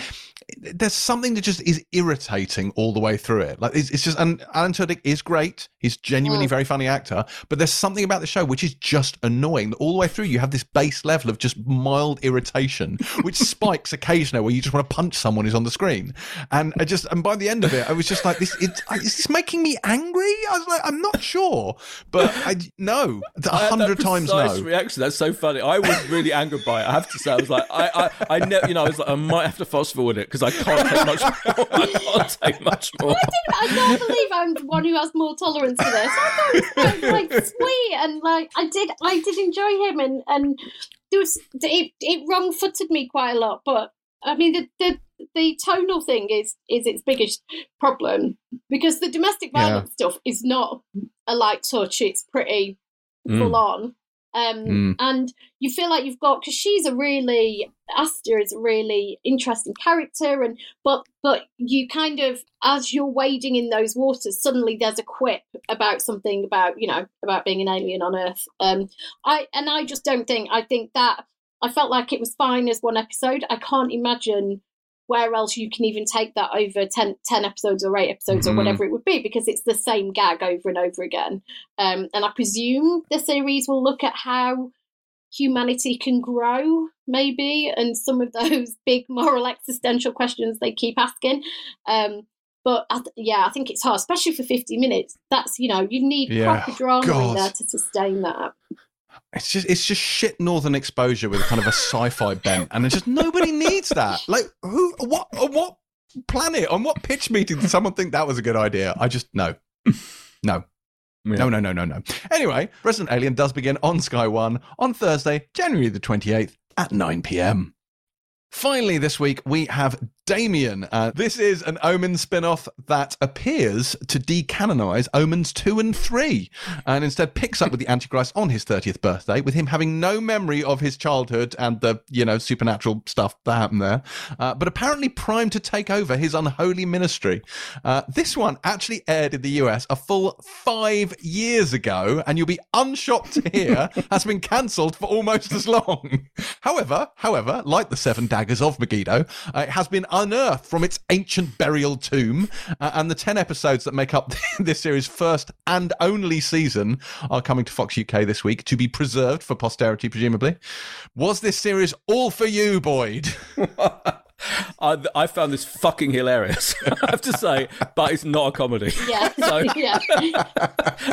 Speaker 1: there's something that just is irritating all the way through it. Like it's, it's just, and Alan Tudyk is great. He's genuinely mm. very funny actor, but there's something about the show which is just annoying. All the way through, you have this base level of just mild irritation, which spikes occasionally where you just want to punch someone who's on the screen. And I just, and by the end of it, I was just like, this, it, is this making me angry? I was like, I'm not sure, but I no, a hundred times no.
Speaker 3: Reaction. That's so funny. I was really angered by it. I have to say, I was like, I, I, I never, you know, I was like, I might have to fast forward it because I can't take much more. I can't take much more. I,
Speaker 2: I can't believe I'm the one who has more tolerance for this. I thought it was like sweet and like I did I did enjoy him and and there was it it wrong footed me quite a lot, but I mean the the the tonal thing is is its biggest problem because the domestic violence yeah. stuff is not a light touch. It's pretty mm. full on. Um, mm. And you feel like you've got because she's a really Asta is a really interesting character, and but but you kind of as you're wading in those waters, suddenly there's a quip about something about you know about being an alien on Earth. Um, I and I just don't think I think that I felt like it was fine as one episode. I can't imagine where else you can even take that over 10, 10 episodes or 8 episodes mm-hmm. or whatever it would be because it's the same gag over and over again um, and i presume the series will look at how humanity can grow maybe, and some of those big moral existential questions they keep asking. Um, but I th- yeah, I think it's hard, especially for 50 minutes. That's, you know, you need
Speaker 1: Yeah.
Speaker 2: proper drama
Speaker 1: God.
Speaker 2: in there to sustain that.
Speaker 1: It's just it's just shit northern exposure with kind of a sci-fi bent, and it's just nobody needs that. Like who? What? On what planet? On what pitch meeting did someone think that was a good idea? I just no, no.
Speaker 3: Yeah.
Speaker 1: No, no, no, no, no. Anyway, Resident Alien does begin on Sky One on Thursday, January the 28th at 9 p.m. Finally, this week we have Damien. Uh, this is an Omen spin off that appears to decanonize Omens 2 and 3 and instead picks up with the Antichrist on his 30th birthday, with him having no memory of his childhood and the, you know, supernatural stuff that happened there, uh, but apparently primed to take over his unholy ministry. Uh, this one actually aired in the US a full five years ago, and you'll be unshocked to hear has been cancelled for almost as long. however, however, like the Seven Daggers of Megiddo, uh, it has been unearthed from its ancient burial tomb, uh, and the 10 episodes that make up this series' first and only season are coming to Fox UK this week to be preserved for posterity, presumably. Was this series all for you, Boyd?
Speaker 3: I, I found this fucking hilarious, I have to say, but it's not a comedy.
Speaker 2: Yeah.
Speaker 3: So-
Speaker 2: yeah.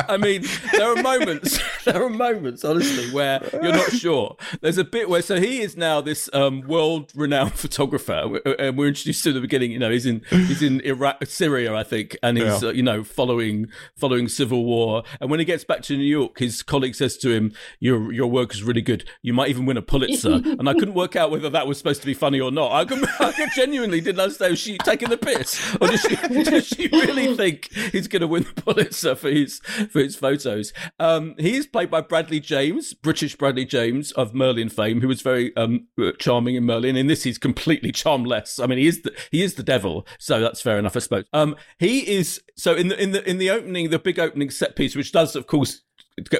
Speaker 3: I mean, there are moments, there are moments, honestly, where you're not sure. There's a bit where, so he is now this um, world-renowned photographer, and we're introduced to the beginning. You know, he's in he's in Iraq, Syria, I think, and he's
Speaker 1: Yeah.
Speaker 3: uh, you know following following civil war. And when he gets back to New York, his colleague says to him, "Your your work is really good. You might even win a Pulitzer." and I couldn't work out whether that was supposed to be funny or not. I, could, I genuinely didn't understand. Was she taking the piss, or does she does she really think he's going to win the Pulitzer for his for his photos? Um, he is played by Bradley James, British Bradley James of Merlin fame, who was very um, charming in Merlin. In this, he's completely charmless. I mean, he is the he is the devil, so that's fair enough, I suppose. Um, he is so in the in the in the opening, the big opening set piece, which does of course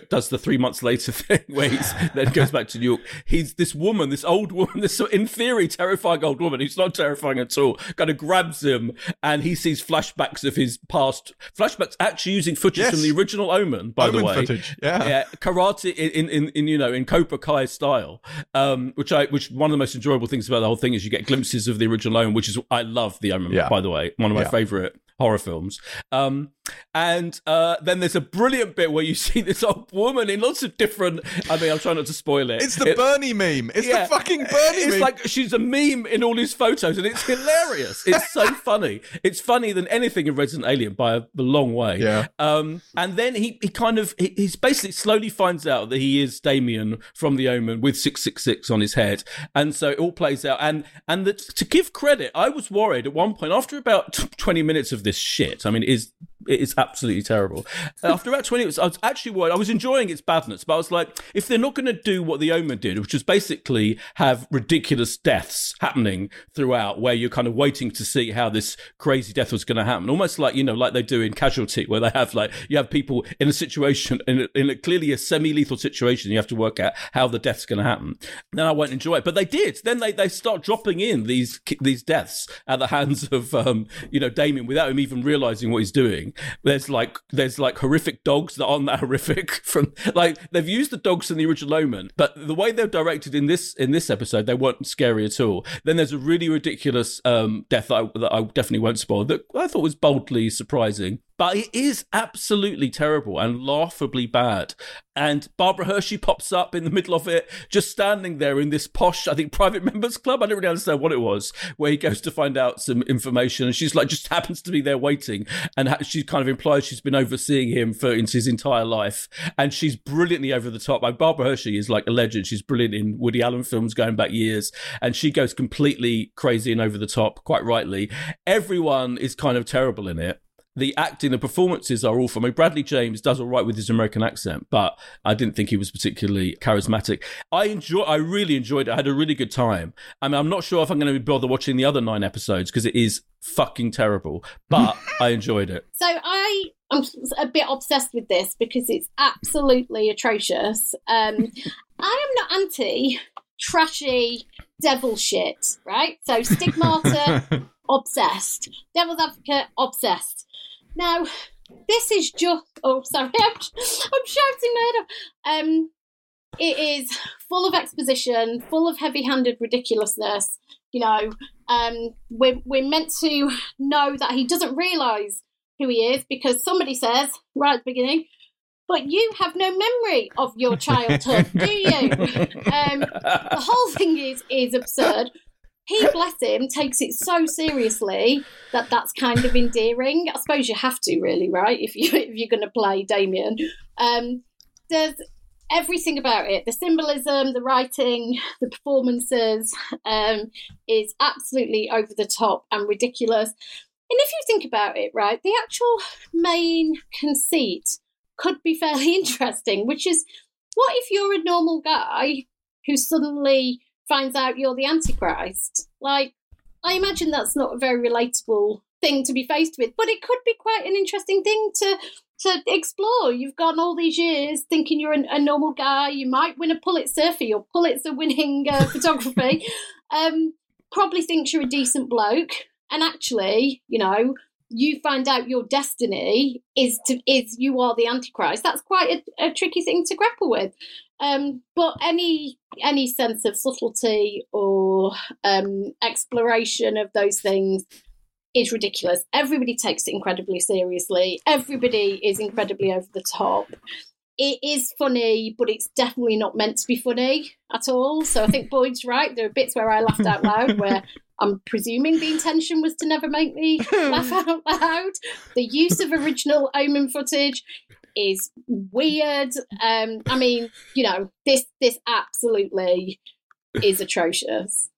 Speaker 3: does the three months later thing where he's then goes back to New York. He's this woman, this old woman, this in theory terrifying old woman who's not terrifying at all. Kind of grabs him, and he sees flashbacks of his past. Flashbacks actually using footage
Speaker 1: Yes.
Speaker 3: from the original Omen, by the
Speaker 1: Omen
Speaker 3: way.
Speaker 1: footage, yeah.
Speaker 3: yeah, karate in, in, in you know in Cobra Kai style, um, which I which one of the most enjoyable things about the whole thing is you get glimpses of the original Omen, which is I love the Omen
Speaker 1: Yeah.
Speaker 3: by the way, one of my
Speaker 1: Yeah.
Speaker 3: favorite horror films. Um, and uh, then there's a brilliant bit where you see this old woman in lots of different. I mean, I'm trying not to spoil it.
Speaker 1: It's the
Speaker 3: It-
Speaker 1: Bernie meme. It's
Speaker 3: yeah.
Speaker 1: the fucking Bernie
Speaker 3: It's
Speaker 1: meme.
Speaker 3: like she's a meme in all his photos, and it's hilarious. It's so funny. It's funnier than anything in Resident Alien by a, a long way.
Speaker 1: Yeah.
Speaker 3: Um, and then he, he kind of he, he's basically slowly finds out that he is Damien from the Omen with six six six on his head, and so it all plays out. And and the, to give credit, I was worried at one point after about twenty minutes of this shit. I mean, it is it is absolutely terrible. After about 20 minutes, I was actually worried. I was enjoying its badness, but I was like, if they're not going to do what the Omen did, which was basically have ridiculous deaths happening throughout, where you're kind of waiting to see how this crazy death was going to happen, almost like, you know, like they do in Casualty, where they have like, you have people in a situation, in, a, in a clearly a semi lethal situation, you have to work out how the death's going to happen. Then I won't enjoy it. But they did. Then they, they start dropping in these these deaths at the hands of, um, you know, Damien without him even realizing what he's doing. There's like there's like horrific dogs that aren't that horrific from like they've used the dogs in the original Omen, but the way they're directed in this in this episode, they weren't scary at all. Then there's a really ridiculous um, death that I, that I definitely won't spoil that I thought was boldly surprising. But it is absolutely terrible and laughably bad. And Barbara Hershey pops up in the middle of it, just standing there in this posh, I think, private members club. I don't really understand what it was, where he goes to find out some information, and she's like, just happens to be there waiting, and she kind of implies she's been overseeing him for his entire life, and she's brilliantly over the top. Like Barbara Hershey is like a legend. She's brilliant in Woody Allen films going back years, and she goes completely crazy and over the top, quite rightly. Everyone is kind of terrible in it the acting, the performances are awful. I mean, Bradley James does all right with his American accent, but I didn't think he was particularly charismatic. I enjoy, I really enjoyed it. I had a really good time. I mean, I'm not sure if I'm going to bother watching the other nine episodes because it is fucking terrible, but I enjoyed it.
Speaker 2: So I am a bit obsessed with this because it's absolutely atrocious. Um, I am not anti trashy devil shit, right? So stigmata, obsessed. Devil's advocate, obsessed. Now, this is just. Oh, sorry, I'm, I'm shouting murder. Um, it is full of exposition, full of heavy-handed ridiculousness. You know, um, we're we're meant to know that he doesn't realise who he is because somebody says right at the beginning, but you have no memory of your childhood, do you? Um, the whole thing is is absurd. He, bless him, takes it so seriously that that's kind of endearing. I suppose you have to, really, right? If you if you're going to play Damien, um, there's everything about it. The symbolism, the writing, the performances um, is absolutely over the top and ridiculous. And if you think about it, right, the actual main conceit could be fairly interesting, which is what if you're a normal guy who suddenly finds out you're the Antichrist? Like, I imagine that's not a very relatable thing to be faced with, but it could be quite an interesting thing to to explore. You've gone all these years thinking you're a, a normal guy. You might win a Pulitzer for your Pulitzer winning uh, photography. Um, probably thinks you're a decent bloke, and actually, you know, you find out your destiny is to is you are the antichrist. That's quite a, a tricky thing to grapple with. Um, but any any sense of subtlety or um, exploration of those things is ridiculous. Everybody takes it incredibly seriously. Everybody is incredibly over the top. It is funny, but it's definitely not meant to be funny at all. So I think Boyd's right. There are bits where I laughed out loud where I'm presuming the intention was to never make me laugh out loud. The use of original Omen footage is weird. Um, I mean, you know, this this absolutely is atrocious.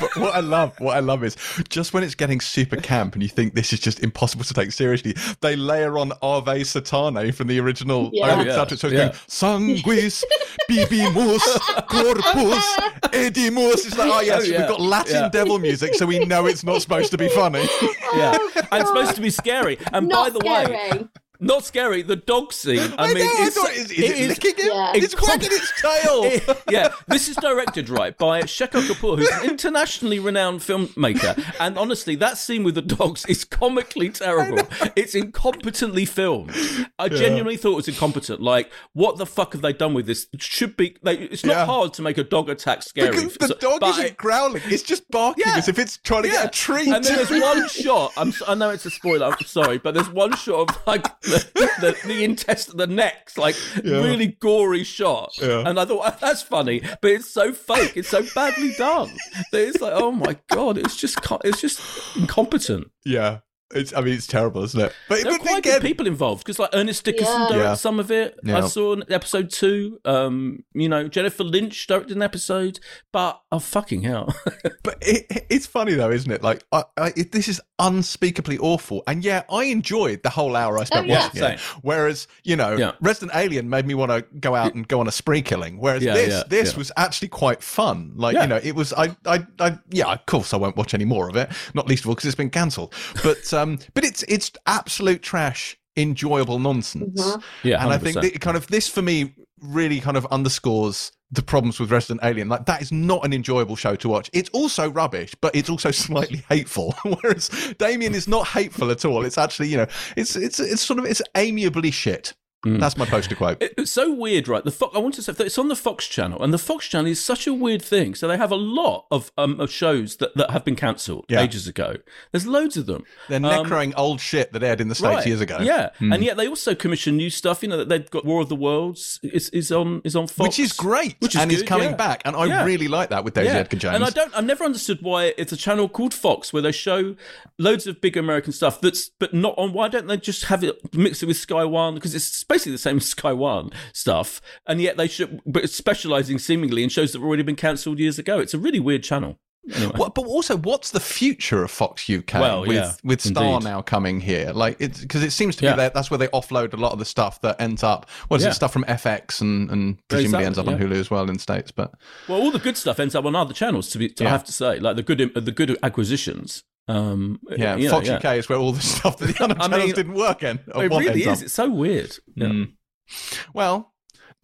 Speaker 1: But what I love, what I love is just when it's getting super camp and you think this is just impossible to take seriously, they layer on Ave Satane from the original
Speaker 2: Yeah.
Speaker 1: Omen oh,
Speaker 3: Yeah.
Speaker 1: soundtrack. So it's
Speaker 3: Yeah.
Speaker 1: going Sanguis, Bibimus, Corpus, Edimus. It's like, oh yes,
Speaker 3: Oh, yeah.
Speaker 1: we've got Latin
Speaker 3: Yeah.
Speaker 1: devil music, so we know it's not supposed to be funny.
Speaker 3: Oh, yeah,
Speaker 2: Oh,
Speaker 3: and it's supposed to be scary. And
Speaker 2: Not
Speaker 3: by the way,
Speaker 2: scary.
Speaker 3: Not scary. The dog scene. I,
Speaker 1: I,
Speaker 3: mean,
Speaker 1: know, I
Speaker 3: it's,
Speaker 1: thought, is, is
Speaker 3: it
Speaker 1: it
Speaker 3: is-
Speaker 1: licking him?
Speaker 2: Yeah.
Speaker 1: It's wagging its tail.
Speaker 3: it- yeah, this is directed right by Shekhar Kapur, who's an internationally renowned filmmaker. And honestly, that scene with the dogs is comically terrible. It's incompetently filmed. I genuinely thought it was incompetent. Like, what the fuck have they done with this? It should be. Like, it's not
Speaker 1: Yeah.
Speaker 3: hard to make a dog attack scary.
Speaker 1: Because the
Speaker 3: So-
Speaker 1: dog
Speaker 3: but
Speaker 1: isn't
Speaker 3: it-
Speaker 1: growling; it's just barking
Speaker 3: Yeah.
Speaker 1: as if it's trying to
Speaker 3: Yeah.
Speaker 1: get a treat.
Speaker 3: And then there's one shot. I'm, s- I know it's a spoiler. I'm sorry, but there's one shot of like the the, the intestine, the neck's like
Speaker 1: Yeah.
Speaker 3: really gory shot.
Speaker 1: Yeah.
Speaker 3: And I thought "Ah, that's funny, but it's so fake. It's so badly done that it's like, oh my god, it's just it's just incompetent.
Speaker 1: yeah, it's. I mean, it's terrible, isn't it? But,
Speaker 3: There are quite
Speaker 1: again,
Speaker 3: good people involved because like Ernest Dickerson
Speaker 2: Yeah.
Speaker 3: directed
Speaker 1: Yeah.
Speaker 3: some of it.
Speaker 1: Yeah.
Speaker 3: I saw in episode two. Um, you know, Jennifer Lynch directed an episode, but oh fucking hell.
Speaker 1: But it, it's funny though, isn't it? Like, I, I, it, this is unspeakably awful, and yeah, I enjoyed the whole hour I spent
Speaker 2: Oh, yeah.
Speaker 1: watching
Speaker 3: Yeah,
Speaker 1: it. Whereas, you know,
Speaker 3: Yeah.
Speaker 1: Resident Alien made me want to go out and go on a spree killing. Whereas
Speaker 3: Yeah,
Speaker 1: this,
Speaker 3: yeah,
Speaker 1: this
Speaker 3: yeah.
Speaker 1: was actually quite fun. Like,
Speaker 3: Yeah.
Speaker 1: you know, it was. I, I, I, yeah, of course, I won't watch any more of it. Not least of all because it's been cancelled. But, um, but it's it's absolute trash, enjoyable nonsense.
Speaker 2: Mhm.
Speaker 3: yeah,
Speaker 1: and I think that kind of this for me really kind of underscores the problems with Resident Alien. Like that is not an enjoyable show to watch. It's also rubbish, but it's also slightly hateful. Whereas Damien is not hateful at all. It's actually you know it's it's it's sort of it's amiably shit.
Speaker 3: Mm.
Speaker 1: That's my poster quote.
Speaker 3: It's so weird, right? The Fox, I want to say it's on the Fox channel, and the Fox channel is such a weird thing. So they have a lot of um of shows that, that have been cancelled
Speaker 1: Yeah.
Speaker 3: ages ago. There's loads of them.
Speaker 1: They're
Speaker 3: Um,
Speaker 1: necroing old shit that aired in the states
Speaker 3: Right.
Speaker 1: years ago.
Speaker 3: Yeah,
Speaker 1: Hmm.
Speaker 3: and yet they also commission new stuff. You know that they've got War of the Worlds is is on is on Fox,
Speaker 1: Which is great,
Speaker 3: Which is
Speaker 1: and is coming
Speaker 3: yeah.
Speaker 1: back, and I
Speaker 3: Yeah.
Speaker 1: really like that with Daisy Edgar Jones.
Speaker 3: And I don't, I've never understood why it's a channel called Fox where they show loads of big American stuff that's, but not on. Why don't they just have it mix it with Sky One because it's basically the same as Sky One stuff, and yet they should, but it's specializing seemingly in shows that have already been cancelled years ago. It's a really weird channel. Anyway.
Speaker 1: What, but also, what's the future of Fox UK
Speaker 3: Well,
Speaker 1: with
Speaker 3: yeah,
Speaker 1: with Star
Speaker 3: indeed.
Speaker 1: now coming here? Like, it's because it seems to be
Speaker 3: Yeah.
Speaker 1: that that's where they offload a lot of the stuff that ends up. What is
Speaker 3: Yeah.
Speaker 1: it? Stuff from FX and and presumably ends up
Speaker 3: Exactly,
Speaker 1: on Hulu as well in the states. But
Speaker 3: Well, all the good stuff ends up on other channels. To be, to, I have to say, like the good, the good acquisitions. Um,
Speaker 1: yeah,
Speaker 3: you know,
Speaker 1: Fox
Speaker 3: yeah.
Speaker 1: UK is where all the stuff that the other
Speaker 3: I
Speaker 1: channels
Speaker 3: mean,
Speaker 1: didn't work in.
Speaker 3: It really is. It's so weird. Yeah.
Speaker 1: Mm. Well,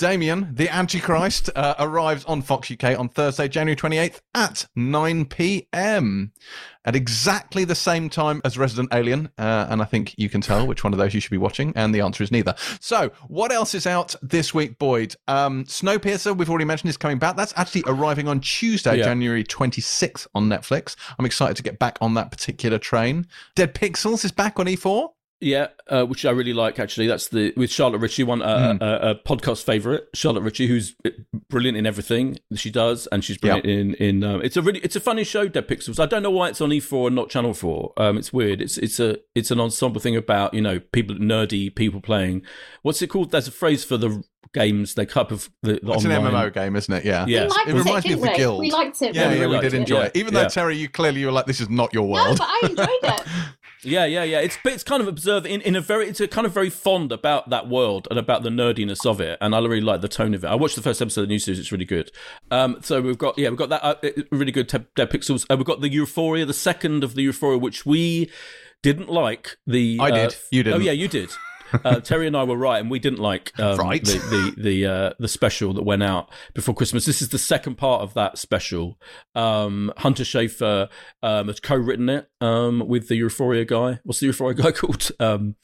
Speaker 1: Damien, the Antichrist, uh, arrives on Fox UK on Thursday, January 28th at 9 p.m. at exactly the same time as Resident Alien. Uh, and I think you can tell which one of those you should be watching. And the answer is neither. So, what else is out this week, Boyd? Um, Snowpiercer, we've already mentioned, is coming back. That's actually arriving on Tuesday,
Speaker 3: Yeah.
Speaker 1: January 26th on Netflix. I'm excited to get back on that particular train. Dead Pixels is back on E E4.
Speaker 3: Yeah, uh, which I really like actually. That's the with Charlotte Ritchie, one uh,
Speaker 1: Hmm.
Speaker 3: a, a podcast favorite. Charlotte Ritchie, who's brilliant in everything she does, and she's brilliant in in. Um, it's a really it's a funny show, Dead Pixels. I don't know why it's on E4 and not Channel Four. Um, it's weird. It's it's a it's an ensemble thing about you know people nerdy people playing. What's it called? There's a phrase for the games. They cup of the, the
Speaker 1: It's
Speaker 3: online.
Speaker 1: an MMO game, isn't it? Yeah.
Speaker 3: Yeah.
Speaker 2: We liked
Speaker 1: It
Speaker 2: it,
Speaker 1: reminds me of The
Speaker 2: we?
Speaker 1: Guild.
Speaker 2: We liked it.
Speaker 1: Yeah,
Speaker 2: really
Speaker 1: yeah, we did
Speaker 3: it.
Speaker 1: enjoy
Speaker 3: Yeah.
Speaker 1: it. Even though Terry, you clearly you were like, "This is not your world.
Speaker 2: No,
Speaker 1: world."
Speaker 2: but I enjoyed it.
Speaker 3: Yeah, yeah, yeah. It's it's kind of observed in, in a very it's a kind of very fond about that world and about the nerdiness of it, and I really like the tone of it. I watched the first episode of the new series; it's really good. Um, so we've got yeah, we've got that uh, really good Te- Dead Pixels. Uh, we've got the Euphoria, the second of the Euphoria, which we didn't like. The
Speaker 1: I
Speaker 3: uh,
Speaker 1: did. You didn't.
Speaker 3: Oh yeah, you did. Uh, Terry and I were right, and we didn't like um,
Speaker 1: Right.
Speaker 3: the the the, uh, the special that went out before Christmas. This is the second part of that special. Um, Hunter Schafer um, has co-written it um, with the Euphoria guy. What's the Euphoria guy called? Um,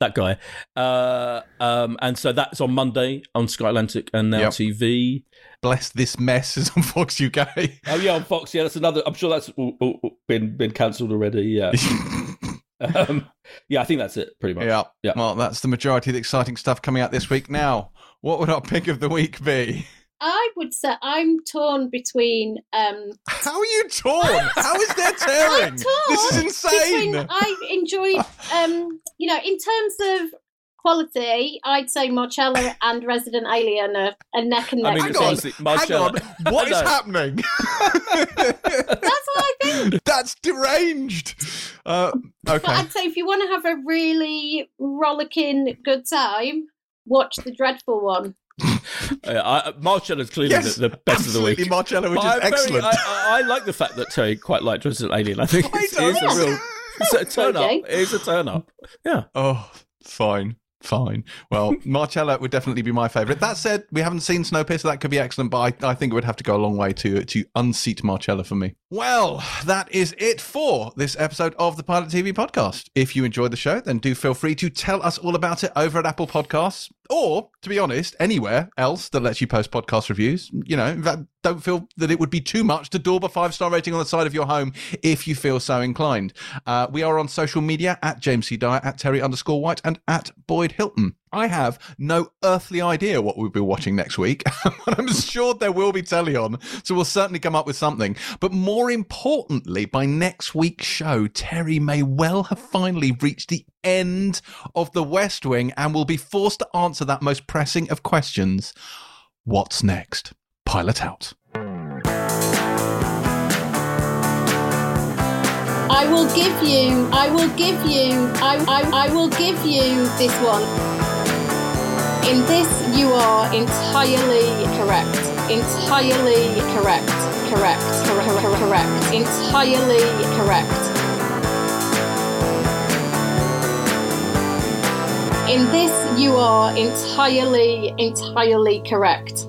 Speaker 3: that guy. Uh, um, and so that's on Monday on Sky Atlantic and Now
Speaker 1: Yep.
Speaker 3: TV.
Speaker 1: Bless this mess is on Fox UK.
Speaker 3: Oh yeah, on Fox. Yeah, that's another. I'm sure that's all- all- been been cancelled already. Yeah. um, yeah, I think that's it. Pretty much.
Speaker 1: yeah.
Speaker 3: Yeah.
Speaker 1: Well, that's the majority of the exciting stuff coming out this week. Now, what would our pick of the week be?
Speaker 2: I would say I'm torn between. Um,
Speaker 1: How are you torn? How is there tearing?
Speaker 2: I'm torn
Speaker 1: This is insane.
Speaker 2: I enjoyed, um, you know, in terms of quality, I'd say Marcella and Resident Alien are, are neck and neck.
Speaker 3: I mean,
Speaker 1: Hang
Speaker 3: it's
Speaker 2: for me.
Speaker 1: on.
Speaker 3: honestly,
Speaker 1: Hang on. What is happening?
Speaker 2: That's what I think.
Speaker 1: That's deranged. Uh,
Speaker 2: But
Speaker 1: okay.
Speaker 2: I'd say if you want to have a really rollicking good time, watch the dreadful one.
Speaker 3: Uh, I, Marcella's clearly
Speaker 1: Yes,
Speaker 3: the, the best of the week.
Speaker 1: Marcella, which
Speaker 3: But
Speaker 1: is
Speaker 3: I'm
Speaker 1: excellent.
Speaker 3: I, I, I like the fact that Terry quite liked Resident Alien. I think
Speaker 1: I
Speaker 3: it's, it's a real it's a turn up. It's a turn up. Yeah.
Speaker 1: Oh, fine. Fine. Well, Marcella would definitely be my favourite. That said, we haven't seen Snowpiercer. That could be excellent, but I, I think it would have to go a long way to to unseat Marcella for me. Well, that is it for this episode of the Pilot TV podcast. If you enjoyed the show, then do feel free to tell us all about it over at Apple Podcasts, or to be honest, anywhere else that lets you post podcast reviews. You know, fact, don't feel that it would be too much to daub a five star rating on the side of your home if you feel so inclined. Uh, we are on social media at James C. Dyer, at Terry underscore White, and at Boyd Hilton. I have no earthly idea what we'll be watching next week, I'm sure there will be telly on, so we'll certainly come up with something. But more importantly, by next week's show, Terry may well have finally reached the end of the West Wing and will be forced to answer that most pressing of questions What's next? Pilot out.
Speaker 2: I will give you, I will give you, I, I, I will give you this one. In this, you are entirely correct. Entirely correct. Correct. Cor- cor- cor- correct. Entirely correct. In this, you are entirely, entirely correct.